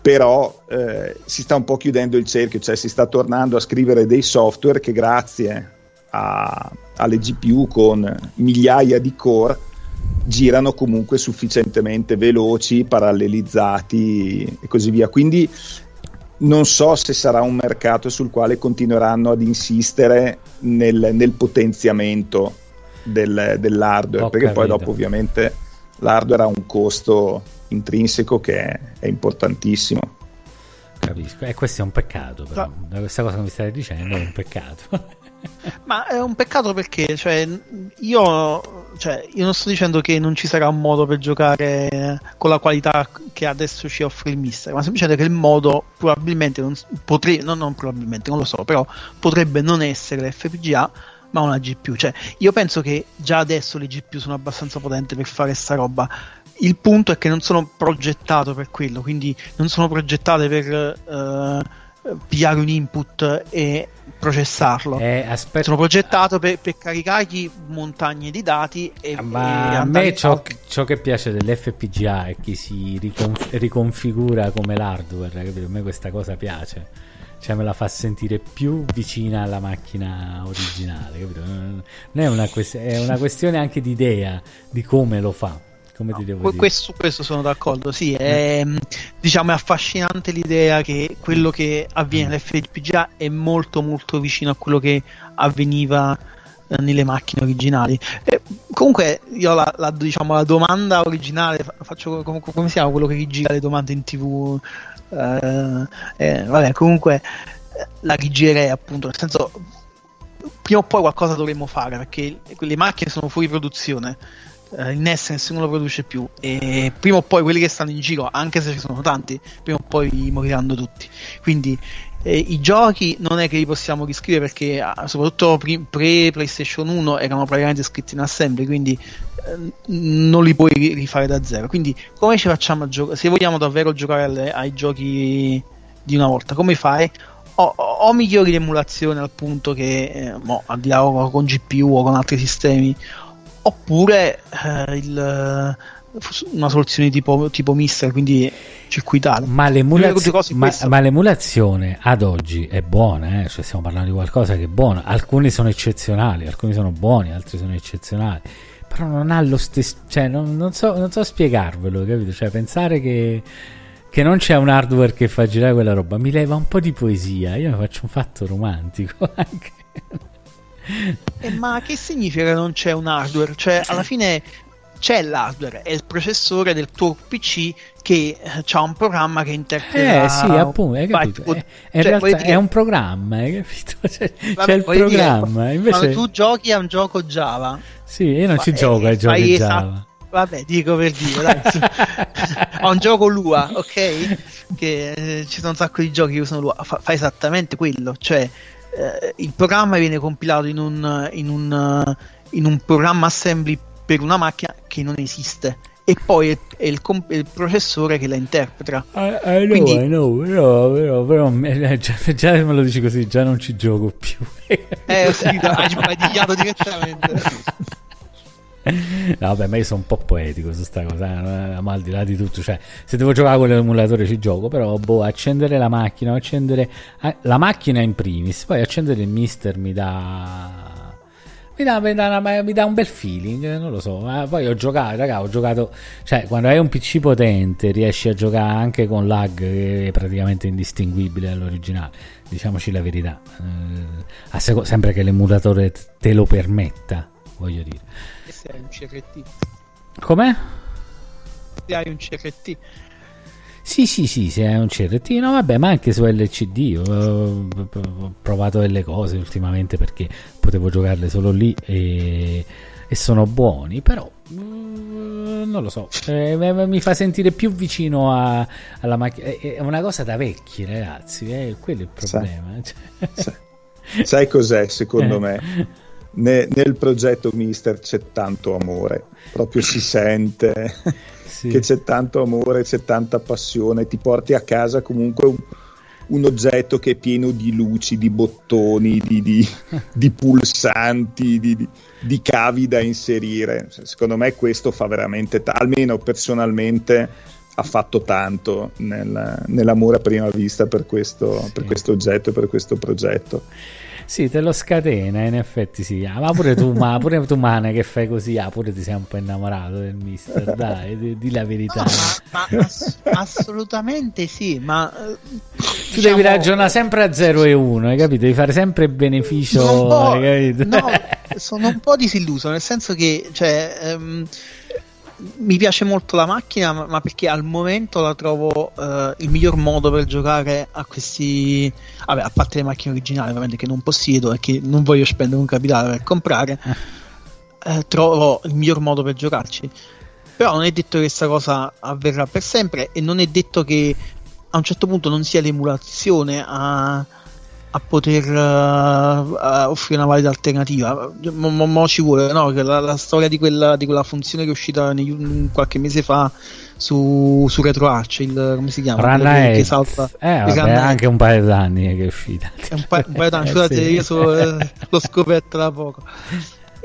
Speaker 6: però eh, si sta un po' chiudendo il cerchio, cioè si sta tornando a scrivere dei software che grazie a- alle GPU con migliaia di core girano comunque sufficientemente veloci, parallelizzati e così via. Quindi non so se sarà un mercato sul quale continueranno ad insistere nel, nel potenziamento del- dell'hardware,
Speaker 7: Ho
Speaker 6: perché poi
Speaker 7: capito.
Speaker 6: dopo ovviamente l'hardware ha un costo intrinseco che è, è importantissimo.
Speaker 7: Capisco. E questo è un peccato, però. Da questa cosa che mi stai dicendo è un peccato.
Speaker 5: Ma è un peccato perché cioè, io, cioè, io non sto dicendo che non ci sarà un modo per giocare con la qualità che adesso ci offre il mister, ma semplicemente che il modo probabilmente non potrebbe, no, non probabilmente, non lo so, però potrebbe non essere l'FPGA, ma una GPU. Cioè, io penso che già adesso le GPU sono abbastanza potenti per fare sta roba. Il punto è che non sono progettate per quello, quindi non sono progettate per uh, pigliare un input e processarlo.
Speaker 7: Eh, aspetta.
Speaker 5: Sono progettate per, per caricargli montagne di dati e,
Speaker 7: Ma
Speaker 5: e
Speaker 7: a me ciò, ciò che piace dell'FPGA è che si riconf- riconfigura come l'hardware, capito? A me questa cosa piace. Cioè me la fa sentire più vicina alla macchina originale, capito? Non è una, quest- è una questione anche di idea di come lo fa. Come ti devo dire?
Speaker 5: questo, questo sono d'accordo, sì, è, diciamo, è affascinante l'idea che quello che avviene nell'FPGA è molto molto vicino a quello che avveniva eh, nelle macchine originali. E, comunque io la, la- diciamo, la domanda originale, fa- faccio come, come si chiama quello che rigira le domande in tv? Eh, eh, vabbè, comunque la rigirerei appunto, nel senso prima o poi qualcosa dovremmo fare perché le macchine sono fuori produzione eh, in NES nessuno lo produce più. E prima o poi quelli che stanno in giro anche se ci sono tanti prima o poi moriranno tutti. Quindi eh, i giochi non è che li possiamo riscrivere perché ah, soprattutto pre, PlayStation 1 erano praticamente scritti in assembly quindi eh, non li puoi ri- rifare da zero. Quindi come ci facciamo a giocare se vogliamo davvero giocare alle- ai giochi di una volta come fai? O, o migliori l'emulazione al punto che eh, mo, al di là con GPU o con altri sistemi oppure eh, il, una soluzione tipo, tipo Mister quindi circuitale
Speaker 7: Ma, ma- ma l'emulazione ad oggi è buona, eh? cioè stiamo parlando di qualcosa che è buono. Alcuni sono eccezionali, alcuni sono buoni, altri sono eccezionali. Però non ha lo stesso, cioè non, non so, non so spiegarvelo, capito? Cioè pensare che, che non c'è un hardware che fa girare quella roba mi leva un po' di poesia. Io mi faccio un fatto romantico anche.
Speaker 5: Eh, ma che significa che non c'è un hardware? Cioè, alla fine c'è l'hardware, è il processore del tuo PC che ha un programma che interpreta.
Speaker 7: Eh sì, appunto, hai capito?
Speaker 5: byte.
Speaker 7: Eh, in
Speaker 5: Cioè,
Speaker 7: realtà
Speaker 5: voglio dire-
Speaker 7: è un programma, hai capito? C'è,
Speaker 5: Vabbè,
Speaker 7: c'è il
Speaker 5: voglio dire,
Speaker 7: programma. invece...
Speaker 5: Quando tu giochi a un gioco Java,
Speaker 7: Sì, io non ci gioco
Speaker 5: eh,
Speaker 7: ai giochi
Speaker 5: fai esa-
Speaker 7: Java.
Speaker 5: Vabbè, dico per dire, dai. Ho un gioco Lua, ok? Che eh, ci sono un sacco di giochi che usano Lua. Fa, fa esattamente quello, cioè eh, il programma viene compilato in un, in, un, eh, in un programma assembly per una macchina che non esiste. E poi è, è il, com- è il processore che la interpreta.
Speaker 7: I, I know,
Speaker 5: Quindi-
Speaker 7: I know, però, però, però eh, già, già me lo dici così, già non ci gioco più.
Speaker 5: Eh sì, hai sbadigliato direttamente.
Speaker 7: Vabbè, ma io sono un po' poetico su sta cosa, eh, ma al di là di tutto, cioè, se devo giocare con l'emulatore ci gioco, però, boh, accendere la macchina, accendere eh, la macchina in primis, poi accendere il mister mi dà... Mi dà, mi, dà una- mi dà un bel feeling, non lo so. eh, poi ho giocato, raga, ho giocato. Cioè, quando hai un PC potente, riesci a giocare anche con lag che è praticamente indistinguibile dall'originale. Diciamoci la verità. Eh, seco- sempre che l'emulatore te lo permetta, voglio dire.
Speaker 5: E se hai un CRT.
Speaker 7: Com'è?
Speaker 5: Se hai un CRT.
Speaker 7: Sì, sì, sì, se è un CRT, no, vabbè, ma anche su LCD. Eh, ho provato delle cose ultimamente perché potevo giocarle solo lì e, e sono buoni, però mm, non lo so, eh, mi- fa sentire più vicino a- alla macchina. È è una cosa da vecchi, ragazzi, eh, quello è il problema. cioè.
Speaker 6: Sai- Sai cos'è secondo
Speaker 7: Eh.
Speaker 6: me? Ne- nel progetto Mister c'è tanto amore, proprio si sente
Speaker 7: Sì.
Speaker 6: che c'è tanto amore, c'è tanta passione, ti porti a casa comunque un, un oggetto che è pieno di luci, di bottoni, di, di- di pulsanti, di, di- cavi da inserire. Secondo me questo fa veramente, ta- almeno personalmente, ha fatto tanto nel- nell'amore a prima vista per questo,
Speaker 7: Sì.
Speaker 6: per questo oggetto e per questo progetto.
Speaker 7: Sì, te lo scatena, in effetti sì. Ah, ma pure tu, ma pure tu, Mane, che fai così, ah, pure ti sei un po' innamorato del mister, dai, di, di la verità.
Speaker 5: No, ma, ma ass- assolutamente sì, ma eh,
Speaker 7: Tu devi ragionare sempre a 0 e 1, hai capito? Devi fare sempre beneficio,
Speaker 5: no, sono un po' disilluso, nel senso che cioè, ehm, mi piace molto la macchina, ma, perché al momento la trovo eh, il miglior modo per giocare a questi. Vabbè, a parte le macchine originali, ovviamente che non possiedo e che non voglio spendere un capitale per comprare, eh, trovo il miglior modo per giocarci. Però non è detto che questa cosa avverrà per sempre e non è detto che a un certo punto non sia l'emulazione a, a poter uh, offrire una valida alternativa. Mo, mo, mo ci vuole, no? La, la, storia di quella, di quella funzione che è uscita negli, qualche mese fa su, su RetroArch, il, come si chiama?
Speaker 7: Run
Speaker 5: che,
Speaker 7: salta, eh, vabbè, anche un paio d'anni che è uscita.
Speaker 5: È un, pa- un paio d'anni, scusate, eh, sì. io so, eh, l'ho scoperto da poco.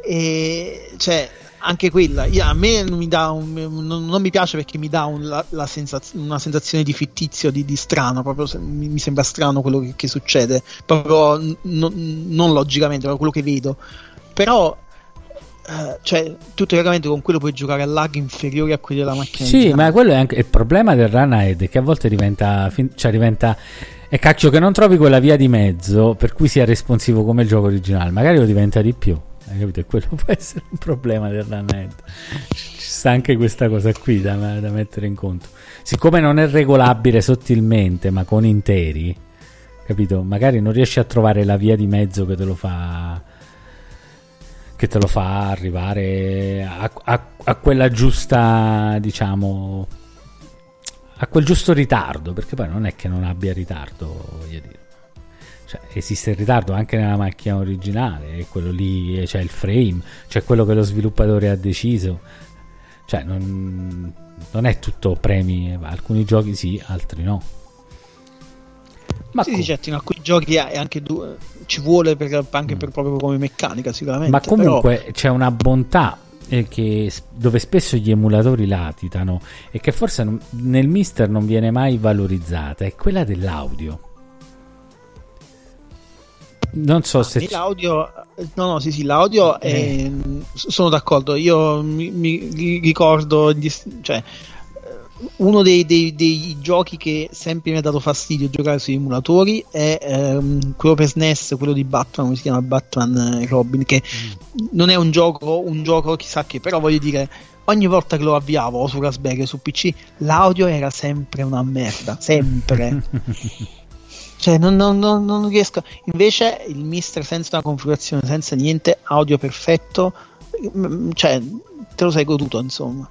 Speaker 5: E cioè, anche quella io, a me non mi, un, non, non mi, piace perché mi dà un, la, la sensaz- una sensazione di fittizio, di, di strano, proprio se, mi, mi, sembra strano quello che, che succede, proprio n- non logicamente, ma quello che vedo. Però Uh, cioè, tu teoricamente con quello puoi giocare a lag inferiori a quelli della macchina.
Speaker 7: Sì, ma quello è anche il problema del run ahead che a volte diventa, fin- cioè diventa è cacchio che non trovi quella via di mezzo per cui sia responsivo come il gioco originale, magari lo diventa di più. Hai capito? E quello può essere un problema del run Ci sta anche questa cosa qui da, da mettere in conto. Siccome non è regolabile sottilmente, ma con interi, capito? Magari non riesci a trovare la via di mezzo che te lo fa che te lo fa arrivare a, a, a, quella giusta, diciamo, a quel giusto ritardo, perché poi non è che non abbia ritardo, voglio dire. Cioè, esiste il ritardo anche nella macchina originale, e quello lì c'è il frame, c'è quello che lo sviluppatore ha deciso. Cioè, non, non è tutto premi, alcuni giochi sì, altri no.
Speaker 5: Ma sì, com- certo, in alcuni giochi è anche du- ci vuole per, anche per, proprio come meccanica, sicuramente.
Speaker 7: Ma comunque
Speaker 5: però...
Speaker 7: c'è una bontà eh, che, dove spesso gli emulatori latitano e che forse non, nel Mister non viene mai valorizzata, è quella dell'audio. Non so ah, se.
Speaker 5: L'audio, no, no, sì, sì, l'audio eh. è, sono d'accordo. Io mi, mi ricordo, cioè, uno dei, dei, dei, giochi che sempre mi ha dato fastidio giocare sui emulatori è ehm, quello per SNES, quello di Batman, come si chiama Batman Robin, che mm. non è un gioco, un gioco chissà che, però voglio dire, ogni volta che lo avviavo su Raspberry o su PC, l'audio era sempre una merda, sempre. cioè non, non, non, non, riesco. Invece il Mister senza una configurazione, senza niente, audio perfetto, mm, cioè te lo sei goduto insomma.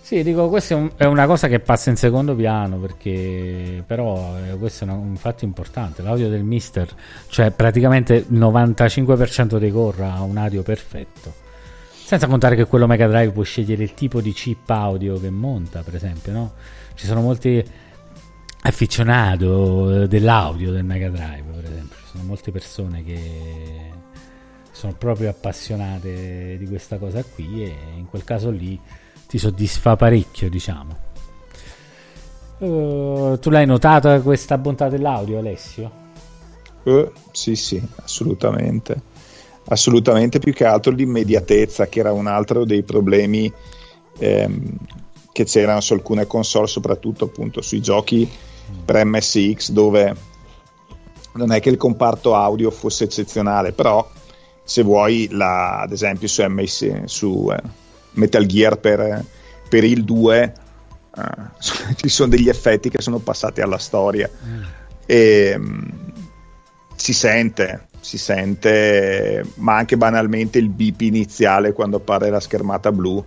Speaker 7: Sì, dico, questa è, un, è, una cosa che passa in secondo piano perché però eh, questo è un, un, fatto importante. L'audio del Mister, cioè praticamente il 95% dei core ha un audio perfetto. Senza contare che quello Mega Drive può scegliere il tipo di chip audio che monta, per esempio, no? Ci sono molti afficionato eh, dell'audio del Mega Drive, per esempio. Ci sono molte persone che sono proprio appassionate di questa cosa qui e in quel caso lì ti soddisfa parecchio, diciamo. Uh, tu l'hai notata questa bontà dell'audio, Alessio?
Speaker 6: Uh, sì, sì, assolutamente. Assolutamente più che altro l'immediatezza, che era un altro dei problemi ehm, che c'erano su alcune console, soprattutto appunto sui giochi per MSX, dove non è che il comparto audio fosse eccezionale, però se vuoi, la, ad esempio su, MS, su eh, Metal Gear per, per il 2 uh, eh, ci sono degli effetti che sono passati alla storia mm. e um, si sente si sente ma anche banalmente il beep iniziale quando appare la schermata blu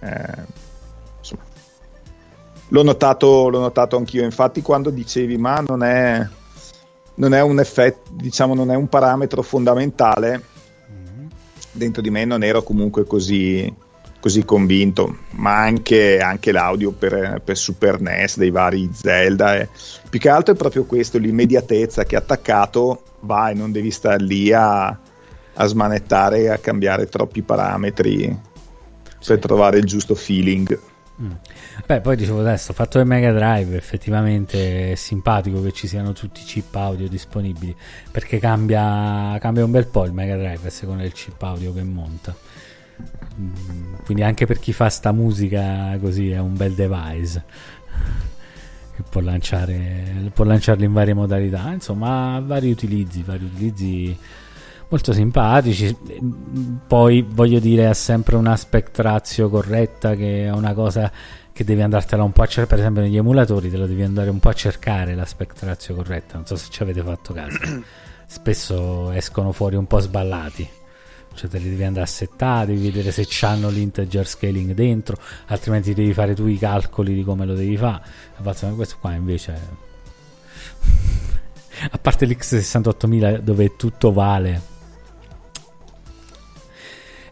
Speaker 6: eh, l'ho notato, l'ho notato anch'io infatti quando dicevi ma non è non è un effetto diciamo non è un parametro fondamentale mm. dentro di me non ero comunque così così convinto, ma anche, anche l'audio per, per, Super NES dei vari Zelda. E, più che altro è proprio questo, l'immediatezza che attaccato vai, non devi stare lì a, a smanettare e a cambiare troppi parametri sì. per trovare il giusto feeling.
Speaker 7: Mm. Beh, poi dicevo adesso, fatto del Mega Drive, effettivamente è simpatico che ci siano tutti i chip audio disponibili perché cambia, cambia un bel po' il Mega Drive a seconda del chip audio che monta. Mm, quindi anche per chi fa sta musica così è un bel device che può lanciare può lanciarli in varie modalità insomma vari utilizzi vari utilizzi molto simpatici poi voglio dire ha sempre una spectrazio corretta che è una cosa che devi andartela un po' a cercare per esempio negli emulatori te la devi andare un po' a cercare la spectrazio corretta non so se ci avete fatto caso spesso escono fuori un po' sballati cioè te li devi andare a settare, devi vedere se hanno l'integer scaling dentro, altrimenti devi fare tu i calcoli di come lo devi fare. Questo qua invece A parte l'X68000 dove tutto vale.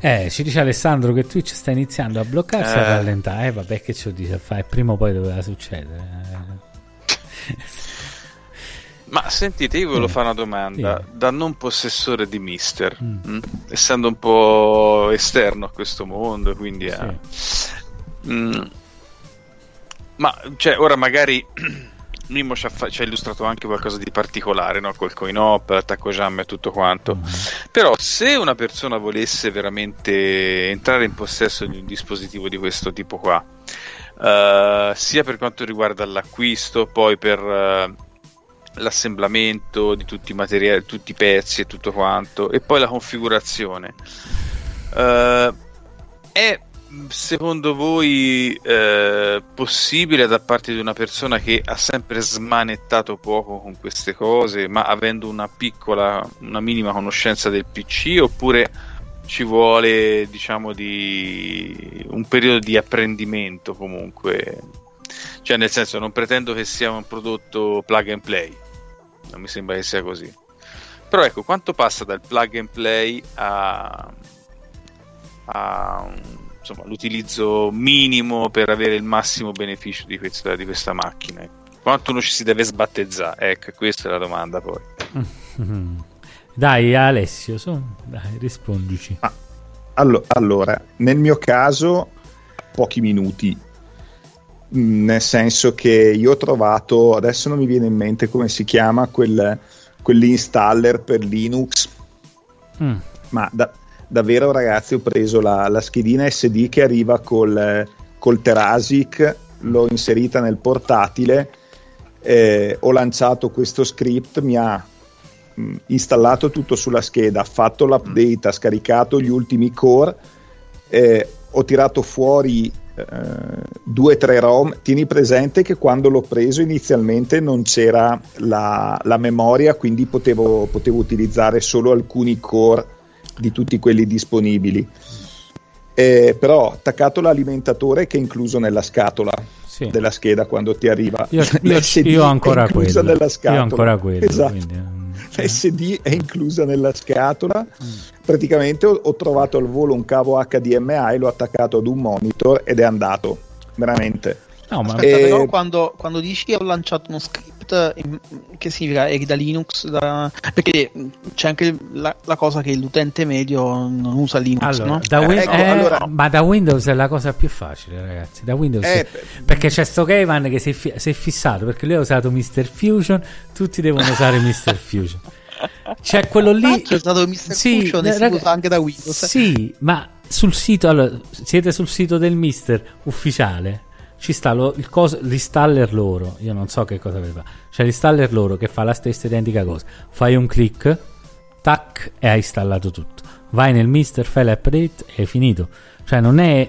Speaker 7: Eh, ci dice Alessandro che Twitch sta iniziando a bloccarsi e
Speaker 4: Eh.
Speaker 7: a rallentare. Eh, vabbè, che ci dice a fare? Prima o poi doveva succedere. Eh.
Speaker 4: Ma sentite, io volevo fare una domanda da non possessore di Mister, mm, essendo un po' esterno a questo mondo, quindi a- Mm, ma cioè, ora magari Mimo ci ha, ci ha illustrato anche qualcosa di particolare, no? col coin op, l'attacco jam e tutto quanto. Però se una persona volesse veramente entrare in possesso di un dispositivo di questo tipo qua, eh, sia per quanto riguarda l'acquisto, poi per eh, l'assemblamento di tutti i materiali, tutti i pezzi e tutto quanto, e poi la configurazione, eh, è secondo voi eh, possibile da parte di una persona che ha sempre smanettato poco con queste cose, ma avendo una piccola, una minima conoscenza del PC, oppure ci vuole, diciamo, di un periodo di apprendimento comunque? Cioè, nel senso, non pretendo che sia un prodotto plug and play, non mi sembra che sia così. Però ecco, quanto passa dal plug and play a, a insomma, l'utilizzo minimo per avere il massimo beneficio di questa, di questa macchina? Quanto uno ci si deve sbattezzare? Ecco, questa è la domanda poi.
Speaker 7: Dai, Alessio, su, dai, rispondici.
Speaker 6: Allo- allora, nel mio caso, pochi minuti. Mm, Nel senso che io ho trovato, adesso non mi viene in mente come si chiama, quel, quell'installer per Linux,
Speaker 7: Mm.
Speaker 6: ma da- davvero ragazzi ho preso la, la schedina SD che arriva col, col Terasic, l'ho inserita nel portatile, eh, ho lanciato questo script, mi ha mh, installato tutto sulla scheda, fatto l'update, ha scaricato gli ultimi core, eh, ho tirato fuori eh, due o tre ROM. Tieni presente che quando l'ho preso inizialmente non c'era la, la memoria, quindi potevo, potevo utilizzare solo alcuni core di tutti quelli disponibili. Eh, però ho attaccato l'alimentatore che è incluso nella scatola
Speaker 7: Sì.
Speaker 6: della scheda quando ti arriva
Speaker 7: Io, io-
Speaker 6: l'SD
Speaker 7: io ho
Speaker 6: è
Speaker 7: ancora
Speaker 6: inclusa
Speaker 7: quello.
Speaker 6: nella scatola
Speaker 7: Io ho ancora quello.
Speaker 6: Esatto.
Speaker 7: quindi, mm.
Speaker 6: l'SD è inclusa nella scatola.
Speaker 7: Mm.
Speaker 6: Praticamente ho, ho trovato al volo un cavo HDMI, l'ho attaccato ad un monitor ed è andato. Veramente.
Speaker 7: No, ma
Speaker 5: Aspetta,
Speaker 6: Eh,
Speaker 5: però quando, quando dici ho lanciato uno script, in- che significa? Da Linux? Da... Perché c'è anche la, la cosa che l'utente medio non usa Linux,
Speaker 7: Allora,
Speaker 5: no?
Speaker 7: da Win-
Speaker 6: ecco,
Speaker 7: eh,
Speaker 6: allora-
Speaker 7: ma da Windows è la cosa più facile, ragazzi. Da Windows
Speaker 6: Eh,
Speaker 7: perché c'è sto Kevin che si è, fi- si è fissato perché lui ha usato Mr. Fusion, tutti devono usare Mr. Fusion. C'è quello lì.
Speaker 5: Infatti ho usato Mr. Fusion e si
Speaker 7: raga-
Speaker 5: usa anche da Windows.
Speaker 7: Sì, ma sul sito, allora, siete sul sito del Mister ufficiale. Ci sta lo- cos- l'installer loro. Io non so che cosa aveva. C'è l'installer loro che fa la stessa identica cosa. Fai un click, tac, e hai installato tutto. Vai nel Mister, fai l'update e è finito. Cioè, non è.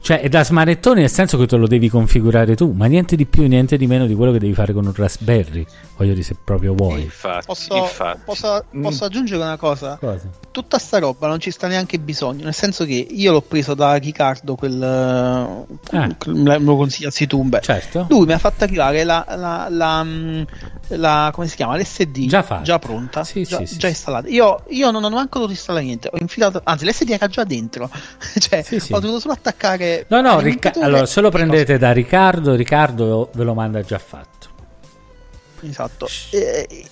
Speaker 7: Cioè, è da smanettone nel senso che te lo devi configurare tu, ma niente di più, niente di meno di quello che devi fare con un Raspberry. Voglio dire, se proprio vuoi.
Speaker 4: Infatti,
Speaker 5: Posso,
Speaker 4: infatti.
Speaker 5: posso- posso aggiungere una cosa?
Speaker 7: Cosa?
Speaker 5: Tutta sta roba non ci sta neanche bisogno, nel senso che io l'ho preso da Riccardo, quel,
Speaker 7: Ah.
Speaker 5: quel- me lo consigliassi tu, beh.
Speaker 7: Certo.
Speaker 5: Lui mi ha fatto arrivare la, la, la, mm, la- come si chiama? L'SD
Speaker 7: Già fatta.
Speaker 5: pronta,
Speaker 7: Sì,
Speaker 5: già,
Speaker 7: sì,
Speaker 5: già
Speaker 7: sì.
Speaker 5: installata. Io, io non ho manco dovuto installare niente, ho infilato, anzi l'SD era già dentro, cioè
Speaker 7: Sì, sì.
Speaker 5: ho dovuto solo attaccare.
Speaker 7: No, no, Ricca- allora se lo prendete da Riccardo, Riccardo ve lo manda già fatto.
Speaker 5: Esatto. E,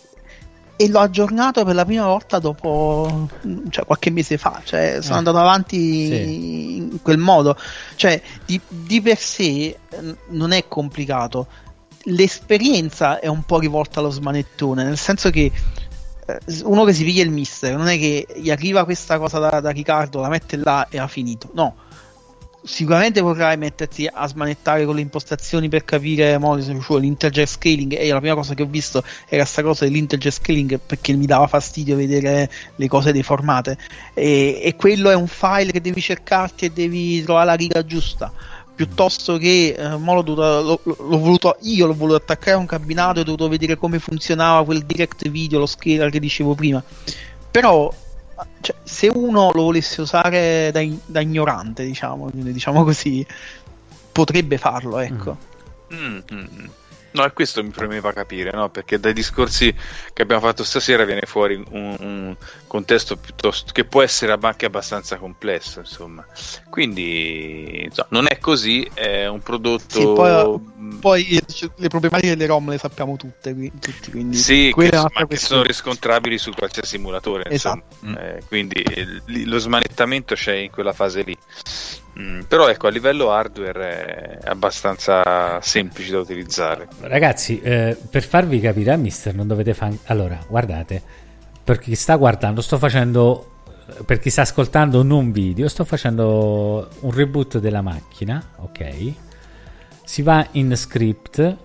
Speaker 5: e l'ho aggiornato per la prima volta dopo cioè, qualche mese fa. Cioè, sono
Speaker 7: Eh.
Speaker 5: andato avanti
Speaker 7: Sì.
Speaker 5: in quel modo. Cioè, di, di per sé non è complicato. L'esperienza è un po' rivolta allo smanettone, nel senso che eh, uno che si piglia il mister non è che gli arriva questa cosa da, da Riccardo, la mette là e ha finito. No. Sicuramente potrai metterti a smanettare con le impostazioni per capire mo, se cioè, l'integer scaling. E la prima cosa che ho visto era questa cosa dell'integer scaling perché mi dava fastidio vedere le cose deformate. E, e quello è un file che devi cercarti e devi trovare la riga giusta. Piuttosto che eh, l'ho, dovuto, l'ho, l'ho, voluto io l'ho voluto attaccare a un cabinato e ho dovuto vedere come funzionava quel direct video lo scaler che dicevo prima. Però cioè, se uno lo volesse usare da, da ignorante, diciamo, diciamo, così, potrebbe farlo, ecco.
Speaker 4: Mm. Mm-hmm. No, e questo mi premeva capire, no? perché dai discorsi che abbiamo fatto stasera viene fuori un, un contesto piuttosto che può essere anche abbastanza complesso, insomma. Quindi insomma, non è così, è un prodotto...
Speaker 5: Sì, poi, poi, le problematiche delle ROM le sappiamo tutte, tutti, quindi...
Speaker 4: Sì, che, ma che sono riscontrabili su qualsiasi emulatore, esatto. eh, quindi lo smanettamento c'è in quella fase lì. Mm, però ecco, a livello hardware è abbastanza semplice da utilizzare.
Speaker 7: Ragazzi, eh, per farvi capire a Mister non dovete fare... Allora, guardate, per chi sta guardando, sto facendo... Per chi sta ascoltando non video, sto facendo un reboot della macchina, ok? Si va in script,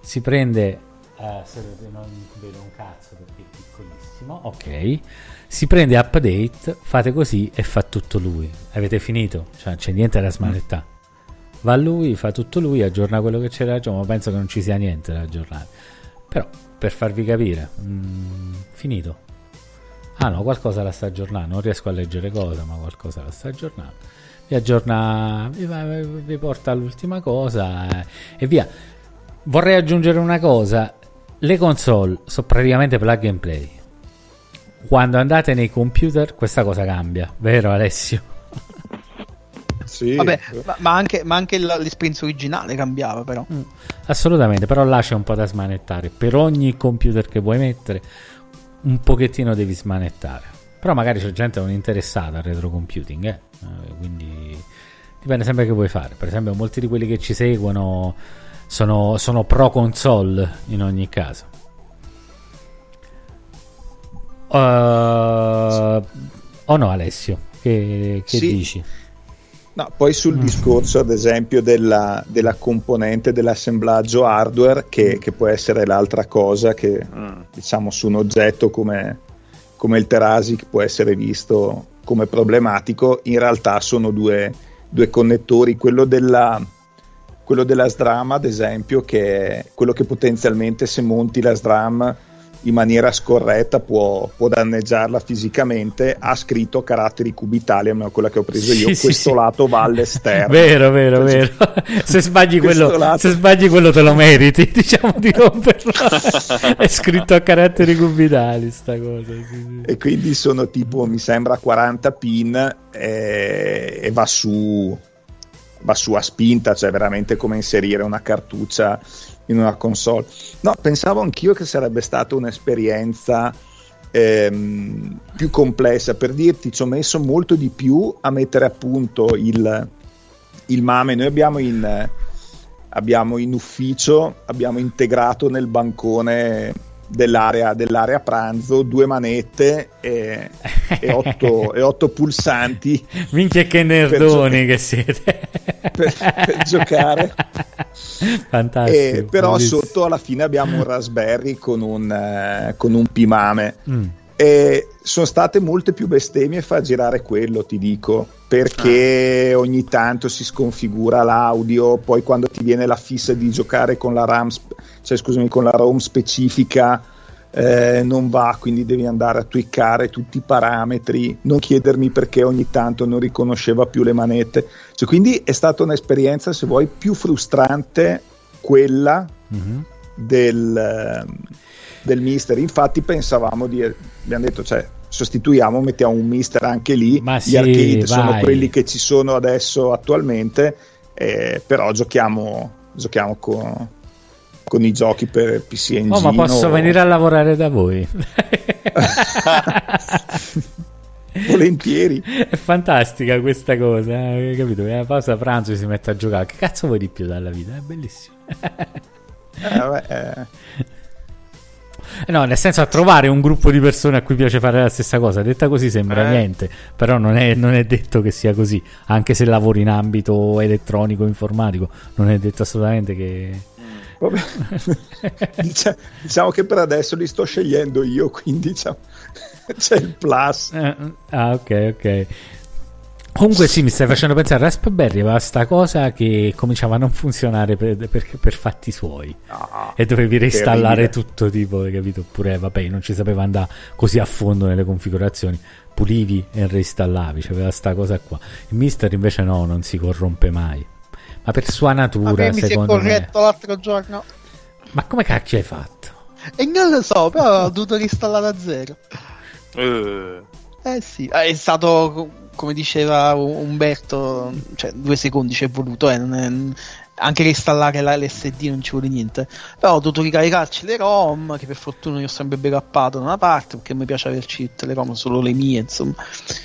Speaker 7: si prende... Uh, se non vedo un cazzo perché è piccolissimo, ok? Si prende update, fate così e fa tutto lui. Avete finito? Cioè, c'è niente da smanettare. Va lui, fa tutto lui, aggiorna quello che c'era già, ma penso che non ci sia niente da aggiornare. Però, per farvi capire, mm, finito. Ah no, qualcosa la sta aggiornando, non riesco a leggere cosa, ma qualcosa la sta aggiornando. Vi aggiorna, vi, vi porta all'ultima cosa eh, e via. Vorrei aggiungere una cosa, le console sono praticamente plug and play quando andate nei computer questa cosa cambia, vero Alessio?
Speaker 5: Sì. Vabbè, ma, ma, anche, ma anche l'esperienza originale cambiava però. Mm.
Speaker 7: Assolutamente, però là c'è un po' da smanettare. Per ogni computer che vuoi mettere, un pochettino devi smanettare. Però magari c'è gente non interessata al retro computing, eh? eh? quindi dipende sempre che vuoi fare. Per esempio, molti di quelli che ci seguono sono, sono pro console in ogni caso. O no, Alessio? Che, che sì. dici?
Speaker 6: No, poi sul mm. discorso, ad esempio, della, della, componente dell'assemblaggio hardware, che, mm. che, può essere l'altra cosa che, mm. diciamo, su un oggetto come, come il Terasic può essere visto come problematico, in realtà sono due, due connettori. Quello della, quello della SDRAM, ad esempio, che è quello che potenzialmente se monti la SDRAM in maniera scorretta può, può, danneggiarla fisicamente, ha scritto caratteri cubitali, almeno quella che ho preso io, sì, questo sì, lato sì. va all'esterno.
Speaker 7: Vero, vero, vero. se, sbagli quello, lato... se sbagli quello te lo meriti, diciamo di romperlo. È scritto a caratteri cubitali sta cosa.
Speaker 6: E quindi sono tipo, mi sembra, 40 pin e, e va su va su a spinta, cioè veramente come inserire una cartuccia in una console. No, pensavo anch'io che sarebbe stata un'esperienza ehm, più complessa. Per dirti, ci ho messo molto di più a mettere a punto il, il MAME. Noi abbiamo in, abbiamo in ufficio, abbiamo integrato nel bancone dell'area, dell'area pranzo, due manette e, e, otto, e otto pulsanti.
Speaker 7: Minchia che nerdoni gio- che siete.
Speaker 6: Per, per giocare.
Speaker 7: Fantastico.
Speaker 6: E, però bellissimo. sotto alla fine abbiamo un Raspberry con un, uh, con un Pimame. Mm. E sono state molte più bestemmie far girare quello, ti dico, perché ah. ogni tanto si sconfigura l'audio, poi quando ti viene la fissa di giocare con la RAM, cioè scusami, con la ROM specifica, eh, non va, quindi devi andare a tweakare tutti i parametri, non chiedermi perché ogni tanto non riconosceva più le manette. Cioè, quindi è stata un'esperienza, se vuoi, più frustrante quella mm-hmm. del, del mister. Infatti pensavamo di, abbiamo detto, cioè, sostituiamo, mettiamo un mister anche lì,
Speaker 7: Ma
Speaker 6: gli
Speaker 7: sì,
Speaker 6: arcade
Speaker 7: vai.
Speaker 6: sono quelli che ci sono adesso attualmente, eh, però giochiamo, giochiamo con, con i giochi per PC Engine.
Speaker 7: Oh, ma posso venire a lavorare da voi?
Speaker 6: Volentieri.
Speaker 7: È fantastica questa cosa, eh? capito? Nella pausa pranzo si mette a giocare. Che cazzo vuoi di più dalla vita? È bellissimo.
Speaker 6: eh, vabbè, eh.
Speaker 7: Eh No, nel senso a trovare un gruppo di persone a cui piace fare la stessa cosa. Detta così sembra
Speaker 4: Eh.
Speaker 7: niente, però non è, non è detto che sia così. Anche se lavori in ambito elettronico, informatico, non è detto assolutamente che...
Speaker 6: Vabbè. Dicia- diciamo che per adesso li sto scegliendo io, quindi diciamo, c'è il plus.
Speaker 7: Eh, ah, ok, ok. Comunque sì, mi stai facendo pensare, Raspberry aveva sta cosa che cominciava a non funzionare per, per- per fatti suoi.
Speaker 6: No,
Speaker 7: E dovevi reinstallare tutto, tipo, hai capito? Oppure, vabbè, non ci sapeva andare così a fondo nelle configurazioni. Pulivi e reinstallavi, c'aveva sta cosa qua. Il Mister invece no, non si corrompe mai. Ma per sua natura,
Speaker 5: me mi si è
Speaker 7: secondo me.
Speaker 5: corretto l'altro giorno.
Speaker 7: Ma come cacchio hai fatto?
Speaker 5: E non lo so, però ho dovuto reinstallare da zero.
Speaker 4: Eh,
Speaker 5: Eh sì, è stato come diceva Umberto, cioè due secondi ci è voluto, eh, è- anche reinstallare la- l'SD non ci vuole niente. Però ho dovuto ricaricarci le ROM, che per fortuna io ho sempre backupato da una parte, perché mi piace averci tutte le ROM, solo le mie, insomma.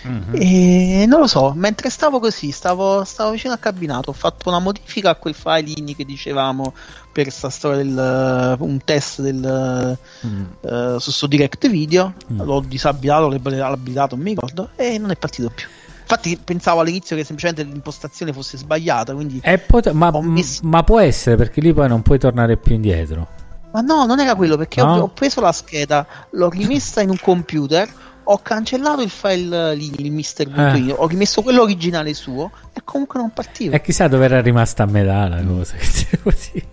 Speaker 7: Mhm.
Speaker 5: E non lo so, mentre stavo così, stavo, stavo vicino al cabinato, ho fatto una modifica a quel file INI che dicevamo per sta storia del un test del
Speaker 7: Mm.
Speaker 5: eh, su sto direct video,
Speaker 7: Mm.
Speaker 5: l'ho disabilitato, l'ho abilitato, non mi ricordo, e non è partito più. Infatti pensavo all'inizio che semplicemente l'impostazione fosse sbagliata, quindi...
Speaker 7: Pot- ma,
Speaker 5: messo-
Speaker 7: ma può essere perché lì poi non puoi tornare più indietro.
Speaker 5: Ma no, non era quello, perché
Speaker 7: No?
Speaker 5: ho, ho preso la scheda, l'ho rimessa in un computer, ho cancellato il file lì, il Mister.io,
Speaker 7: Eh.
Speaker 5: ho rimesso quello originale suo, e comunque non partiva.
Speaker 7: E chissà dove era rimasta a metà la cosa. così.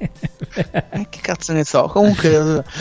Speaker 5: Eh, che cazzo ne so, comunque... eh,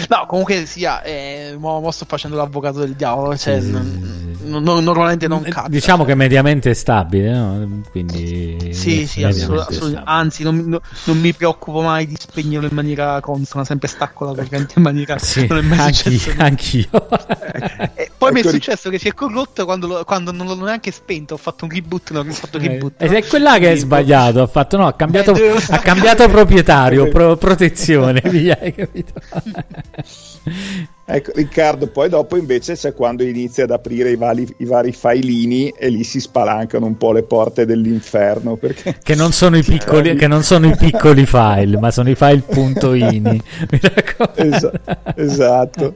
Speaker 5: no, comunque sia, eh, mo, mo sto facendo l'avvocato del diavolo, cioè...
Speaker 7: Sì,
Speaker 5: non-
Speaker 7: sì, sì.
Speaker 5: non- normalmente non
Speaker 7: Eh,
Speaker 5: cazzo.
Speaker 7: Diciamo che mediamente è stabile, no? Quindi
Speaker 5: Sì, sì,
Speaker 7: mediamente
Speaker 5: assolut-
Speaker 7: è
Speaker 5: assolut-
Speaker 7: stabile.
Speaker 5: anzi, non, non- non mi preoccupo mai di spegnerlo in maniera consona, sempre stacco la corrente in maniera.
Speaker 7: Sì,
Speaker 5: non è mai
Speaker 7: anch'io, anch'io.
Speaker 5: E poi mi è
Speaker 6: Ecco,
Speaker 5: successo che si è corrotto quando, lo- quando non l'ho neanche spento. Ho fatto un reboot, non ho fatto reboot.
Speaker 7: Eh, Ed è quella che è
Speaker 5: Quindi-
Speaker 7: sbagliato. Ha fatto no, ha cambiato,
Speaker 5: Eh,
Speaker 7: ha cambiato proprietario, pro- protezione. Via, hai capito?
Speaker 6: Ecco, Riccardo, poi dopo invece c'è quando inizi ad aprire i vari, i vari filini e lì si spalancano un po' le porte dell'inferno perché
Speaker 7: Che non sono i piccoli, che non sono i piccoli file, ma sono i file.ini. Mi raccomando.
Speaker 6: Esa- esatto.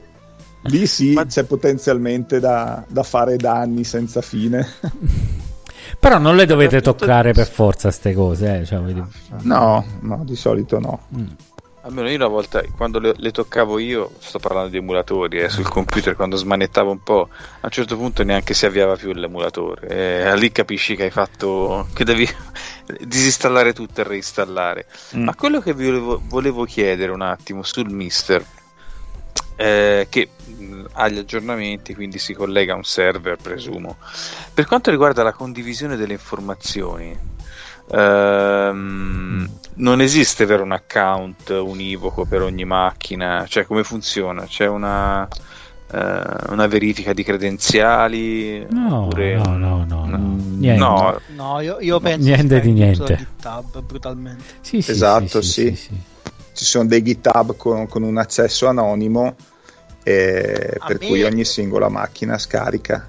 Speaker 6: Lì sì c'è potenzialmente da, da fare danni senza fine.
Speaker 7: Però non le dovete toccare per forza ste cose, eh, cioè, vedi-
Speaker 6: No, no, di solito no.
Speaker 7: Mm.
Speaker 4: almeno io una volta, quando le, le toccavo io, sto parlando di emulatori, eh, sul computer, quando smanettavo un po', a un certo punto neanche si avviava più l'emulatore. E lì capisci che hai fatto, che devi disinstallare tutto e reinstallare.
Speaker 6: Mm.
Speaker 4: Ma quello che vi volevo, volevo chiedere un attimo sul Mister, eh, che mh, ha gli aggiornamenti, quindi si collega a un server, presumo. Per quanto riguarda la condivisione delle informazioni, ehm, non esiste vero un account univoco per ogni macchina, cioè come funziona? C'è una, eh, una verifica di credenziali?
Speaker 7: No,
Speaker 4: oppure-
Speaker 7: no, no, no, no. Niente.
Speaker 4: no,
Speaker 5: No, io, io penso
Speaker 7: Niente
Speaker 5: che
Speaker 7: di niente.
Speaker 5: GitHub, brutalmente.
Speaker 7: Sì, sì,
Speaker 6: Esatto,
Speaker 7: sì,
Speaker 6: sì.
Speaker 7: sì, sì.
Speaker 6: Ci sono dei GitHub con, con un accesso anonimo eh, per
Speaker 5: me-
Speaker 6: cui ogni singola macchina scarica.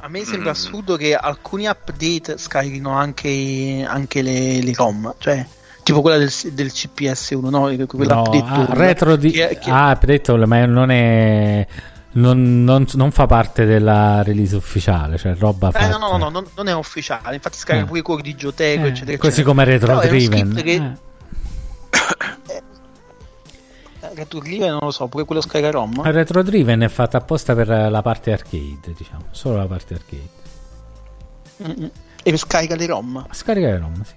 Speaker 5: A me sembra
Speaker 4: Mm.
Speaker 5: assurdo che alcuni update scarichino anche, anche le, le ROM, cioè tipo quella del, del CPS1, no?
Speaker 7: No,
Speaker 5: Quell'update
Speaker 7: ah, retro di...
Speaker 5: che- che-
Speaker 7: Ah, update ma non è... Non, non- non fa parte della release ufficiale, cioè roba
Speaker 5: Eh,
Speaker 7: fatta...
Speaker 5: no, no, no, non, non è ufficiale, infatti scarica
Speaker 7: Eh.
Speaker 5: pure i cuori di Gioteco,
Speaker 7: Eh,
Speaker 5: eccetera,
Speaker 7: così
Speaker 5: eccetera.
Speaker 7: come retro driven.
Speaker 5: script che- Retro Driven non lo so, pure quello scarica ROM.
Speaker 7: Il retro driven è fatta apposta per la parte arcade, diciamo, solo la parte arcade.
Speaker 5: Mm, mm. E scarica le ROM.
Speaker 7: Scarica le ROM, sì.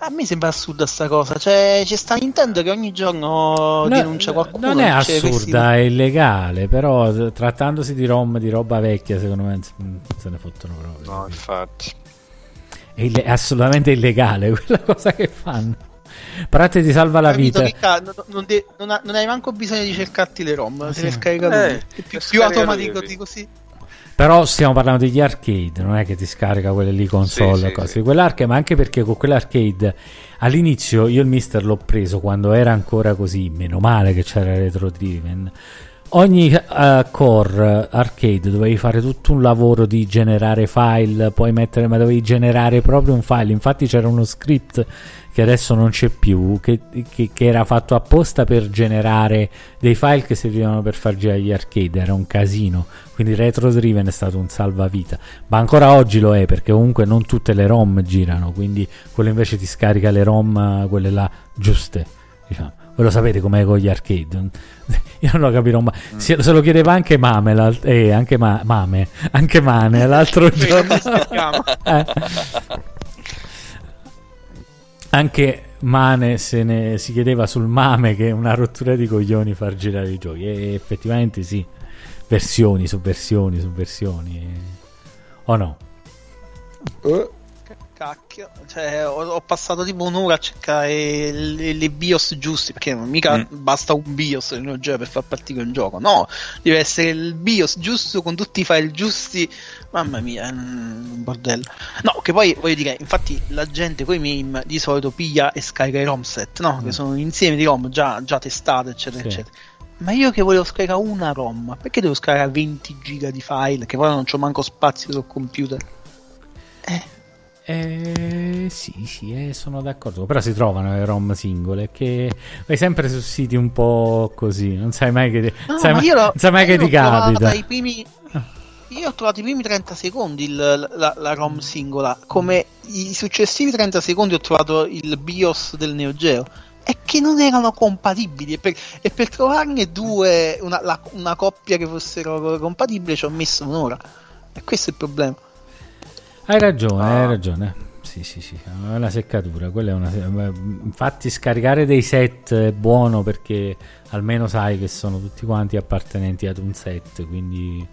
Speaker 5: A me sembra assurda sta cosa. Cioè, c'è sta Nintendo che ogni giorno
Speaker 7: No,
Speaker 5: denuncia qualcuno.
Speaker 7: non è
Speaker 5: questi-
Speaker 7: assurda, è illegale, però trattandosi di ROM, di roba vecchia, secondo me mm, se ne fottono proprio.
Speaker 4: no, infatti.
Speaker 7: È, ille- è assolutamente illegale quella cosa che fanno. Parate ti salva la vita.
Speaker 5: Ricca? non, non de- non ha- non hai manco bisogno di cercarti le ROM,
Speaker 7: Sì.
Speaker 5: te le scarica lui.
Speaker 4: Eh,
Speaker 5: È più, più automatico di così.
Speaker 7: Però stiamo parlando degli arcade, non è che ti scarica quelle lì console
Speaker 4: sì,
Speaker 7: e cose.
Speaker 4: sì.
Speaker 7: Quell'arcade, ma anche perché con quell'arcade all'inizio io il Mister l'ho preso quando era ancora così, meno male che c'era retro driven. Ogni uh, core arcade dovevi fare tutto un lavoro di generare file, poi mettere, ma dovevi generare proprio un file. Infatti c'era uno script che adesso non c'è più, che, che, che, era fatto apposta per generare dei file che servivano per far girare gli arcade, era un casino, quindi Retro Driven è stato un salvavita, ma ancora oggi lo è perché comunque non tutte le ROM girano, quindi quello invece ti scarica le ROM, quelle là giuste, diciamo. Voi lo sapete com'è con gli arcade? Io non lo capirò mai. Mm. Se, se, lo chiedeva anche Mame, eh, anche ma, Mame, anche Mane l'altro giorno. eh. Anche Mane se ne si chiedeva sul Mame che è una rottura di coglioni far girare i giochi. E effettivamente sì, versioni su versioni su versioni. O no?
Speaker 5: Uh cacchio, cioè, ho, ho, passato tipo un'ora a cercare le, le BIOS giusti, perché mica mm. basta un BIOS nel gioco per far partire un gioco, no, deve essere il BIOS giusto con tutti i file giusti, mamma mia, è un bordello. No, che poi voglio dire, infatti la gente con i meme di solito piglia e scarica i ROM set, no, mm. che sono insieme di ROM già, già testate, eccetera, sì. eccetera. Ma io che volevo scaricare una ROM, perché devo scaricare 20 giga di file? Che poi non c'ho manco spazio sul computer.
Speaker 7: Eh. Eh, sì, sì, eh, sono d'accordo. Però si trovano le ROM singole che vai sempre su siti un po' così. Non sai mai che,
Speaker 5: no,
Speaker 7: sai
Speaker 5: mai,
Speaker 7: non sai mai che ti capita.
Speaker 5: Primi, io ho trovato i primi 30 secondi il, la, la, ROM singola. Come i successivi 30 secondi ho trovato il BIOS del Neo Geo. E che non erano compatibili. E per, e per trovarne due, una, la, una coppia che fossero compatibili, ci ho messo un'ora. E questo è il problema.
Speaker 7: Hai ragione, ah. hai ragione. Sì, sì, sì, è una seccatura. Quella è una... Infatti, scaricare dei set è buono perché almeno sai che sono tutti quanti appartenenti ad un set. Quindi,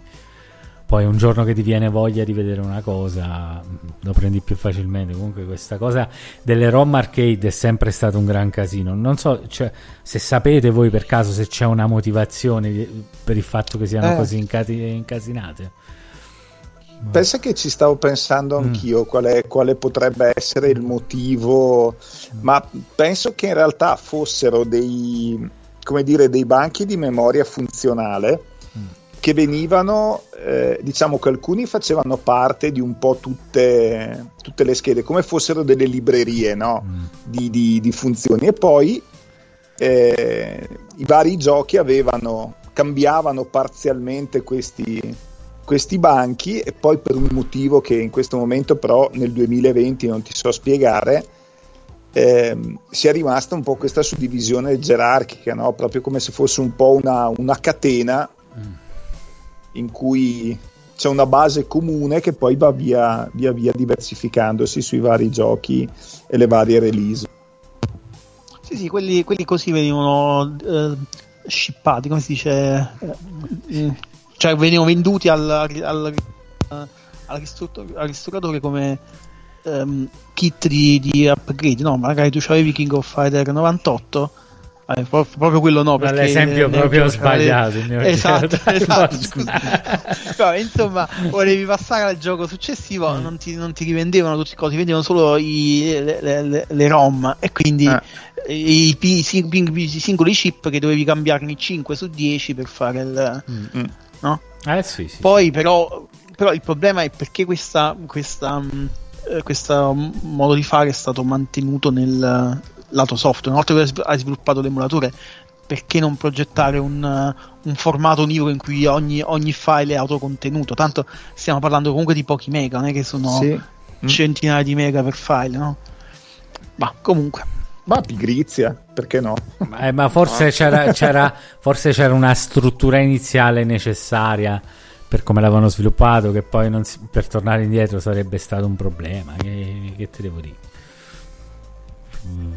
Speaker 7: poi un giorno che ti viene voglia di vedere una cosa, lo prendi più facilmente. Comunque, questa cosa delle ROM arcade è sempre stato un gran casino. Non so cioè, se sapete voi per caso se c'è una motivazione per il fatto che siano eh. così incasinate.
Speaker 6: Pensa che ci stavo pensando mm. anch'io mm. quale, quale, potrebbe essere il motivo, mm. ma penso che in realtà fossero dei, come dire, dei banchi di memoria funzionale mm. che venivano, eh, diciamo che alcuni facevano parte di un po' tutte, tutte le schede, come fossero delle librerie no? Mm. di, di, di, funzioni, e poi eh, i vari giochi avevano, cambiavano parzialmente questi questi banchi e poi per un motivo che in questo momento però nel 2020 non ti so spiegare ehm, sia rimasta un po' questa suddivisione gerarchica no? proprio come se fosse un po' una, una catena mm. in cui c'è una base comune che poi va via, via via diversificandosi sui vari giochi e le varie release
Speaker 5: sì sì quelli, quelli così venivano eh, shippati come si dice eh, cioè venivano venduti al, al, al, al ristoratore come um, kit di, di, upgrade. No, magari tu avevi King of Fighter 98. Eh, proprio quello no, perché
Speaker 7: l'esempio proprio sbagliato.
Speaker 5: Esatto, esatto. Però, insomma, volevi passare al gioco successivo, mm. non, ti, non, ti, rivendevano tutti i cosi, vendevano solo i, le, le, le, ROM e quindi ah. i, i, i, singoli chip che dovevi cambiarne 5 su 10 per fare il. Mm no?
Speaker 7: Eh sì, sì.
Speaker 5: Poi però, però il problema è perché questa, questa, eh, questo modo di fare è stato mantenuto nel lato software. Una volta che hai sviluppato l'emulatore, perché non progettare un, un formato univoco in cui ogni, ogni, file è autocontenuto? Tanto stiamo parlando comunque di pochi mega, non è che sono sì. Mm. centinaia di mega per file, no? Ma comunque.
Speaker 6: Ma pigrizia, perché no?
Speaker 7: Eh, ma forse, c'era, c'era, forse c'era una struttura iniziale necessaria per come l'avevano sviluppato, che poi si, per tornare indietro sarebbe stato un problema. Che, che te devo dire? Mm,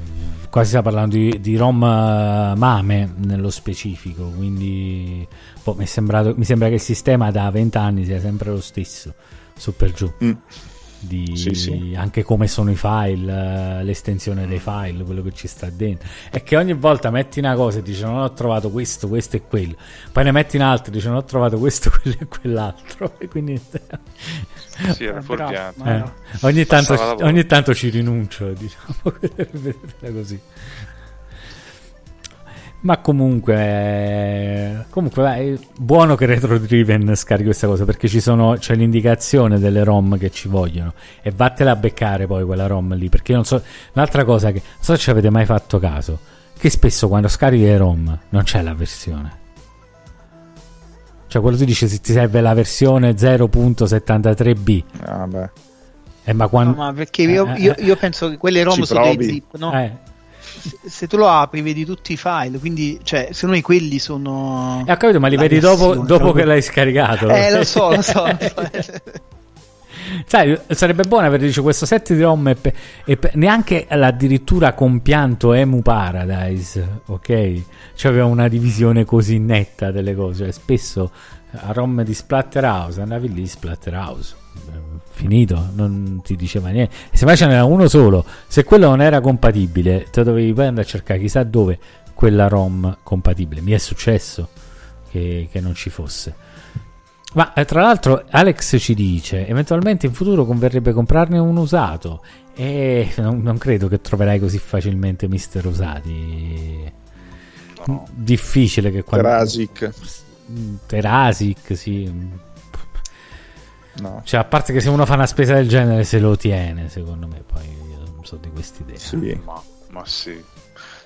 Speaker 7: qua si sta parlando di, di ROM uh, MAME nello specifico, quindi boh, mi, sembrato, mi, sembra che il sistema da 20 anni sia sempre lo stesso, su per giù. Mm di sì, sì. anche come sono i file, l'estensione dei file, quello che ci sta dentro. E che ogni volta metti una cosa e dici non ho trovato questo, questo e quello. Poi ne metti un altro e dici non ho trovato questo, quello e quell'altro. E quindi
Speaker 4: sì, era fuorviato.
Speaker 7: Eh. Ogni, tanto, ogni tanto ci rinuncio, diciamo, così. Ma comunque, comunque vai, buono che Retro Driven scarichi questa cosa perché ci sono, c'è l'indicazione delle ROM che ci vogliono e vattela a beccare poi quella ROM lì perché io non so, un'altra cosa che non so se ci avete mai fatto caso, che spesso quando scarichi le ROM non c'è la versione. Cioè quello tu dici se ti serve la versione 0.73b.
Speaker 6: Ah, beh.
Speaker 7: Eh, ma quando...
Speaker 5: No, ma perché io,
Speaker 7: Eh, eh,
Speaker 5: io-
Speaker 7: eh.
Speaker 5: io penso che quelle ROM sono dei zip, no?
Speaker 7: Eh.
Speaker 5: Se- Se tu lo apri, vedi tutti i file, quindi, cioè, secondo me quelli sono.
Speaker 7: Eh, ho capito, ma li vedi dopo, dopo
Speaker 5: proprio.
Speaker 7: che l'hai scaricato.
Speaker 5: Eh, lo so, lo so. lo so.
Speaker 7: Sai, sarebbe buono avere dice, questo set di ROM e, pe- e pe- neanche addirittura compianto Emu Paradise, ok? Cioè aveva una divisione così netta delle cose. Cioè, spesso a ROM di Splatterhouse andavi lì Splatterhouse. Finito, non ti diceva niente. Se mai ce n'era uno solo, se quello non era compatibile, te dovevi poi andare a cercare chissà dove quella ROM compatibile. Mi è successo che, che non ci fosse. Ma eh, tra l'altro Alex ci dice, eventualmente in futuro converrebbe comprarne un usato e non, non credo che troverai così facilmente mister usati. Difficile che quando...
Speaker 6: Terasic.
Speaker 7: Terasic, sì.
Speaker 6: No.
Speaker 7: Cioè, a parte che se uno fa una spesa del genere se lo tiene, secondo me, poi io non so di quest'idea.
Speaker 6: Sì.
Speaker 4: Ma, ma sì.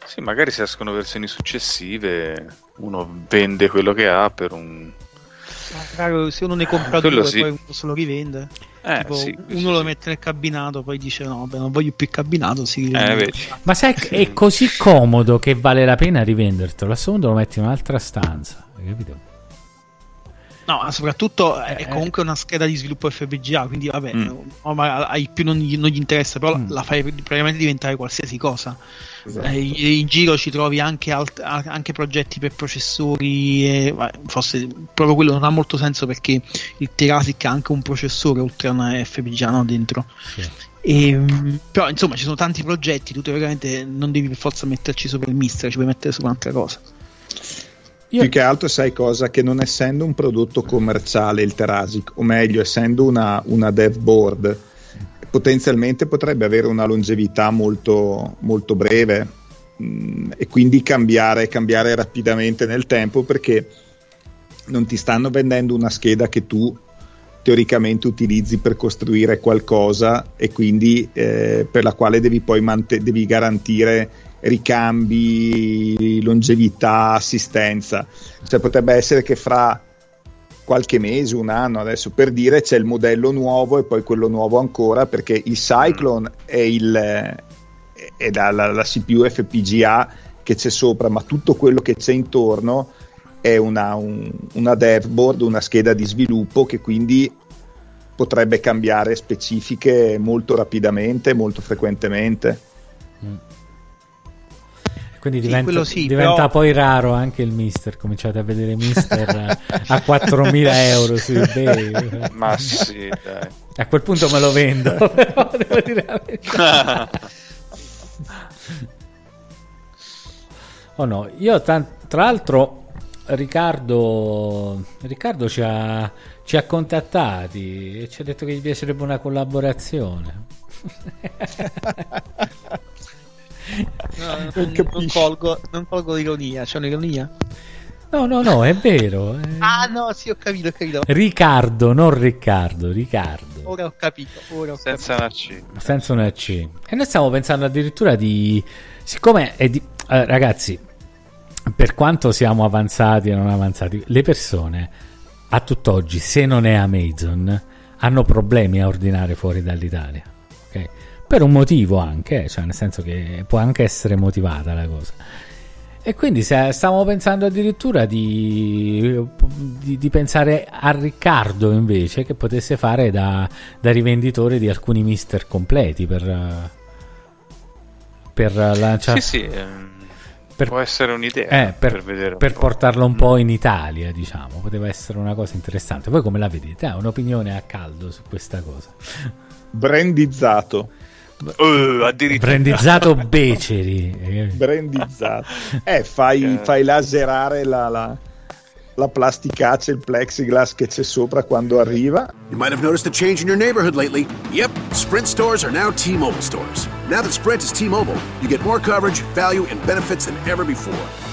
Speaker 4: Sì, magari se escono versioni successive, uno vende quello che ha per un...
Speaker 5: Raga, se uno ne compra
Speaker 4: Quello
Speaker 5: due,
Speaker 4: sì.
Speaker 5: poi uno se lo rivende.
Speaker 4: Eh,
Speaker 5: Tipo,
Speaker 4: sì,
Speaker 5: uno
Speaker 4: sì,
Speaker 5: lo
Speaker 4: sì.
Speaker 5: mette nel cabinato, poi dice: No, beh, non voglio più il cabinato. Si
Speaker 4: Eh,
Speaker 5: rivende.
Speaker 7: Ma sai, è così comodo che vale la pena rivendertelo. A secondo lo metti in un'altra stanza. Capito?
Speaker 5: No, ma soprattutto è
Speaker 7: Eh.
Speaker 5: comunque una scheda di sviluppo FPGA, quindi vabbè,
Speaker 4: Mm.
Speaker 5: no, ma ai più non gli, non gli interessa, però
Speaker 7: Mm.
Speaker 5: la fai praticamente diventare qualsiasi cosa.
Speaker 6: Esatto.
Speaker 5: Eh, in, giro ci trovi anche, alt- anche progetti per processori, e, forse proprio quello non ha molto senso perché il Terasic ha anche un processore oltre a una FPGA no, dentro.
Speaker 7: Sì.
Speaker 5: E, mm, però insomma ci sono tanti progetti, tu veramente non devi per forza metterci sopra il mister, ci puoi mettere sopra un'altra cosa.
Speaker 7: Io-
Speaker 6: Più che altro sai cosa? Che non essendo un prodotto commerciale il Terasic, o meglio essendo una, una dev board, potenzialmente potrebbe avere una longevità molto, molto breve mm, e quindi cambiare, cambiare rapidamente nel tempo perché non ti stanno vendendo una scheda che tu teoricamente utilizzi per costruire qualcosa e quindi eh, per la quale devi poi mante- devi garantire ricambi, longevità, assistenza. Cioè potrebbe essere che fra qualche mese, un anno adesso per dire c'è il modello nuovo e poi quello nuovo ancora perché il Cyclone è, il, è la, la- la CPU FPGA che c'è sopra ma tutto quello che c'è intorno è una, un- una dev board, una scheda di sviluppo che quindi potrebbe cambiare specifiche molto rapidamente, molto frequentemente.
Speaker 7: Quindi
Speaker 5: Sì,
Speaker 7: diventa,
Speaker 5: quello sì,
Speaker 7: diventa
Speaker 5: però-
Speaker 7: poi raro anche il mister. Cominciate a vedere mister a, a 4.000 euro su eBay.
Speaker 4: Ma sì, dai.
Speaker 7: A quel punto me lo vendo. però devo dire la verità. Oh no, io tra l'altro Riccardo, Riccardo ci, ha, ci ha contattati e ci ha detto che gli piacerebbe una collaborazione.
Speaker 5: No, non,
Speaker 6: capisci.
Speaker 5: non colgo, non colgo l'ironia, c'è un'ironia?
Speaker 7: No, no, no, è vero. eh.
Speaker 5: Ah no, sì, ho capito, ho capito.
Speaker 7: Riccardo, non Riccardo, Riccardo.
Speaker 5: Ora ho capito, ora ho
Speaker 4: Senza una C.
Speaker 7: Senza una C. E noi stiamo pensando addirittura di... Siccome è di... eh, ragazzi, per quanto siamo avanzati e non avanzati, le persone a tutt'oggi, se non è Amazon, hanno problemi a ordinare fuori dall'Italia. Per un motivo anche, eh, cioè nel senso che può anche essere motivata la cosa. E quindi se- stavamo pensando addirittura di, di- di pensare a Riccardo invece che potesse fare da, da rivenditore di alcuni mister completi per, per lanciare
Speaker 4: Sì, sì, ehm,
Speaker 7: per-
Speaker 4: può essere un'idea
Speaker 7: eh, per,
Speaker 4: per, vedere un
Speaker 7: per
Speaker 4: po'.
Speaker 7: portarlo un po' in Italia, diciamo. Poteva essere una cosa interessante. Voi come la vedete? Ha un'opinione a caldo su questa cosa?
Speaker 6: Brandizzato.
Speaker 4: Uh.
Speaker 7: Brandizzato Beceri.
Speaker 6: Brandizzato. Eh, fai, fai laserare la, la, la plasticaccia, il plexiglass che c'è sopra quando arriva.
Speaker 8: You might have noticed a change in your neighborhood lately. Yep, Sprint stores are now T-Mobile stores. Now that Sprint is T-Mobile, you get more coverage, value, and benefits than ever before.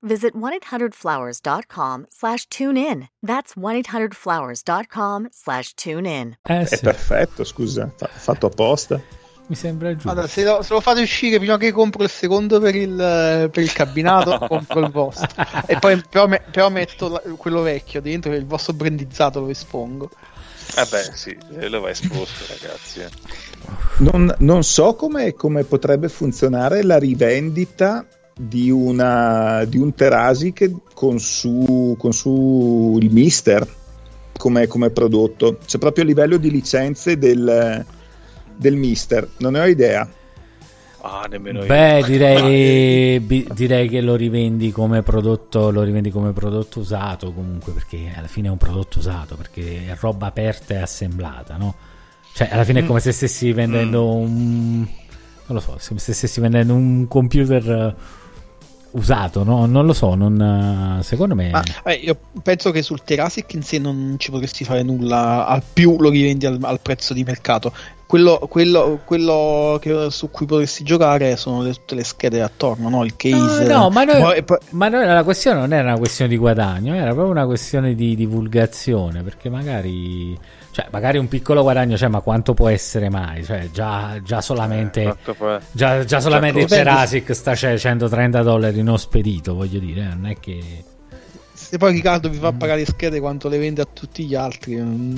Speaker 9: visit 1-800-Flowers.com slash tune in. That's 1-800-Flowers.com slash tune in.
Speaker 7: Eh,
Speaker 6: È
Speaker 7: sì,
Speaker 6: perfetto, scusa, fa- fatto apposta.
Speaker 7: mi sembra giusto.
Speaker 5: Allora, se lo, se lo fate uscire prima che compro il secondo per il, per il cabinato, compro il vostro. E poi però, me- però metto la- quello vecchio dentro e il vostro brandizzato lo espongo.
Speaker 4: Vabbè, sì, eh, lo va esposto, ragazzi. eh.
Speaker 6: Non, non so come, come potrebbe funzionare la rivendita di, una, di un Terasic con su, con su il Mister come, come prodotto. C'è proprio a livello di licenze del, del Mister, non ne ho idea.
Speaker 4: Ah, nemmeno io.
Speaker 7: Beh, direi, bi- direi che lo rivendi come prodotto, lo rivendi come prodotto usato comunque, perché alla fine è un prodotto usato, perché è roba aperta e assemblata, no? Cioè, alla fine è come se stessi vendendo un... non lo so, se se stessi vendendo un computer usato, no? Non lo so, non, secondo me...
Speaker 5: Ma vabbè, io penso che sul Terasic in sé non ci potresti fare nulla, al più lo rivendi al, al prezzo di mercato. Quello, quello- quello che- su cui potresti giocare sono le- tutte le schede attorno, no? il case.
Speaker 7: No, no, ma, noi-
Speaker 5: poi-
Speaker 7: ma noi- la questione non era una questione di guadagno, era proprio una questione di divulgazione, perché magari, cioè, magari un piccolo guadagno c'è, ma quanto può essere mai? Cioè, già, già solamente,
Speaker 4: Quanto poi-
Speaker 7: già, già solamente il Terasic sta cioè, 130 dollari non spedito, voglio dire, eh, non è che...
Speaker 5: se poi Riccardo vi fa pagare le schede quanto le vende a tutti gli altri. mm.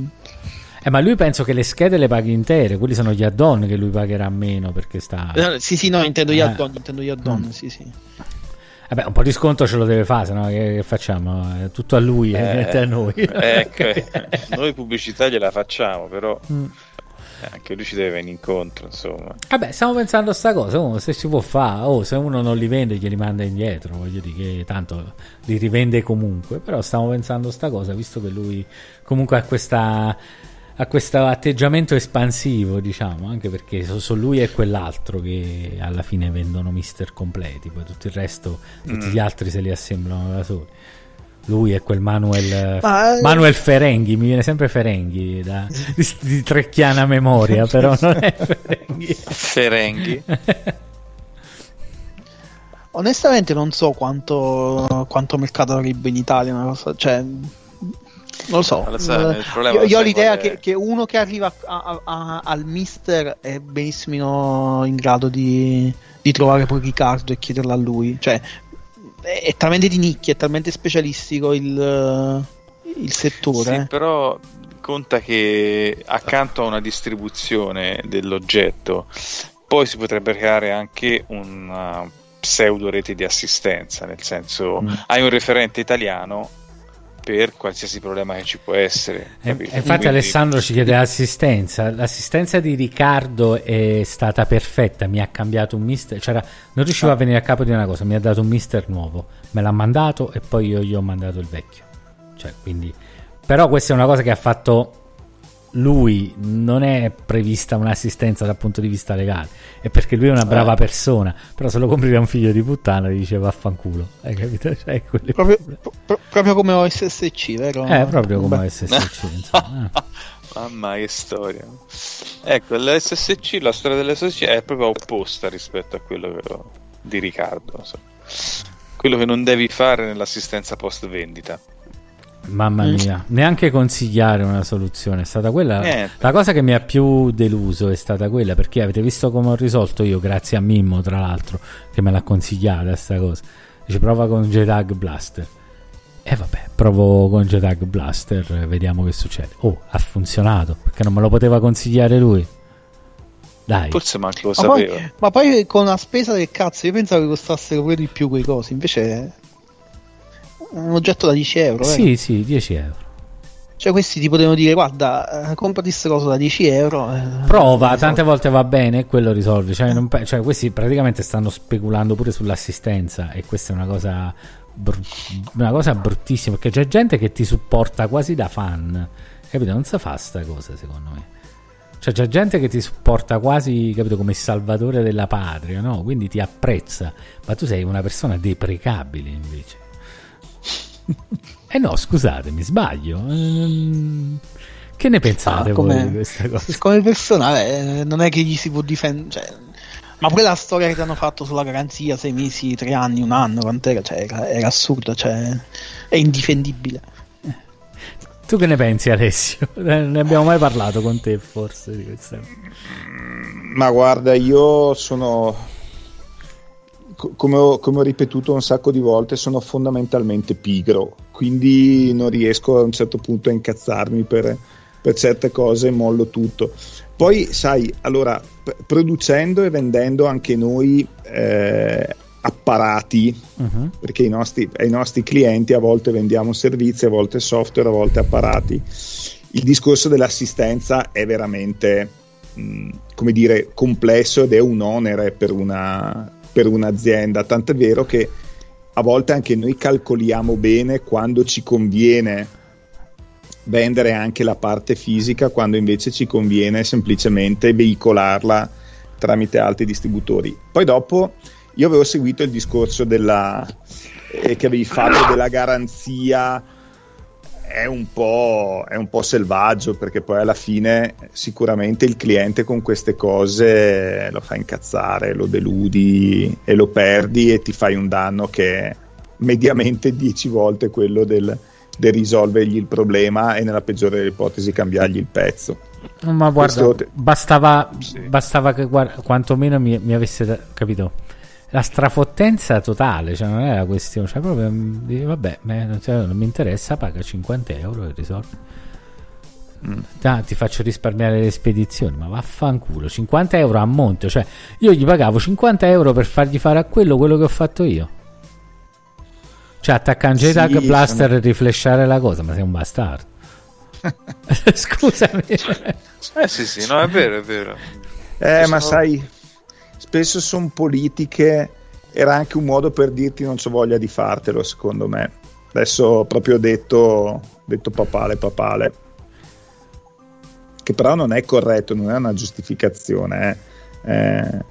Speaker 7: Eh, ma lui penso che le schede le paghi intere, quelli sono gli add-on che lui pagherà meno perché sta...
Speaker 5: Eh, Sì, sì, no, intendo gli
Speaker 7: Eh.
Speaker 5: add-on, intendo gli add-on,
Speaker 7: Mm.
Speaker 5: sì, sì.
Speaker 7: Vabbè, un po' di sconto ce lo deve fare, se no che, che facciamo? È tutto a lui e
Speaker 4: Eh,
Speaker 7: niente a noi.
Speaker 4: ecco, noi pubblicità gliela facciamo, però
Speaker 7: Mm.
Speaker 4: anche lui ci deve venire incontro, insomma.
Speaker 7: Vabbè, stiamo pensando a sta cosa. oh, se si può fare, oh, se uno non li vende, glieli manda indietro. Voglio dire che tanto li rivende comunque. Però stiamo pensando a sta cosa, visto che lui comunque ha questa. Ha questo atteggiamento espansivo, diciamo, anche perché so- sono lui e quell'altro che alla fine vendono mister completi, poi tutto il resto, tutti
Speaker 4: Mm.
Speaker 7: gli altri se li assemblano da soli. Lui e quel Manuel,
Speaker 5: Ma, eh,
Speaker 7: Manuel Ferenghi, mi viene sempre Ferenghi da, di, di trecchiana memoria, però non è Ferenghi.
Speaker 4: Ferenghi.
Speaker 5: Onestamente non so quanto, quanto mercato avrebbe in Italia una cosa, cioè non lo so. Eh,
Speaker 4: problema
Speaker 5: io, io ho l'idea che, che uno che arriva a- a- a- al mister è benissimo in grado di, di trovare poi Riccardo e chiederlo a lui. Cioè, è, è talmente di nicchia, è talmente specialistico il, il settore.
Speaker 4: Sì,
Speaker 5: eh.
Speaker 4: però conta che accanto a una distribuzione dell'oggetto poi si potrebbe creare anche una pseudo rete di assistenza, nel senso
Speaker 7: Mm.
Speaker 4: hai un referente italiano per qualsiasi problema che ci può essere.
Speaker 7: E-
Speaker 4: capito?
Speaker 7: e infatti
Speaker 4: Quindi-
Speaker 7: Alessandro ci chiede assistenza. L'assistenza di Riccardo è stata perfetta, mi ha cambiato un mister, c'era, non riuscivo a venire a capo di una cosa, mi ha dato un mister nuovo, me l'ha mandato e poi io gli ho mandato il vecchio. Cioè, quindi... Però questa è una cosa che ha fatto lui, non è prevista un'assistenza dal punto di vista legale, è perché lui è una brava
Speaker 4: Eh.
Speaker 7: persona, però se lo compri da un figlio di puttana ti dice vaffanculo, hai capito? Cioè, quelli-
Speaker 5: Proprio, pro- proprio come OSSC, vero?
Speaker 7: Eh, proprio come
Speaker 5: Beh.
Speaker 7: SSC, insomma. eh.
Speaker 4: Mamma che storia. Ecco, l'SSC, la storia dell'SSC è proprio opposta rispetto a quello che- di Riccardo. insomma. Quello che non devi fare nell'assistenza post vendita.
Speaker 7: Mamma
Speaker 5: Mm.
Speaker 7: mia, neanche consigliare una soluzione. È stata quella.
Speaker 4: Niente.
Speaker 7: La cosa che mi ha più deluso è stata quella perché avete visto come ho risolto io, grazie a Mimmo, tra l'altro, che me l'ha consigliata sta cosa. Dice prova con JTAG Blaster. E vabbè, provo con JTAG Blaster, eh, vediamo che succede. Oh, ha funzionato perché non me lo poteva consigliare lui. Dai,
Speaker 4: Forse manco lo
Speaker 5: Ma poi,
Speaker 4: sapeva.
Speaker 5: ma poi con una spesa del cazzo, io pensavo che costassero pure di più quei cosi, invece un oggetto da 10 euro.
Speaker 7: Sì,
Speaker 5: vero?
Speaker 7: sì, 10 euro.
Speaker 5: Cioè questi ti potevano dire guarda, eh, comprati questa cosa da 10 euro. eh,
Speaker 7: Prova,
Speaker 5: eh,
Speaker 7: tante volte va bene e quello risolve. Cioè, non cioè, questi praticamente stanno speculando pure sull'assistenza e questa è una cosa, bru- una cosa bruttissima perché c'è gente che ti supporta quasi da fan. Capito? Non si fa sta cosa secondo me. Cioè c'è gente che ti supporta quasi, capito, come salvatore della patria, no? Quindi ti apprezza, ma tu sei una persona deprecabile invece. Eh no, scusate, mi sbaglio. Ehm, Che ne pensate
Speaker 5: Ah,
Speaker 7: voi
Speaker 5: come-
Speaker 7: di questa cosa?
Speaker 5: Come personale, eh, non è che gli si può difendere. cioè, ma pure la storia che ti hanno fatto sulla garanzia, sei mesi, tre anni, un anno, quant'era? Cioè, era, era assurda, cioè, è indifendibile.
Speaker 7: Tu che ne pensi Alessio? Eh, Ne abbiamo mai parlato con te forse di questa
Speaker 6: Ma guarda, io sono, come ho, come ho ripetuto un sacco di volte, sono fondamentalmente pigro, quindi non riesco a un certo punto a incazzarmi per, per certe cose e mollo tutto. Poi, sai, allora, p- producendo e vendendo anche noi eh, apparati,
Speaker 7: Mhm.
Speaker 6: perché ai nostri, ai nostri clienti a volte vendiamo servizi, a volte software, a volte apparati. Il discorso dell'assistenza è veramente, mh, come dire, complesso ed è un onere per, una, per un'azienda, tant'è vero che a volte anche noi calcoliamo bene quando ci conviene vendere anche la parte fisica, quando invece ci conviene semplicemente veicolarla tramite altri distributori. Poi dopo io avevo seguito il discorso della, eh, che avevi fatto della garanzia è un, po', è un po' selvaggio perché poi alla fine sicuramente il cliente con queste cose lo fa incazzare, lo deludi e lo perdi e ti fai un danno che è mediamente 10 volte quello del, del risolvergli il problema e nella peggiore delle ipotesi cambiargli il pezzo.
Speaker 7: Ma guarda,
Speaker 6: te-
Speaker 7: bastava,
Speaker 6: Sì.
Speaker 7: bastava che guarda, quantomeno mi, mi avesse capito la strafottenza totale, cioè non è la questione, cioè proprio mm, vabbè, non, cioè, non mi interessa, paga 50 euro e risolve. Ah, ti faccio risparmiare le spedizioni, ma vaffanculo, 50 euro a monte, cioè io gli pagavo 50 euro per fargli fare a quello quello che ho fatto io. Cioè attaccare un
Speaker 6: Sì,
Speaker 7: JTAG Blaster
Speaker 6: sono-
Speaker 7: e riflesciare la cosa, ma sei un bastardo. Scusami.
Speaker 4: Eh sì, sì, no, è vero, è vero.
Speaker 6: Eh, ma
Speaker 4: Sono-
Speaker 6: sai, spesso sono politiche, era anche un modo per dirti non c'ho voglia di fartelo, secondo me. Adesso ho proprio detto, detto papale, papale. Che però non è corretto, non è una giustificazione, eh. Eh,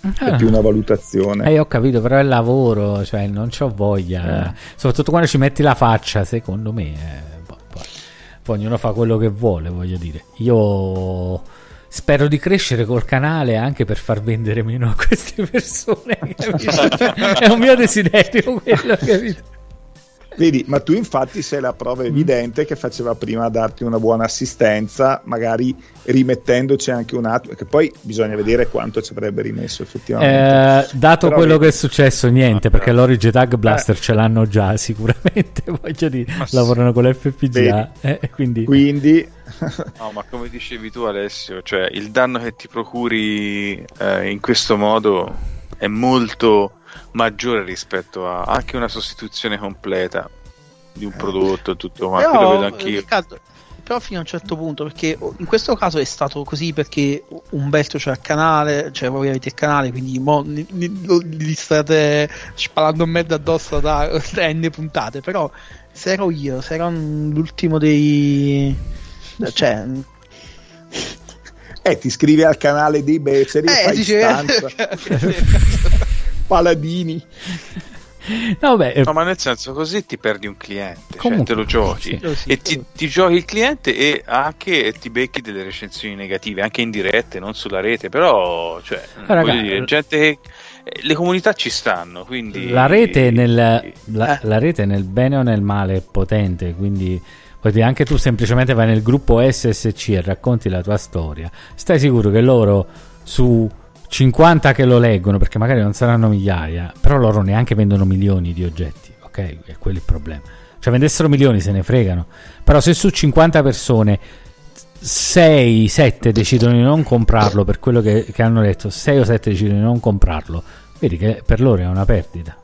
Speaker 6: è più una valutazione.
Speaker 7: Eh, ho capito, però è lavoro, cioè non c'ho voglia.
Speaker 6: Eh.
Speaker 7: Soprattutto quando ci metti la faccia, secondo me. eh, poi, poi- poi ognuno fa quello che vuole, voglio dire. Io spero di crescere col canale anche per far vendere meno a queste persone. capito? è un mio desiderio quello, capito?
Speaker 6: Vedi, ma tu infatti sei la
Speaker 7: Mm.
Speaker 6: prova evidente che faceva prima darti una buona assistenza, magari rimettendoci anche un attimo, che poi bisogna vedere quanto ci avrebbe rimesso effettivamente.
Speaker 7: Eh, dato
Speaker 6: Però
Speaker 7: quello
Speaker 6: vedi-
Speaker 7: che è successo, niente,
Speaker 4: Ah,
Speaker 7: perché
Speaker 4: certo.
Speaker 7: loro i JTAG Blaster ce l'hanno già sicuramente. Voglio dire,
Speaker 4: Ma sì.
Speaker 7: lavorano con l'FPGA. eh, quindi,
Speaker 6: Quindi,
Speaker 4: No, ma come dicevi tu Alessio, cioè il danno che ti procuri eh, in questo modo è molto maggiore rispetto a anche una sostituzione completa di un prodotto, tutto quanto,
Speaker 5: Però,
Speaker 4: lo vedo anch'io.
Speaker 5: Riccardo, però fino a un certo punto, perché in questo caso è stato così perché Umberto c'è il canale, cioè voi avete il canale, quindi mo li, li- state spalando merda addosso da N puntate, però se ero io, se ero l'ultimo dei... cioè...
Speaker 6: eh, ti iscrivi al canale dei beceri e
Speaker 5: Eh,
Speaker 6: fai
Speaker 5: dice...
Speaker 6: Paladini.
Speaker 7: no, beh, eh,
Speaker 4: No, ma nel senso così ti perdi un cliente, cioè
Speaker 7: Comunque,
Speaker 4: te lo giochi
Speaker 7: sì.
Speaker 5: Sì,
Speaker 4: e ti, ti giochi il cliente e anche ti becchi delle recensioni negative, anche indirette, non sulla rete, però cioè,
Speaker 7: raga,
Speaker 4: voglio dire, gente che eh, le comunità ci stanno, quindi
Speaker 7: la rete, nel, la,
Speaker 5: Eh.
Speaker 7: la rete nel bene o nel male è potente, quindi anche tu semplicemente vai nel gruppo SSC e racconti la tua storia. Stai sicuro che loro su 50 che lo leggono, perché magari non saranno migliaia, però loro neanche vendono milioni di oggetti, ok? È quello il problema. Cioè vendessero milioni se ne fregano, però se su 50 persone 6, 7 decidono di non comprarlo per quello che, che hanno detto, 6 o 7 decidono di non comprarlo, vedi che per loro è una perdita.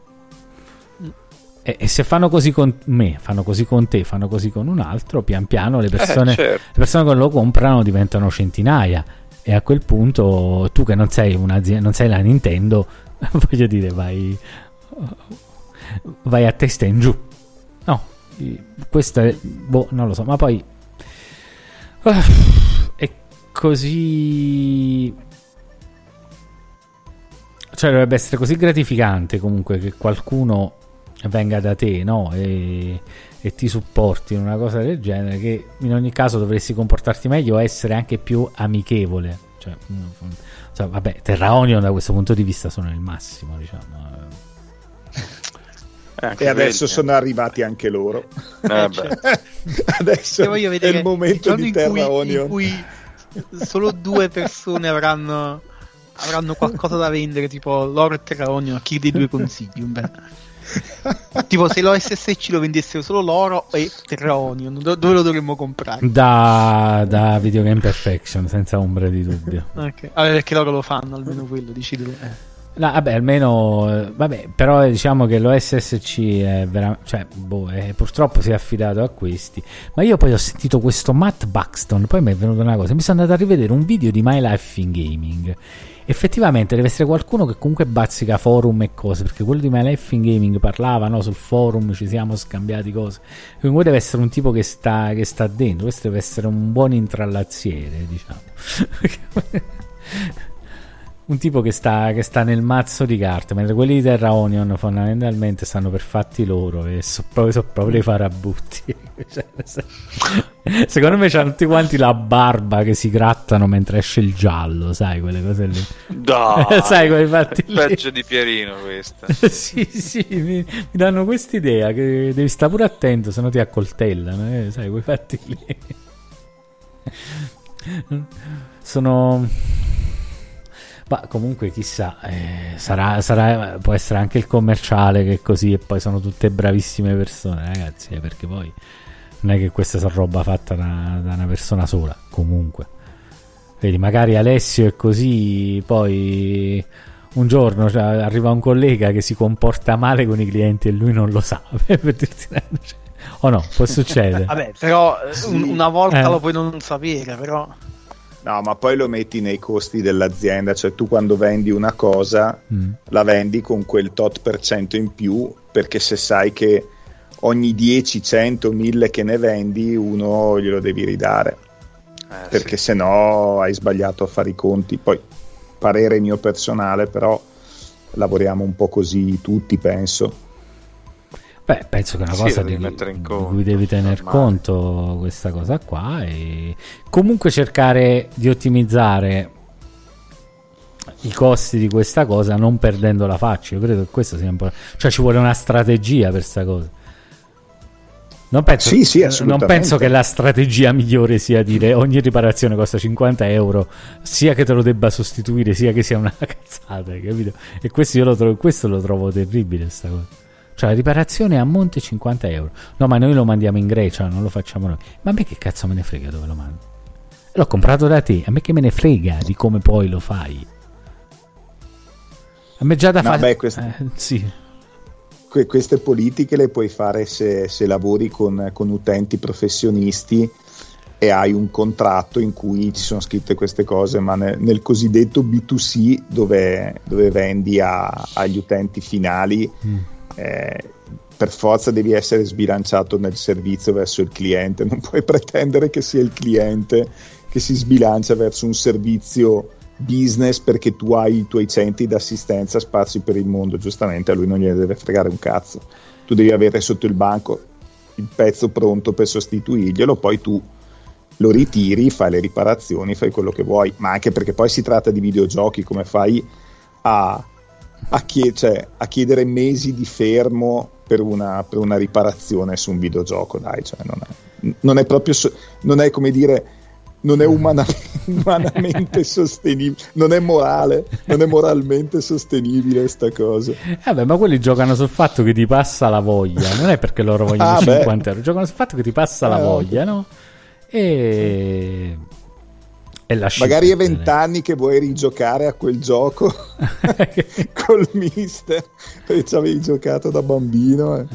Speaker 7: E, e se fanno così con me, fanno così con te, fanno così con un altro, pian piano le persone,
Speaker 4: Eh, certo.
Speaker 7: le persone che lo comprano diventano centinaia. E a quel punto tu che non sei, non sei la Nintendo, voglio dire, vai, vai a testa in giù. No, questo è, boh, non lo so, ma poi ah, è così... Cioè dovrebbe essere così gratificante comunque che qualcuno venga da te, no? E, e ti supporti in una cosa del genere che in ogni caso dovresti comportarti meglio o essere anche più amichevole. Cioè, mm, cioè, vabbè, Terra Onion da questo punto di vista sono il massimo, diciamo.
Speaker 4: Eh, anche
Speaker 6: E adesso
Speaker 4: quelli,
Speaker 6: sono arrivati anche loro.
Speaker 4: eh. Vabbè.
Speaker 6: adesso
Speaker 5: Io voglio
Speaker 6: è
Speaker 5: vedere
Speaker 6: il momento
Speaker 5: giorno
Speaker 6: di
Speaker 5: in
Speaker 6: Terra
Speaker 5: cui, in
Speaker 6: Onion.
Speaker 5: cui solo due persone avranno, avranno qualcosa da vendere, tipo l'oro e Terra Onion, a chi dei due consigli? Beh. tipo se l'OSSC lo vendessero solo l'oro e Terra Onion, do- dove lo dovremmo comprare?
Speaker 7: Da, da Video Game Perfection, senza ombra di dubbio.
Speaker 5: Ok. Vabbè, perché loro lo fanno, almeno quello, dici tu. Eh.
Speaker 7: No, vabbè, almeno, eh, vabbè, però eh, diciamo che l'OSSC è veramente, cioè, boh, eh, purtroppo si è affidato a questi. Ma io poi ho sentito questo Matt Buxton, poi mi è venuta una cosa, mi sono andato a rivedere un video di My Life in Gaming. Effettivamente deve essere qualcuno che comunque bazzica forum e cose, perché quello di My Life in Gaming parlava, no, sul forum ci siamo scambiati cose. Comunque deve essere un tipo che sta, che sta dentro, questo deve essere un buon intrallazziere, diciamo. un tipo che sta, che sta nel mazzo di carte, mentre quelli di Terra Onion fondamentalmente stanno per fatti loro e so proprio, so proprio dei farabutti. Se- Secondo me c'hanno tutti quanti la barba che si grattano mentre esce il giallo, sai, quelle cose lì.
Speaker 4: Dai,
Speaker 7: sai, quei fatti lì.
Speaker 4: peggio di Pierino questa.
Speaker 7: sì, sì, mi, mi danno quest'idea che devi stare pure attento, se no ti accoltellano, eh, sai, quei fatti lì. Sono... Ma comunque chissà, eh, sarà, sarà- può essere anche il commerciale che è così e poi sono tutte bravissime persone, ragazzi, eh, perché poi non è che questa sia roba fatta da, da una persona sola, comunque. Vedi, magari Alessio è così, poi un giorno cioè, arriva un collega che si comporta male con i clienti e lui non lo sa, per dirti cioè, o no, può succedere.
Speaker 5: Vabbè, però eh, un- una volta
Speaker 7: Eh.
Speaker 5: lo puoi non sapere, però...
Speaker 6: No, ma poi lo metti nei costi dell'azienda, cioè tu quando vendi una cosa
Speaker 7: Mm.
Speaker 6: la vendi con quel tot per cento in più, perché se sai che ogni 10, 100, 1000 che ne vendi, uno glielo devi ridare,
Speaker 4: Eh,
Speaker 6: perché
Speaker 4: sì.
Speaker 6: se no hai sbagliato a fare i conti. Poi, parere mio personale, però lavoriamo un po' così tutti, penso.
Speaker 7: Beh, penso che è una
Speaker 4: Sì,
Speaker 7: cosa di, di cui devi tener
Speaker 4: normale.
Speaker 7: conto questa cosa qua e comunque cercare di ottimizzare i costi di questa cosa non perdendo la faccia. Io credo che questo sia importante. Cioè ci vuole una strategia per questa cosa. Non penso,
Speaker 6: Sì, sì,
Speaker 7: non penso che la strategia migliore sia dire ogni riparazione costa 50 euro, sia che te lo debba sostituire, sia che sia una cazzata, capito? E questo io lo trovo, questo lo trovo terribile, sta cosa. Cioè, la riparazione a monte 50 euro. No, ma noi lo mandiamo in Grecia, non lo facciamo noi. Ma a me che cazzo me ne frega dove lo mando? L'ho comprato da te, a me che me ne frega di come poi lo fai. A me già da
Speaker 6: No,
Speaker 7: fare...
Speaker 6: beh, questo-
Speaker 7: Eh, sì.
Speaker 6: Que- queste politiche le puoi fare se, se lavori con, con utenti professionisti e hai un contratto in cui ci sono scritte queste cose, ma ne- nel cosiddetto B2C dove, dove vendi a- agli utenti finali,
Speaker 7: Mm.
Speaker 6: Eh, per forza devi essere sbilanciato nel servizio verso il cliente, non puoi pretendere che sia il cliente che si sbilancia verso un servizio business perché tu hai i tuoi centri d'assistenza sparsi per il mondo, giustamente a lui non gliene deve fregare un cazzo. Tu devi avere sotto il banco il pezzo pronto per sostituirglielo, poi tu lo ritiri, fai le riparazioni, fai quello che vuoi, ma anche perché poi si tratta di videogiochi, come fai a, a chie- cioè, a chiedere mesi di fermo per una, per una riparazione su un videogioco, dai, cioè, non, è, non è proprio, so- non è come dire, non è umana- umanamente sostenibile, non è morale, non è moralmente sostenibile sta cosa.
Speaker 7: Eh, Vabbè, ma quelli giocano sul fatto che ti passa la voglia, non è perché loro vogliono
Speaker 6: Ah, beh.
Speaker 7: 50 euro, giocano sul fatto che ti passa la
Speaker 6: Eh,
Speaker 7: voglia, no? E...
Speaker 6: Magari è vent'anni che vuoi rigiocare a quel gioco col mister perché ci avevi giocato da bambino. eh.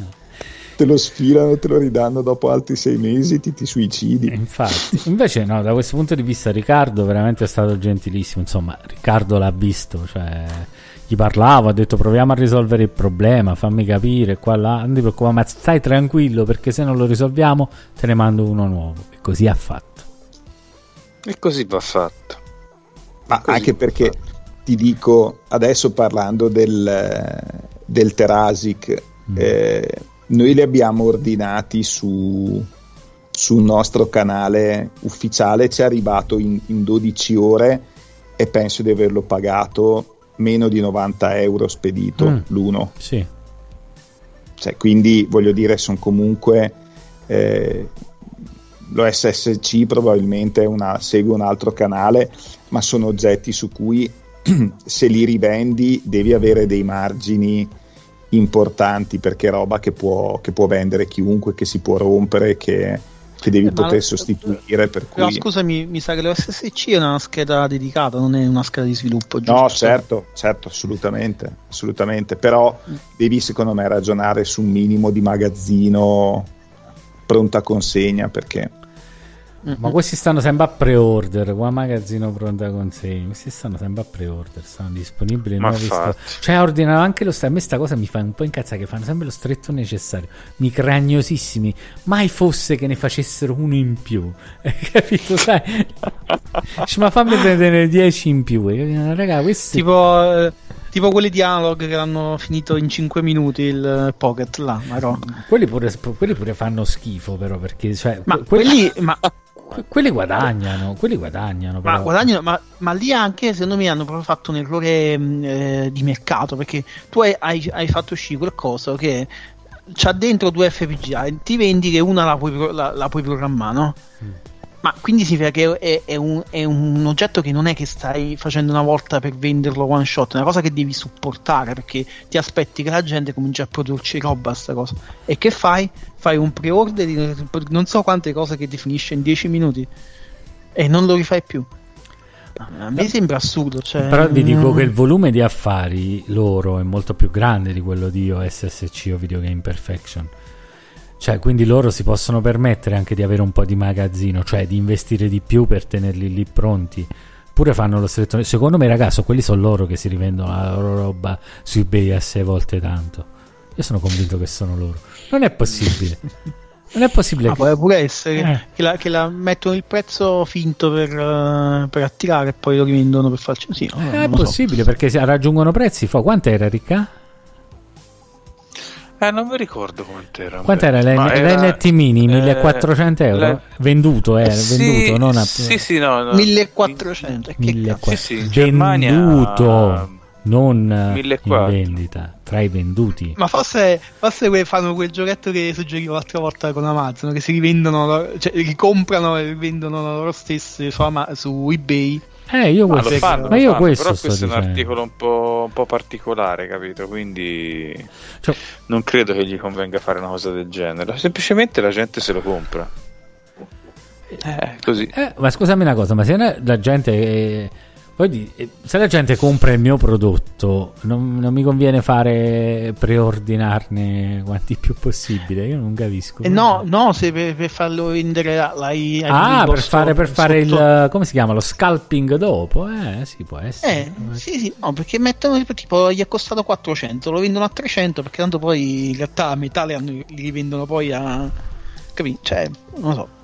Speaker 6: te lo sfilano, te lo ridanno dopo altri sei mesi, ti, ti suicidi.
Speaker 7: Eh, infatti, invece no, da questo punto di vista Riccardo veramente è stato gentilissimo, insomma, Riccardo l'ha visto, cioè gli parlavo, ha detto proviamo a risolvere il problema, fammi capire qua là, non ti preoccupare, ma stai tranquillo perché se non lo risolviamo te ne mando uno nuovo. E così ha fatto.
Speaker 4: E così va fatto.
Speaker 6: Ma anche perché ti dico, adesso parlando del, del Terasic, mm. eh, noi li abbiamo ordinati su, sul nostro canale ufficiale, ci è arrivato in, in 12 ore e penso di averlo pagato meno di 90 euro spedito mm. l'uno.
Speaker 7: Sì.
Speaker 6: Cioè, quindi voglio dire, sono comunque eh, lo SSC probabilmente una, segue un altro canale, ma sono oggetti su cui se li rivendi devi avere dei margini importanti perché è roba che può, che può vendere chiunque, che si può rompere, che, che devi eh, poter sostituire. Per
Speaker 5: però
Speaker 6: cui...
Speaker 5: scusami, mi sa che l'OSSC è una scheda dedicata, non è una scheda di sviluppo. Giusto?
Speaker 6: No, certo, certo, assolutamente, assolutamente. Però mm. devi secondo me ragionare su un minimo di magazzino pronta consegna perché
Speaker 7: Mm-hmm. Ma questi stanno sempre a pre-order. Qua magazzino pronta consegna. Questi stanno sempre a pre-order. Stanno disponibili nuovi sto- Cioè, ordinano anche lo stretto. A me sta cosa mi fa un po' incazzare. Che fanno sempre lo stretto necessario. Mi cragnosissimi. Mai fosse che ne facessero uno in più. Hai capito? Sai? ma fammi prendere 10 in più. Raga, questi.
Speaker 5: Tipo. Eh tipo quelli di Analog che hanno finito in 5 minuti il Pocket là,
Speaker 7: quelli, pure, quelli pure fanno schifo però perché cioè,
Speaker 5: ma quelli, quelli ma
Speaker 7: quelli guadagnano, quelli guadagnano.
Speaker 5: Ma, guadagnano ma, ma, lì anche secondo me hanno proprio fatto un errore mm, eh, di mercato perché tu hai, hai, hai fatto uscire qualcosa che c'ha dentro due FPGA ti vendi che una la puoi, la, la puoi programmare, no? Mm. Ma quindi significa che è, è, un, è, un, oggetto che non è che stai facendo una volta per venderlo one shot, è una cosa che devi supportare perché ti aspetti che la gente cominci a produrci roba a sta cosa. E che fai? Fai un pre-order di non so quante cose che ti finisce in 10 minuti e non lo rifai più. A me sembra assurdo. Cioè...
Speaker 7: Però vi dico che il volume di affari loro è molto più grande di quello di OSSC o Video Game Perfection. Cioè, quindi loro si possono permettere anche di avere un po' di magazzino, cioè di investire di più per tenerli lì pronti. Pure fanno lo stretto. Secondo me, ragazzi, quelli sono loro che si rivendono la loro roba su eBay a sei volte tanto. Io sono convinto che sono loro. Non è possibile. Non è possibile.
Speaker 5: Ah, che... Può essere eh. che, la, che, la, mettono il prezzo finto per, uh, per, attirare e poi lo rivendono per farci. Sì,
Speaker 7: no, è possibile so. perché raggiungono prezzi. Quanto era ricca?
Speaker 4: Eh, non mi ricordo quant'era.
Speaker 7: Quant'era l'NT Mini? 1400 eh, euro? Venduto, eh, sì, venduto, non a...
Speaker 4: Sì, sì, no, no.
Speaker 5: 1400.
Speaker 7: 1400. Sì, sì, Germania... Venduto, non 1400. in vendita, tra i venduti.
Speaker 5: Ma forse, forse fanno quel giochetto che suggerivo l'altra volta con Amazon, che si rivendono, cioè ricomprano e rivendono loro stessi su, su eBay
Speaker 7: eh, io questo, ma, fanno, ma io fanno, questo
Speaker 4: però questo è un articolo un po', un po', particolare, capito? Quindi cioè, non credo che gli convenga fare una cosa del genere. Semplicemente la gente se lo compra. Eh, così.
Speaker 7: Eh, ma scusami una cosa, ma se la gente è poi, eh, se la gente compra il mio prodotto, non, non, mi conviene fare preordinarne quanti più possibile. Io non capisco.
Speaker 5: Eh no, no, se per, per farlo vendere l'hai.
Speaker 7: Ah, per fare, per fare il. come si chiama? Lo scalping dopo? Eh, sì, può essere.
Speaker 5: Eh, sì, sì, no, perché mettono tipo gli è costato 400, lo vendono a 300 perché tanto poi in realtà a metà li rivendono poi a. Capì? Cioè, non lo so.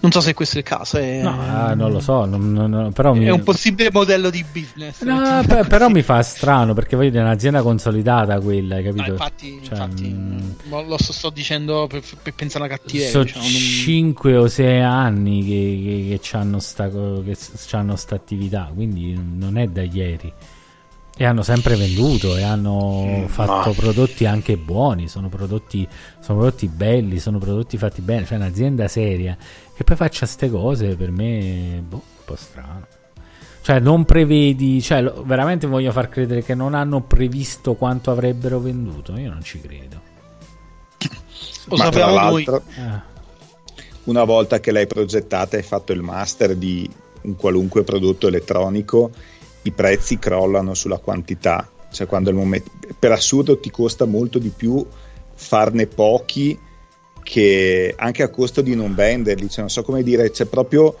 Speaker 5: Non so se questo è il caso. È,
Speaker 7: no, ah, non lo so. Non, non, però
Speaker 5: è
Speaker 7: mi...
Speaker 5: un possibile modello di business.
Speaker 7: No, per, però mi fa strano perché voglio dire, è un'azienda consolidata quella, hai capito? No,
Speaker 5: infatti, cioè, infatti mh... Mm, lo sto dicendo per, per pensare alla cattiveria.
Speaker 7: Sono diciamo, 5 non... o 6 anni che, che, che hanno sta, che hanno sta attività, quindi non è da ieri. E hanno sempre venduto e hanno mm, fatto prodotti anche buoni, sono prodotti, sono prodotti belli, sono prodotti fatti bene, cioè un'azienda seria che poi faccia queste cose per me boh, un po' strano. Cioè non prevedi, cioè veramente voglio far credere che non hanno previsto quanto avrebbero venduto, io non ci credo.
Speaker 5: Lo Ma sappiamo noi.
Speaker 6: Ah. Una volta che l'hai progettata e hai fatto il master di un qualunque prodotto elettronico i prezzi crollano sulla quantità, cioè quando il momento, per assurdo ti costa molto di più farne pochi che anche a costo di non venderli, cioè, non so come dire, c'è proprio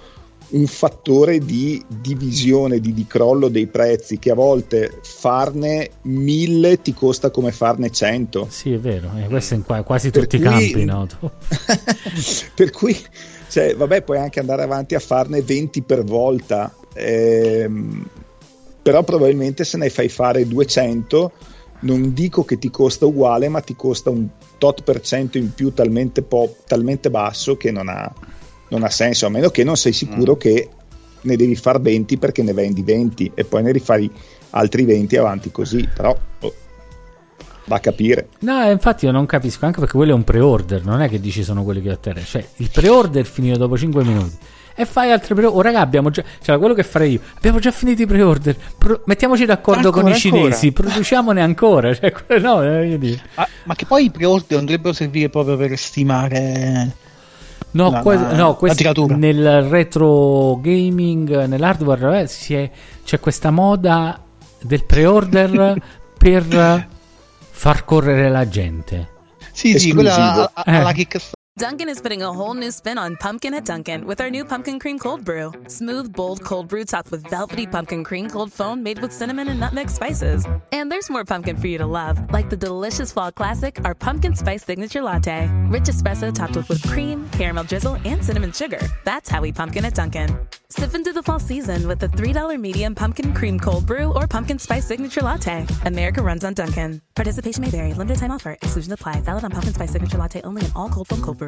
Speaker 6: un fattore di divisione, di, di, crollo dei prezzi che a volte farne mille ti costa come farne cento.
Speaker 7: Sì, è vero, eh, questo in qua, quasi per tutti i campi, no?
Speaker 6: per cui, cioè, vabbè, puoi anche andare avanti a farne 20 per volta, ehm, però probabilmente se ne fai fare 200 non dico che ti costa uguale, ma ti costa un tot per cento in più talmente, po- talmente basso che non ha, non ha, senso, a meno che non sei sicuro mm. che ne devi far 20 perché ne vendi 20 e poi ne rifai altri 20 avanti così, però oh, va a capire.
Speaker 7: No, infatti io non capisco, anche perché quello è un pre-order, non è che dici sono quelli che otterrei, cioè il pre-order finito dopo 5 minuti e fai altre pre-order. Oh, raga, abbiamo già. Cioè, quello che farei io. Abbiamo già finito i pre-order. Pro- mettiamoci d'accordo ancora, con i cinesi. Ancora. Produciamone ancora. Cioè, no,
Speaker 5: eh, ah, ma che poi i pre-order non dovrebbero servire proprio per stimare.
Speaker 7: No, la, que- no questo, nel retro gaming, nell'hardware, eh, è, c'è questa moda del pre-order per far correre la gente.
Speaker 5: Sì, Esclusivo. sì, quella alla
Speaker 11: eh. Dunkin' is putting a whole new spin on pumpkin at Dunkin' with our new pumpkin cream cold brew. Smooth, bold cold brew topped with velvety pumpkin cream cold foam made with cinnamon and nutmeg spices. And there's more pumpkin for you to love, like the delicious fall classic, our pumpkin spice signature latte. Rich espresso topped with whipped cream, caramel drizzle, and cinnamon sugar. That's how we pumpkin at Dunkin'. Sip into the fall season with the $3 medium pumpkin cream cold brew or pumpkin spice signature latte. America runs on Dunkin'. Participation may vary. Limited time offer. Exclusion apply. Valid on pumpkin spice signature latte only in all cold foam cold brew.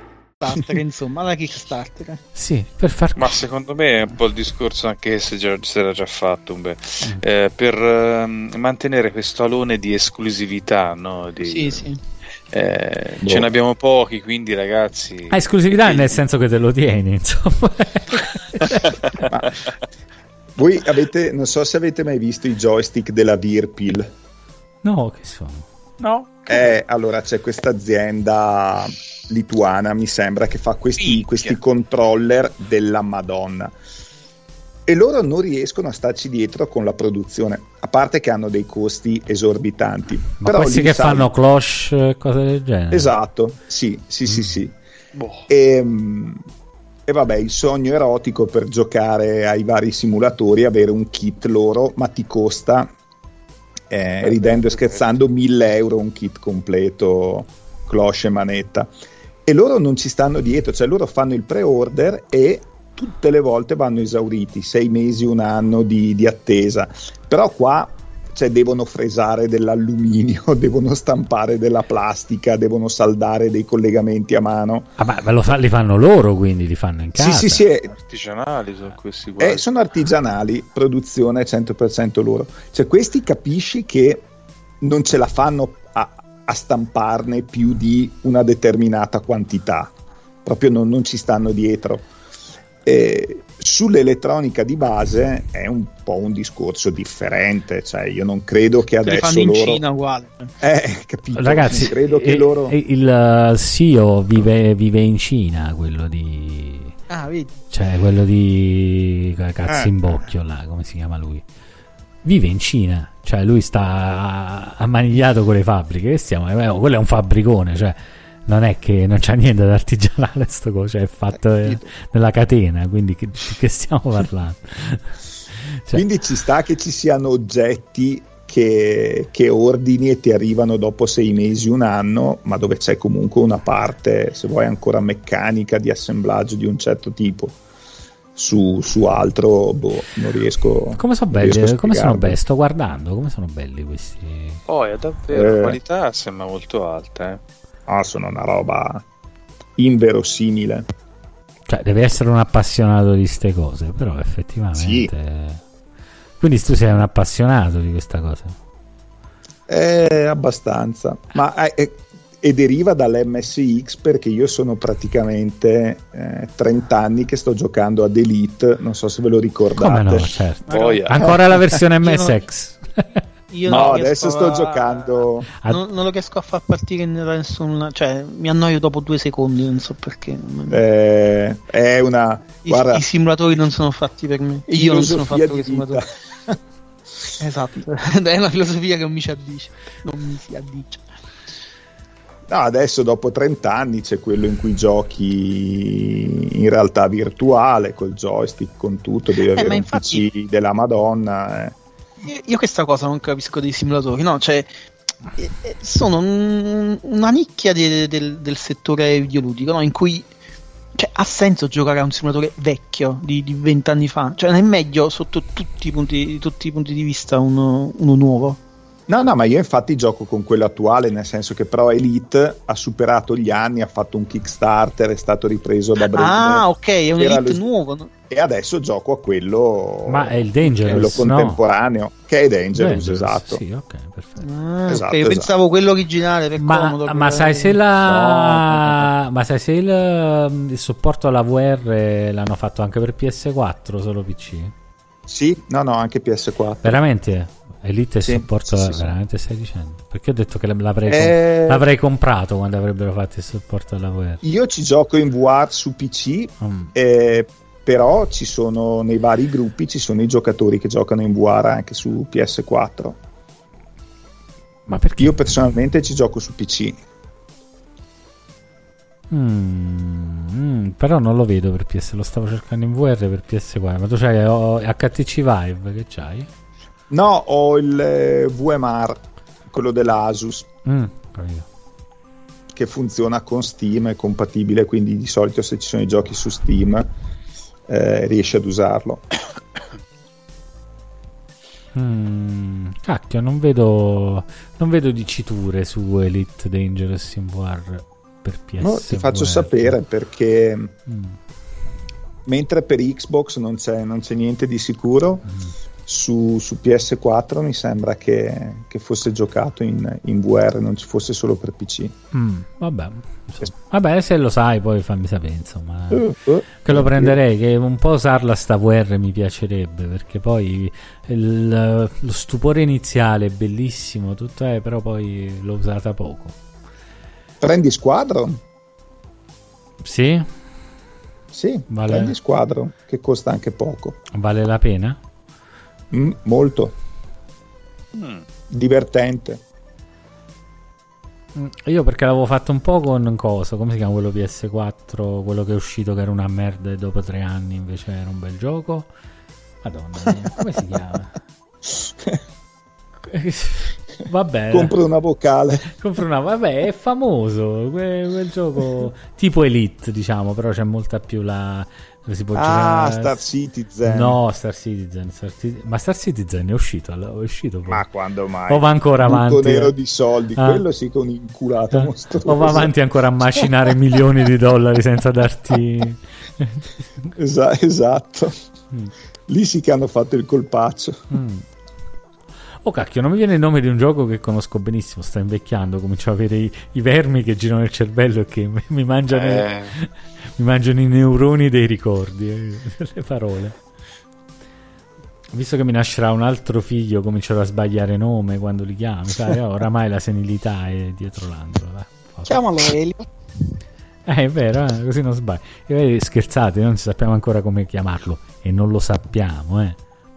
Speaker 10: T-Mobile.com.
Speaker 5: insomma, la Kickstarter.
Speaker 7: Sì, per far...
Speaker 4: Ma secondo me è un po' il discorso anche se già, si era già fatto, mm. eh, per eh, mantenere questo alone di esclusività, no? Di,
Speaker 5: sì, sì
Speaker 4: eh, boh. Ce ne abbiamo pochi, quindi ragazzi.
Speaker 7: Ah, esclusività quindi... nel senso che te lo tieni, insomma.
Speaker 6: voi avete, non so se avete mai visto i joystick della Virpil.
Speaker 7: No, che sono?
Speaker 5: No.
Speaker 6: Eh, allora c'è questa azienda lituana, mi sembra, che fa questi, questi controller della Madonna e loro non riescono a starci dietro con la produzione, a parte che hanno dei costi esorbitanti.
Speaker 7: Ma Però questi che fanno cloche, cose del genere.
Speaker 6: Esatto, sì, sì, mm. sì, sì. Boh. E, ehm, e, vabbè, il sogno erotico per giocare ai vari simulatori avere un kit loro, ma ti costa, eh, ridendo e scherzando, 1000 euro un kit completo, cloche e manetta. E loro non ci stanno dietro, cioè loro fanno il pre-order e tutte le volte vanno esauriti, sei mesi, un anno di, di attesa, però qua cioè, devono fresare dell'alluminio, devono stampare della plastica, devono saldare dei collegamenti a mano.
Speaker 7: Ah, ma lo fa, li fanno loro quindi, li fanno in casa?
Speaker 6: Sì, sì, sì. È,
Speaker 4: artigianali sono questi qua.
Speaker 6: Eh, sono artigianali, produzione 100% loro. Cioè questi capisci che non ce la fanno a, a stamparne più di una determinata quantità, proprio non, non ci stanno dietro. Eh, sull'elettronica di base è un po' un discorso differente, cioè io non credo che adesso fanno in
Speaker 5: loro... Cina uguale.
Speaker 6: Eh, capito?
Speaker 7: Ragazzi, credo che eh, loro... il CEO vive, vive, in Cina, quello di...
Speaker 5: Ah, vedi?
Speaker 7: Cioè, quello di... Cazzo eh. in bocchio là, come si chiama lui? Vive in Cina, cioè lui sta ammanigliato con le fabbriche, stiamo... Eh, quello è un fabbricone, cioè non è che non c'è niente da artigianale sto cosa, cioè è fatto eh, nella catena, quindi che, di che stiamo parlando?
Speaker 6: cioè. Quindi ci sta che ci siano oggetti che, che, ordini e ti arrivano dopo sei mesi, un anno, ma dove c'è comunque una parte, se vuoi ancora meccanica, di assemblaggio di un certo tipo. Su, su altro, boh, non riesco.
Speaker 7: Come sono belli? Come sono belli? Sto guardando, come sono belli questi.
Speaker 4: Oh, è davvero, eh. la qualità sembra molto alta, eh
Speaker 6: ah, sono una roba inverosimile.
Speaker 7: Cioè, devi essere un appassionato di queste cose, però effettivamente... Sì. Quindi tu sei un appassionato di questa cosa?
Speaker 6: Eh, abbastanza. Ma eh, eh, e deriva dall'MSX perché io sono praticamente eh, 30 anni che sto giocando ad Elite, non so se ve lo ricordate.
Speaker 7: Come no, certo.
Speaker 4: Oh, yeah.
Speaker 7: Ancora la versione MSX.
Speaker 5: Io
Speaker 6: No,
Speaker 5: non
Speaker 6: adesso sto
Speaker 5: a-
Speaker 6: giocando.
Speaker 5: Non, non lo riesco a far partire in nessun. Cioè, mi annoio dopo due secondi, non so perché.
Speaker 6: eh, è una
Speaker 5: I,
Speaker 6: guarda,
Speaker 5: i simulatori non sono fatti per me. Io non sono fatto per i simulatori. Esatto, è una filosofia che non mi ci addice. Non mi si addice.
Speaker 6: No, adesso dopo 30 anni c'è quello in cui giochi in realtà virtuale col joystick, con tutto, devi avere
Speaker 5: ma
Speaker 6: un
Speaker 5: infatti-
Speaker 6: PC della Madonna. eh.
Speaker 5: Io- questa cosa non capisco dei simulatori, no? Cioè, eh, eh, sono un- una nicchia di- del, del settore videoludico, no? In cui cioè, ha senso giocare a un simulatore vecchio di di vent'anni fa. Cioè, non è meglio sotto tutti i punti, tutti i punti di vista uno, uno nuovo.
Speaker 6: No, no, ma io infatti gioco con quello attuale, nel senso che però Elite ha superato gli anni, ha fatto un Kickstarter, è stato ripreso da breve
Speaker 5: Ah, ok, è un elite
Speaker 6: lo-
Speaker 5: nuovo. no?
Speaker 6: e adesso gioco a quello,
Speaker 7: Ma è il
Speaker 6: quello
Speaker 7: Dangerous, no?
Speaker 6: contemporaneo, che è Dangerous,
Speaker 7: Dangerous,
Speaker 6: esatto.
Speaker 7: Sì, ok, perfetto.
Speaker 5: Ah,
Speaker 6: Esatto,
Speaker 5: io
Speaker 6: esatto.
Speaker 5: pensavo quello originale per
Speaker 7: Ma,
Speaker 5: comodo.
Speaker 7: ma sai se la
Speaker 6: No,
Speaker 7: ma sai se il, il supporto alla VR l'hanno fatto anche per PS4 solo PC?
Speaker 6: Sì, no, no, anche PS4.
Speaker 7: Veramente? Elite
Speaker 6: Sì,
Speaker 7: supporto
Speaker 6: sì, sì,
Speaker 7: veramente stai dicendo? Perché ho detto che l'avrei, com-
Speaker 6: Eh,
Speaker 7: l'avrei comprato quando avrebbero fatto il supporto alla VR.
Speaker 6: Io ci gioco in VR su PC,
Speaker 7: Mm.
Speaker 6: eh, però ci sono nei vari gruppi ci sono i giocatori che giocano in VR anche su PS4.
Speaker 7: Ma perché?
Speaker 6: Io personalmente ci gioco su PC.
Speaker 7: Mm, mm, però non lo vedo per PS, lo stavo cercando in VR per PS4. Ma tu c'hai oh, HTC Vive che c'hai?
Speaker 6: No, ho il eh, VMR, quello dell'Asus,
Speaker 7: Mm,
Speaker 6: che funziona con Steam, è compatibile, quindi di solito se ci sono i giochi su Steam eh, riesci ad usarlo.
Speaker 7: Mm, cacchio, non vedo, non vedo diciture su Elite Dangerous in VR per PS.
Speaker 6: No, ti faccio sapere perché
Speaker 7: Mm,
Speaker 6: mentre per Xbox non c'è, non c'è niente di sicuro,
Speaker 7: mm.
Speaker 6: Su, su PS4 mi sembra che, che fosse giocato in, in VR, non ci fosse solo per PC.
Speaker 7: Mm, vabbè, vabbè, se lo sai, poi fammi sapere. Insomma,
Speaker 6: Eh, eh.
Speaker 7: che lo prenderei. Che un po' usarla sta VR mi piacerebbe perché poi il- lo stupore iniziale è bellissimo, tutto è, però poi l'ho usata poco.
Speaker 6: Prendi Squadron?
Speaker 7: Sì,
Speaker 6: Sì,
Speaker 7: Vale.
Speaker 6: prendi Squadron, che costa anche poco.
Speaker 7: vale la pena.
Speaker 6: Mm, molto
Speaker 4: Mm.
Speaker 6: divertente.
Speaker 7: Mm, Io perché l'avevo fatto un po' con cosa? Come si chiama quello PS4? Quello che è uscito che era una merda e dopo tre anni invece era un bel gioco. Madonna mia, come si chiama? Vabbè,
Speaker 6: Compro una vocale.
Speaker 7: compro una. Vabbè, è famoso que- quel, gioco tipo Elite, diciamo, però c'è molta più la. Dove si può
Speaker 6: Ah,
Speaker 7: giocare.
Speaker 6: Star Citizen.
Speaker 7: No, Star Citizen, Star Citizen- Ma Star Citizen è uscito, è uscito poi.
Speaker 6: Ma quando mai?
Speaker 7: O va ancora
Speaker 6: Buco
Speaker 7: avanti.
Speaker 6: nero di soldi,
Speaker 7: Ah.
Speaker 6: quello sì che è un inculato
Speaker 7: Eh,
Speaker 6: mostruoso.
Speaker 7: O va avanti ancora a macinare milioni di dollari senza darti.
Speaker 6: Esa- esatto.
Speaker 7: Mm.
Speaker 6: Lì sì che hanno fatto il colpaccio.
Speaker 7: Mm. Oh cacchio, non mi viene il nome di un gioco che conosco benissimo. Sta invecchiando. Comincio a avere i, i vermi che girano nel cervello e che mi, mi mangiano,
Speaker 4: Eh,
Speaker 7: mi mangiano i neuroni dei ricordi, eh, le parole. Visto che mi nascerà un altro figlio, comincerò a sbagliare nome quando li chiami. Sai, oh, oramai la senilità è dietro l'angolo. va.
Speaker 5: Chiamalo Elio.
Speaker 7: Eh, è vero, eh, così non sbaglio. E voi scherzate, non sappiamo ancora come chiamarlo. E non lo sappiamo, eh.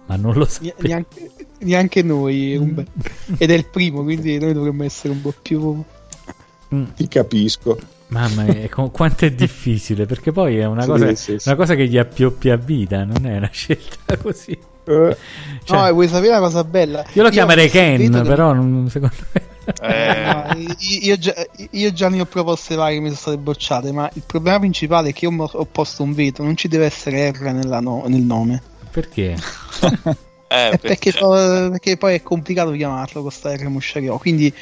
Speaker 7: Ma non lo sappiamo.
Speaker 5: Neanche, neanche noi, Umbe. ed è il primo, quindi noi dovremmo essere un po' più.
Speaker 7: Mm.
Speaker 6: Ti capisco.
Speaker 7: Mamma mia, co- quanto è difficile, perché poi è una
Speaker 6: Sì,
Speaker 7: cosa,
Speaker 6: sì, sì.
Speaker 7: una cosa che gli appioppi a vita, non è una scelta così.
Speaker 6: Eh,
Speaker 7: Cioè,
Speaker 5: no, vuoi sapere una cosa bella?
Speaker 7: io lo chiamerei
Speaker 5: sentito
Speaker 7: Ken,
Speaker 5: che-
Speaker 7: però non- secondo me...
Speaker 4: eh,
Speaker 5: No, io, io già, io già ne ho proposte varie che mi sono state bocciate, ma il problema principale è che io ho posto un veto, non ci deve essere R nella no- nel nome.
Speaker 7: Perché?
Speaker 4: eh,
Speaker 5: È perché, so- perché poi è complicato chiamarlo con sta R Mosciario. Quindi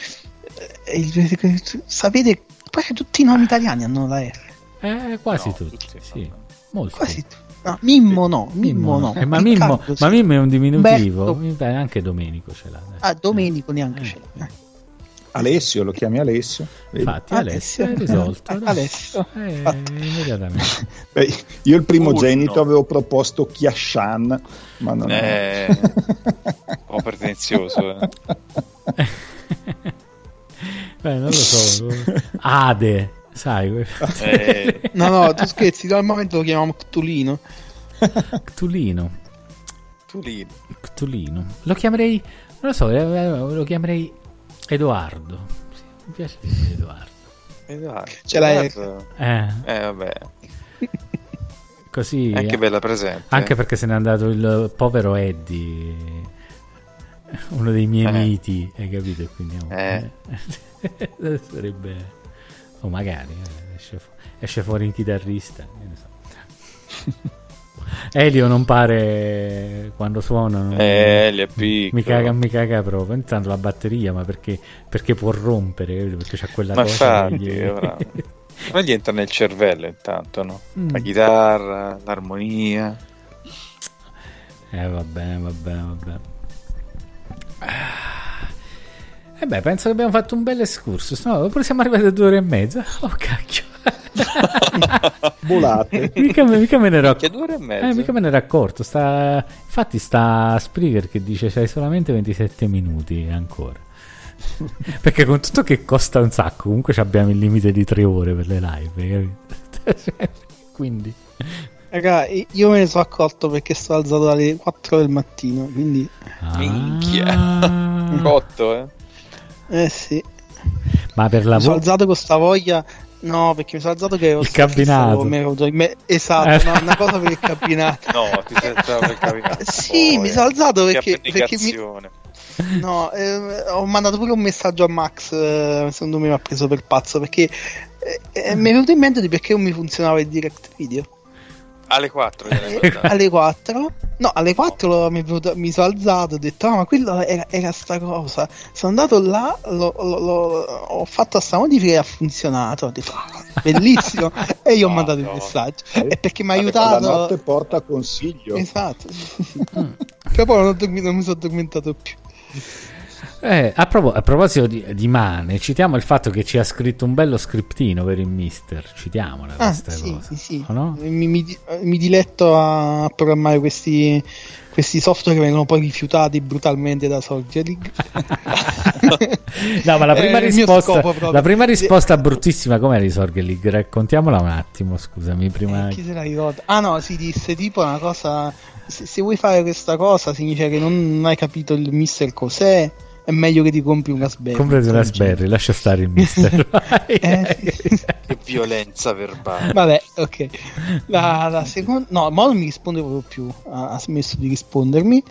Speaker 5: eh, il- sapete, poi tutti i nomi italiani hanno la R.
Speaker 7: Eh, quasi
Speaker 4: No,
Speaker 7: tutti,
Speaker 4: tutti,
Speaker 7: sì.
Speaker 4: no.
Speaker 7: Molti.
Speaker 5: Quasi tutti. No, Mimmo no, Mimmo no.
Speaker 7: Eh, ma, Mimmo, ma. Mimmo è un diminutivo.
Speaker 5: Umberto.
Speaker 7: Beh, anche Domenico ce l'ha. dai.
Speaker 5: Ah, Domenico neanche
Speaker 7: Eh,
Speaker 5: ce l'ha.
Speaker 7: Eh.
Speaker 6: Alessio, lo chiami Alessio?
Speaker 7: Infatti, Alessio è risolto.
Speaker 5: Alessio.
Speaker 7: Eh, immediatamente.
Speaker 6: Beh, io il primogenito avevo proposto Chiashan, ma non
Speaker 4: Eh, un po' pretenzioso. eh.
Speaker 7: Beh, non lo so. Ade, sai.
Speaker 4: Eh,
Speaker 5: No, no, tu scherzi, al momento lo chiamiamo Ctulino.
Speaker 7: Ctulino.
Speaker 4: tu lì.
Speaker 7: Ctulino. Lo chiamerei, non lo so, eh, lo chiamerei Edoardo. Sì, mi piace dire Edoardo.
Speaker 4: Edoardo.
Speaker 5: Ce l'hai-.
Speaker 7: Eh,
Speaker 4: Eh, vabbè.
Speaker 7: così.
Speaker 4: Anche
Speaker 7: eh,
Speaker 4: bella presente.
Speaker 7: Anche perché se n'è andato il povero Eddie, uno dei miei
Speaker 4: Eh.
Speaker 7: miti, hai capito? Quindi oh,
Speaker 4: Eh.
Speaker 7: eh, sarebbe, o magari eh, esce, fu- esce fuori un chitarrista. so. Elio non pare quando suona. non-
Speaker 4: Eh, Elio è piccolo.
Speaker 7: Mi caga, mi caga proprio. Intanto la batteria, ma perché, perché può rompere? Perché c'ha quella
Speaker 4: Ma
Speaker 7: cosa.
Speaker 4: infatti,
Speaker 7: gli-
Speaker 4: ora- Ma gli entra nel cervello intanto, no?
Speaker 7: Mm.
Speaker 4: La chitarra, l'armonia.
Speaker 7: Eh vabbè, vabbè, vabbè. E beh, penso che abbiamo fatto un bel excursus. No, pure siamo arrivati a due ore e mezza. Oh cacchio.
Speaker 6: volate.
Speaker 7: mica, me- mica me ne ero
Speaker 4: Minchia, due ore e mezza.
Speaker 7: Eh, mica me ne ero accorto. Sta... Infatti sta Spreaker che dice c'hai solamente 27 minuti ancora. Perché con tutto che costa un sacco, comunque ci abbiamo il limite di 3 ore per le live. Quindi...
Speaker 5: Raga, io me ne sono accorto perché sto alzato alle 4 del mattino, quindi...
Speaker 4: Minchia.
Speaker 7: Ah.
Speaker 4: Cotto, eh.
Speaker 5: Eh sì.
Speaker 7: Ma per
Speaker 5: Mi sono alzato con sta voglia... No, perché mi sono alzato che...
Speaker 7: Il cabinato.
Speaker 5: me- Esatto,
Speaker 7: Eh.
Speaker 5: no, una cosa per il cabinato.
Speaker 4: No, ti sei stato per capire.
Speaker 5: Sì, mi sono alzato perché, perché mi. No, eh, ho mandato pure un messaggio a Max, eh, secondo me mi ha preso per pazzo perché eh, eh, mi è venuto in mente di perché non mi funzionava il direct video.
Speaker 4: Alle 4
Speaker 5: Eh, alle 4? No, alle 4 mi, è venuto- mi sono alzato, ho detto, ah, ma quello era, era sta cosa. Sono andato là, lo- lo- lo- ho fatto sta modifica e ha funzionato. Ho detto, ah, bellissimo. e io ho
Speaker 4: No,
Speaker 5: mandato il messaggio. E perché mi ha
Speaker 6: La
Speaker 5: aiutato.
Speaker 6: notte porta consiglio.
Speaker 5: Esatto. Però poi non, ho dormito- non mi sono addormentato più.
Speaker 7: Eh, a, propos- a proposito di, di Mane, citiamo il fatto che ci ha scritto un bello scriptino per il mister. Citiamola
Speaker 5: Ah,
Speaker 7: questa
Speaker 5: sì,
Speaker 7: cosa.
Speaker 5: sì, sì.
Speaker 7: No?
Speaker 5: Mi, mi, mi diletto a programmare questi, questi software che vengono poi rifiutati brutalmente da League.
Speaker 7: No, ma la prima
Speaker 5: il mio
Speaker 7: risposta, la prima risposta bruttissima com'è di Sorge League? Raccontiamola un attimo, scusami, prima...
Speaker 5: Chi se la ricorda? Ah no, si disse tipo una cosa. Se, se vuoi fare questa cosa significa che non hai capito il mister cos'è. È meglio che ti compri una Raspberry.
Speaker 7: Comprati una Sberry, lascia stare il mister.
Speaker 5: Eh.
Speaker 4: Che violenza verbale.
Speaker 5: Vabbè, ok. La, la seconda. No, ma non mi risponde proprio più. Ha, ha smesso di rispondermi.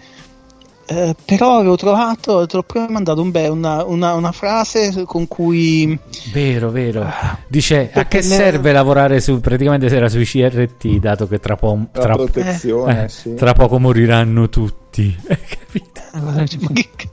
Speaker 5: Eh, però avevo trovato, te l'ho proprio mandato un be- una, una, una frase con cui
Speaker 7: Vero, vero. Dice, a che
Speaker 5: ne-
Speaker 7: serve lavorare su, praticamente se era sui CRT, dato che tra, po-
Speaker 6: La
Speaker 7: tra,
Speaker 6: protezione,
Speaker 7: eh,
Speaker 6: sì.
Speaker 7: tra poco moriranno tutti. Hai capito?
Speaker 5: Ma che cazzo?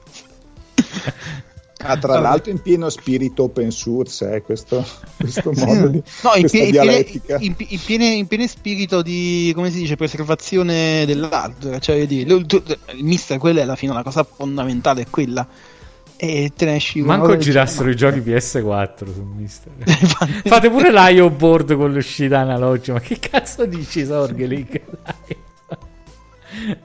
Speaker 6: Ah, tra
Speaker 5: Vabbè.
Speaker 6: l'altro in pieno spirito open source, eh, questo, questo modo di
Speaker 5: No, in, pie-
Speaker 6: dialettica.
Speaker 5: in, in piene- in piene spirito di come si dice preservazione dell'hardware. Cioè, dire, lo- tu- il mister, quella è alla fine la cosa fondamentale, è quella. E te ne esci
Speaker 7: Manco girassero i giochi PS4 su Mister. Fate pure l'IO board con l'uscita analogica. Ma che cazzo dici, Sorge League?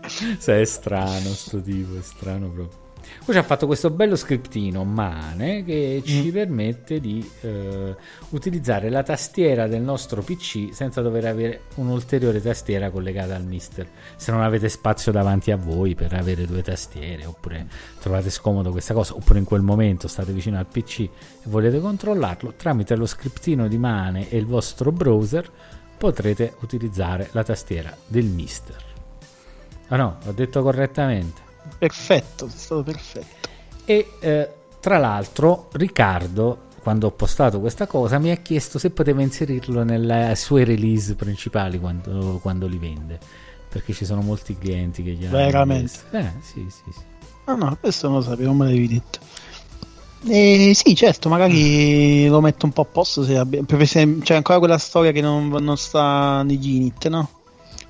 Speaker 7: Sai, è strano sto tipo, è strano proprio. Poi ci ha fatto questo bello scriptino Mane che ci permette di eh, utilizzare la tastiera del nostro PC senza dover avere un'ulteriore tastiera collegata al Mister. Se non avete spazio davanti a voi per avere due tastiere, oppure trovate scomodo questa cosa, oppure in quel momento state vicino al PC e volete controllarlo, tramite lo scriptino di Mane e il vostro browser potrete utilizzare la tastiera del Mister. Ah no, ho detto correttamente.
Speaker 5: Perfetto, è stato perfetto.
Speaker 7: E eh, tra l'altro Riccardo, quando ho postato questa cosa, mi ha chiesto se poteva inserirlo nelle sue release principali quando, quando li vende. Perché ci sono molti clienti che gli hanno
Speaker 5: Veramente?
Speaker 7: Eh, sì, sì, sì.
Speaker 5: Ah no, questo non lo sapevo, non me l'avevi detto. Eh, sì, certo, magari lo metto un po' a posto se abbi- esempio, c'è ancora quella storia che non, non sta nei Ginit, no?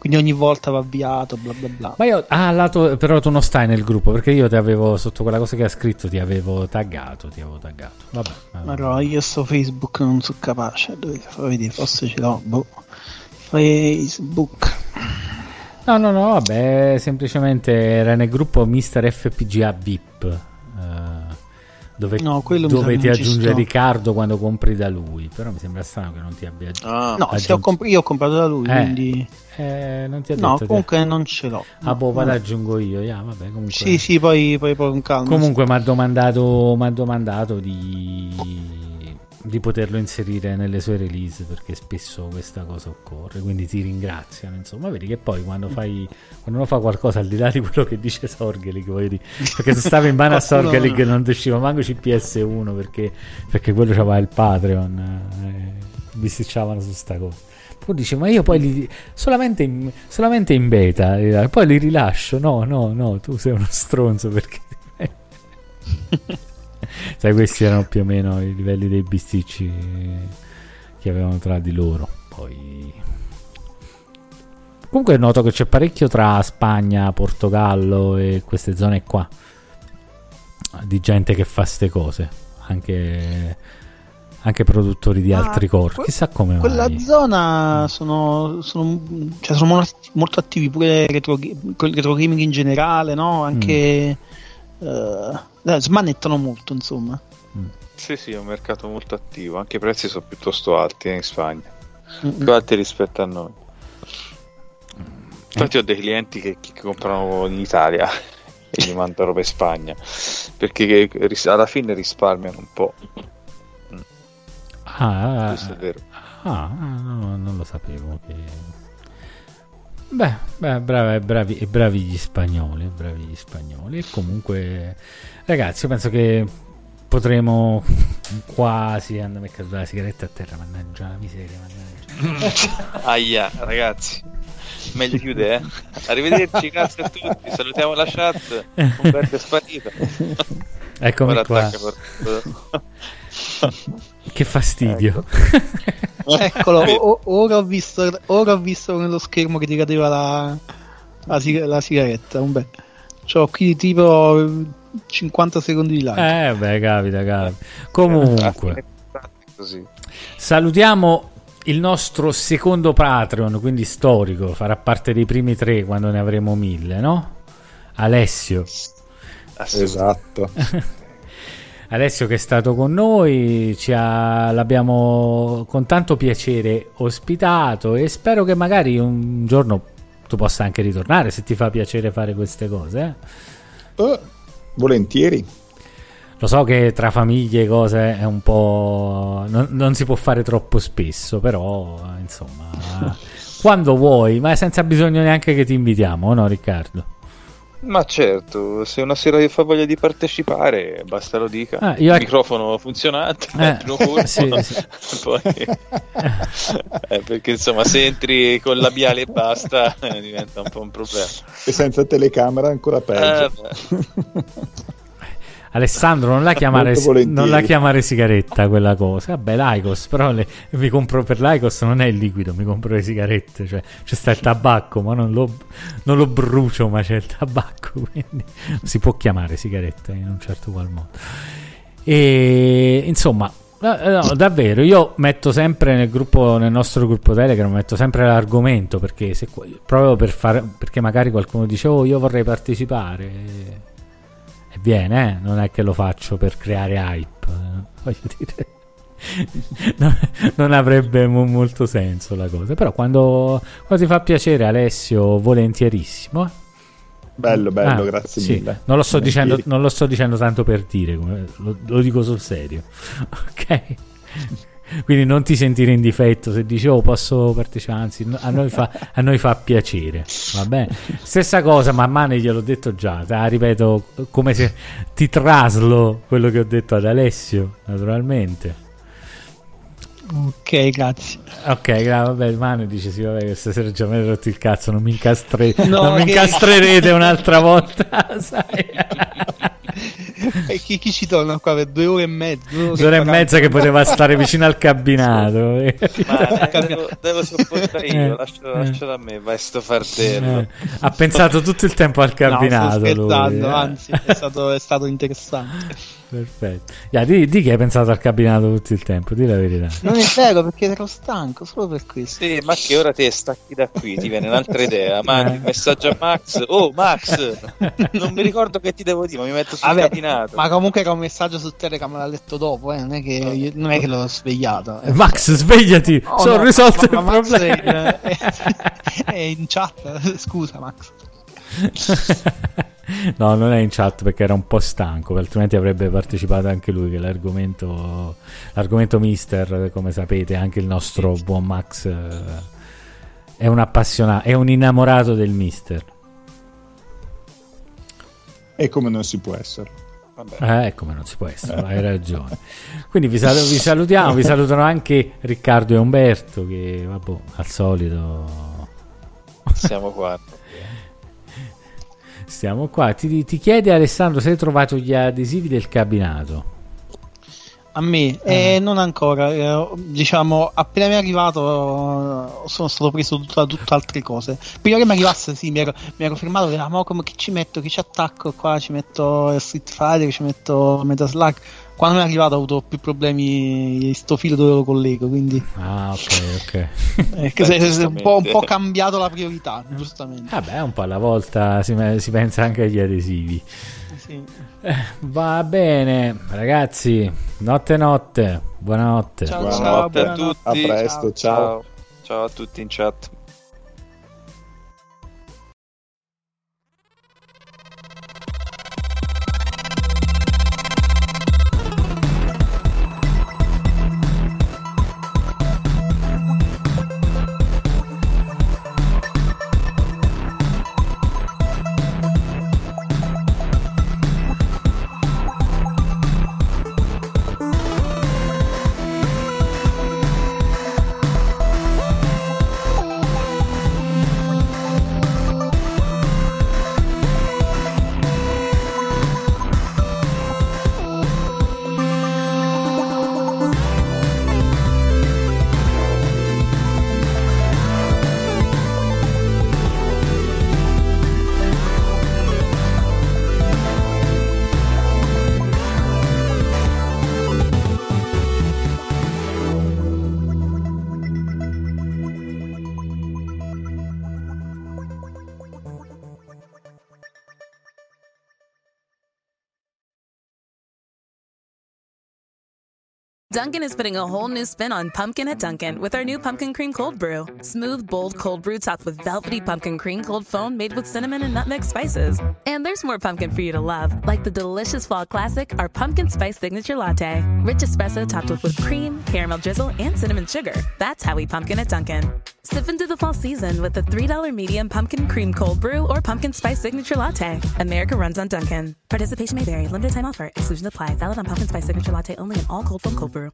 Speaker 5: Quindi ogni volta va avviato, bla bla bla.
Speaker 7: Ma io, ah, lato, però tu non stai nel gruppo perché io ti avevo sotto quella cosa che ha scritto, ti avevo taggato. Ti avevo taggato. Vabbè, vabbè.
Speaker 5: Ma no, io sto Facebook non sono capace. Vedere, forse ce l'ho. Boh. Facebook.
Speaker 7: No, no, no, vabbè, semplicemente era nel gruppo Mister FPGA VIP.
Speaker 5: Non ci
Speaker 7: aggiunge
Speaker 5: sto.
Speaker 7: Riccardo quando compri da lui. Però mi sembra strano che non ti abbia aggiunto.
Speaker 4: Ah,
Speaker 5: No, se ho
Speaker 7: aggiunto.
Speaker 5: comp- io ho comprato da lui,
Speaker 7: Eh,
Speaker 5: quindi...
Speaker 7: eh, non ti ha detto.
Speaker 5: No, comunque non ce l'ho.
Speaker 7: Ah, boh,
Speaker 5: No.
Speaker 7: vado aggiungo io. Yeah, vabbè, comunque.
Speaker 5: Sì, sì, poi, poi, poi con calma.
Speaker 7: Comunque mi ha domandato, m'ha domandato di, di poterlo inserire nelle sue release perché spesso questa cosa occorre. Quindi ti ringraziano. Insomma, vedi che poi quando fai quando uno fa qualcosa al di là di quello che dice Sorgelig, voglio dire, perché se stava in mano a Sorgelig non ti usciva manco CPS1 perché, perché quello c'aveva il Patreon. Eh, bisticciavano su sta cosa. Poi dice, ma io poi li, solamente, in, solamente in beta, e poi li rilascio. No, no, no, tu sei uno stronzo perché... Sai, questi erano più o meno i livelli dei bisticci che avevano tra di loro. Poi... Comunque noto che c'è parecchio tra Spagna, Portogallo e queste zone qua. Di gente che fa ste cose. Anche, anche produttori di
Speaker 5: Ah,
Speaker 7: altri core.
Speaker 5: que-
Speaker 7: Chissà come
Speaker 5: Quella
Speaker 7: mai.
Speaker 5: zona sono, sono, cioè sono molto, attivi pure retro, retro gaming in generale, no? Anche eh, eh, smanettano molto, insomma.
Speaker 4: Sì, sì, è un mercato molto attivo, anche i prezzi sono piuttosto alti eh, in Spagna,
Speaker 5: Mm.
Speaker 4: più alti rispetto a noi. Infatti ho dei clienti che, che comprano in Italia e gli mandano per Spagna, perché che- ris- alla fine risparmiano un po'.
Speaker 7: Ah,
Speaker 4: Questo è vero.
Speaker 7: ah, ah, no, non lo sapevo. Che... Beh, beh bravi, bravi, e bravi gli spagnoli, bravi gli spagnoli. E comunque, ragazzi, io penso che potremo quasi andare a caduta la sigaretta a terra. Mannaggia la miseria, mannaggia.
Speaker 4: Aia, ragazzi, meglio chiude, eh. Arrivederci, grazie a tutti, salutiamo la chat. Umberto è sparito.
Speaker 7: Eccomi
Speaker 4: Ora
Speaker 7: qua.
Speaker 4: attacca
Speaker 7: Che fastidio.
Speaker 5: Eccolo, o- ora, ho visto, ora ho visto nello schermo che ti cadeva la, la, sig- la sigaretta. Vabbè. C'ho qui tipo 50 secondi di lag.
Speaker 7: Eh, beh, capita, capita. Comunque.
Speaker 4: Così.
Speaker 7: Salutiamo il nostro secondo Patreon, quindi storico, farà parte dei primi tre quando ne avremo mille, no? Alessio.
Speaker 6: Esatto.
Speaker 7: Alessio che è stato con noi, ci ha- l'abbiamo con tanto piacere ospitato e spero che magari un giorno tu possa anche ritornare se ti fa piacere fare queste cose. eh.
Speaker 6: Eh, volentieri.
Speaker 7: Lo so che tra famiglie e cose è un po'. Non, non si può fare troppo spesso, però insomma. quando vuoi, ma senza bisogno neanche che ti invitiamo, no, Riccardo?
Speaker 4: Ma certo, se una sera fa voglia di partecipare, basta lo dica.
Speaker 7: Ah, io-
Speaker 4: Il microfono funzionante,
Speaker 7: Eh,
Speaker 4: il microfono.
Speaker 7: sì, sì.
Speaker 4: Poi- Eh, perché insomma, se entri con labiale e basta, eh, diventa un po' un problema.
Speaker 6: E senza telecamera ancora peggio.
Speaker 4: Eh.
Speaker 7: Alessandro, non la chiamare, non la chiamare sigaretta quella cosa. Vabbè, l'Aicos, però le- mi compro per l'Aicos non è il liquido, mi compro le sigarette. Cioè, c'è sta il tabacco, ma non lo, non lo brucio, ma c'è il tabacco. Quindi si può chiamare sigaretta in un certo qual modo. E insomma, eh, no, davvero, io metto sempre nel gruppo, nel nostro gruppo Telegram, metto sempre l'argomento perché se, proprio per fare, perché magari qualcuno dice, oh, io vorrei partecipare. E viene, eh? non è che lo faccio per creare hype, eh, voglio dire. non, non avrebbe mo- molto senso la cosa, però quando, quando ti fa piacere Alessio, volentierissimo. eh.
Speaker 6: Bello, bello,
Speaker 7: Ah,
Speaker 6: grazie
Speaker 7: sì,
Speaker 6: mille.
Speaker 7: Non lo, sto dicendo, non lo sto dicendo tanto per dire, lo, lo dico sul serio. Ok? Quindi non ti sentire in difetto se dici oh posso partecipare, anzi a noi fa, a noi fa piacere, va bene? Stessa cosa, ma Mane gliel'ho detto già, la ripeto come se ti traslo quello che ho detto ad Alessio, naturalmente.
Speaker 5: Ok, grazie.
Speaker 7: Ok, gra- vabbè, Mane dice sì, vabbè, che stasera già mi hai rotto il cazzo, non mi, incastre-
Speaker 5: No,
Speaker 7: non mi
Speaker 5: che-
Speaker 7: incastrerete un'altra volta, sai?
Speaker 5: E chi, chi ci torna qua per due ore e mezza?
Speaker 7: Due ore e mezza che poteva stare vicino al cabinato.
Speaker 4: Ma eh, devo, devo sopportare io,
Speaker 7: Eh,
Speaker 4: lascio,
Speaker 7: eh.
Speaker 4: lascialo a me, vai sto fardello.
Speaker 7: Eh, ha pensato tutto il tempo al
Speaker 5: No, sto
Speaker 7: cabinato. lui,
Speaker 5: scherzando,
Speaker 7: eh.
Speaker 5: anzi, è stato, è stato interessante.
Speaker 7: Perfetto. Ya, di, di che hai pensato al cabinato tutto il tempo, di la verità.
Speaker 5: Non è vero perché ero stanco, solo per questo.
Speaker 4: Sì, ma che ora te stacchi da qui, ti viene un'altra idea.
Speaker 7: Eh.
Speaker 4: il messaggio a Max. Oh, Max, non mi ricordo che ti devo dire, ma mi metto sul
Speaker 5: Vabbè,
Speaker 4: cabinato.
Speaker 5: ma comunque era un messaggio su Telegram l'ha letto dopo, eh, non, è che, non è che l'ho svegliato. eh.
Speaker 7: Max, svegliati,
Speaker 5: Oh,
Speaker 7: sono
Speaker 5: no,
Speaker 7: risolto
Speaker 5: ma-
Speaker 7: il
Speaker 5: ma Max
Speaker 7: problema.
Speaker 5: È, è- è in chat, scusa Max.
Speaker 7: no, non è in chat perché era un po' stanco, altrimenti avrebbe partecipato anche lui. Che l'argomento, l'argomento Mister, come sapete, anche il nostro buon Max eh, è un appassionato, è un innamorato del Mister.
Speaker 6: E come non si può essere.
Speaker 7: Eh, come non si può essere, hai ragione. Quindi vi, sal- vi salutiamo, vi salutano anche Riccardo e Umberto che, vabbè, al solito
Speaker 4: Siamo qua.
Speaker 7: Stiamo qua. Ti, ti chiede Alessandro se hai trovato gli adesivi del cabinato.
Speaker 5: A me, eh, non ancora, eh, diciamo, appena mi è arrivato eh, sono stato preso da tutt'altre cose. Prima che mi arrivasse, sì, mi ero, mi ero fermato, e ma come che ci metto, che ci attacco qua, ci metto Street Fighter, ci metto Metaslug. Quando mi è arrivato ho avuto più problemi, sto filo dove lo collego, quindi
Speaker 7: Ah, ok, ok.
Speaker 5: eh, che se- se- un, po', un po' cambiato la priorità, giustamente.
Speaker 7: Vabbè, un po' alla volta si, si pensa anche agli adesivi.
Speaker 5: Sì.
Speaker 7: Eh, va bene, ragazzi. Notte notte. Buonanotte.
Speaker 5: Ciao,
Speaker 4: Buonanotte a
Speaker 5: buonanotte.
Speaker 4: tutti.
Speaker 6: A presto, ciao.
Speaker 4: ciao. Ciao a tutti in chat.
Speaker 11: Dunkin' is putting a whole new spin on pumpkin at Dunkin' with our new pumpkin cream cold brew. Smooth, bold cold brew topped with velvety pumpkin cream cold foam made with cinnamon and nutmeg spices. And there's more pumpkin for you to love, like the delicious fall classic, our pumpkin spice signature latte. Rich espresso topped with whipped cream, caramel drizzle, and cinnamon sugar. That's how we pumpkin at Dunkin'. Sip into the fall season with the $3 medium pumpkin cream cold brew or pumpkin spice signature latte. America runs on Dunkin'. Participation may vary. Limited time offer. Exclusions apply. Valid on pumpkin spice signature latte only in all cold foam cold brew.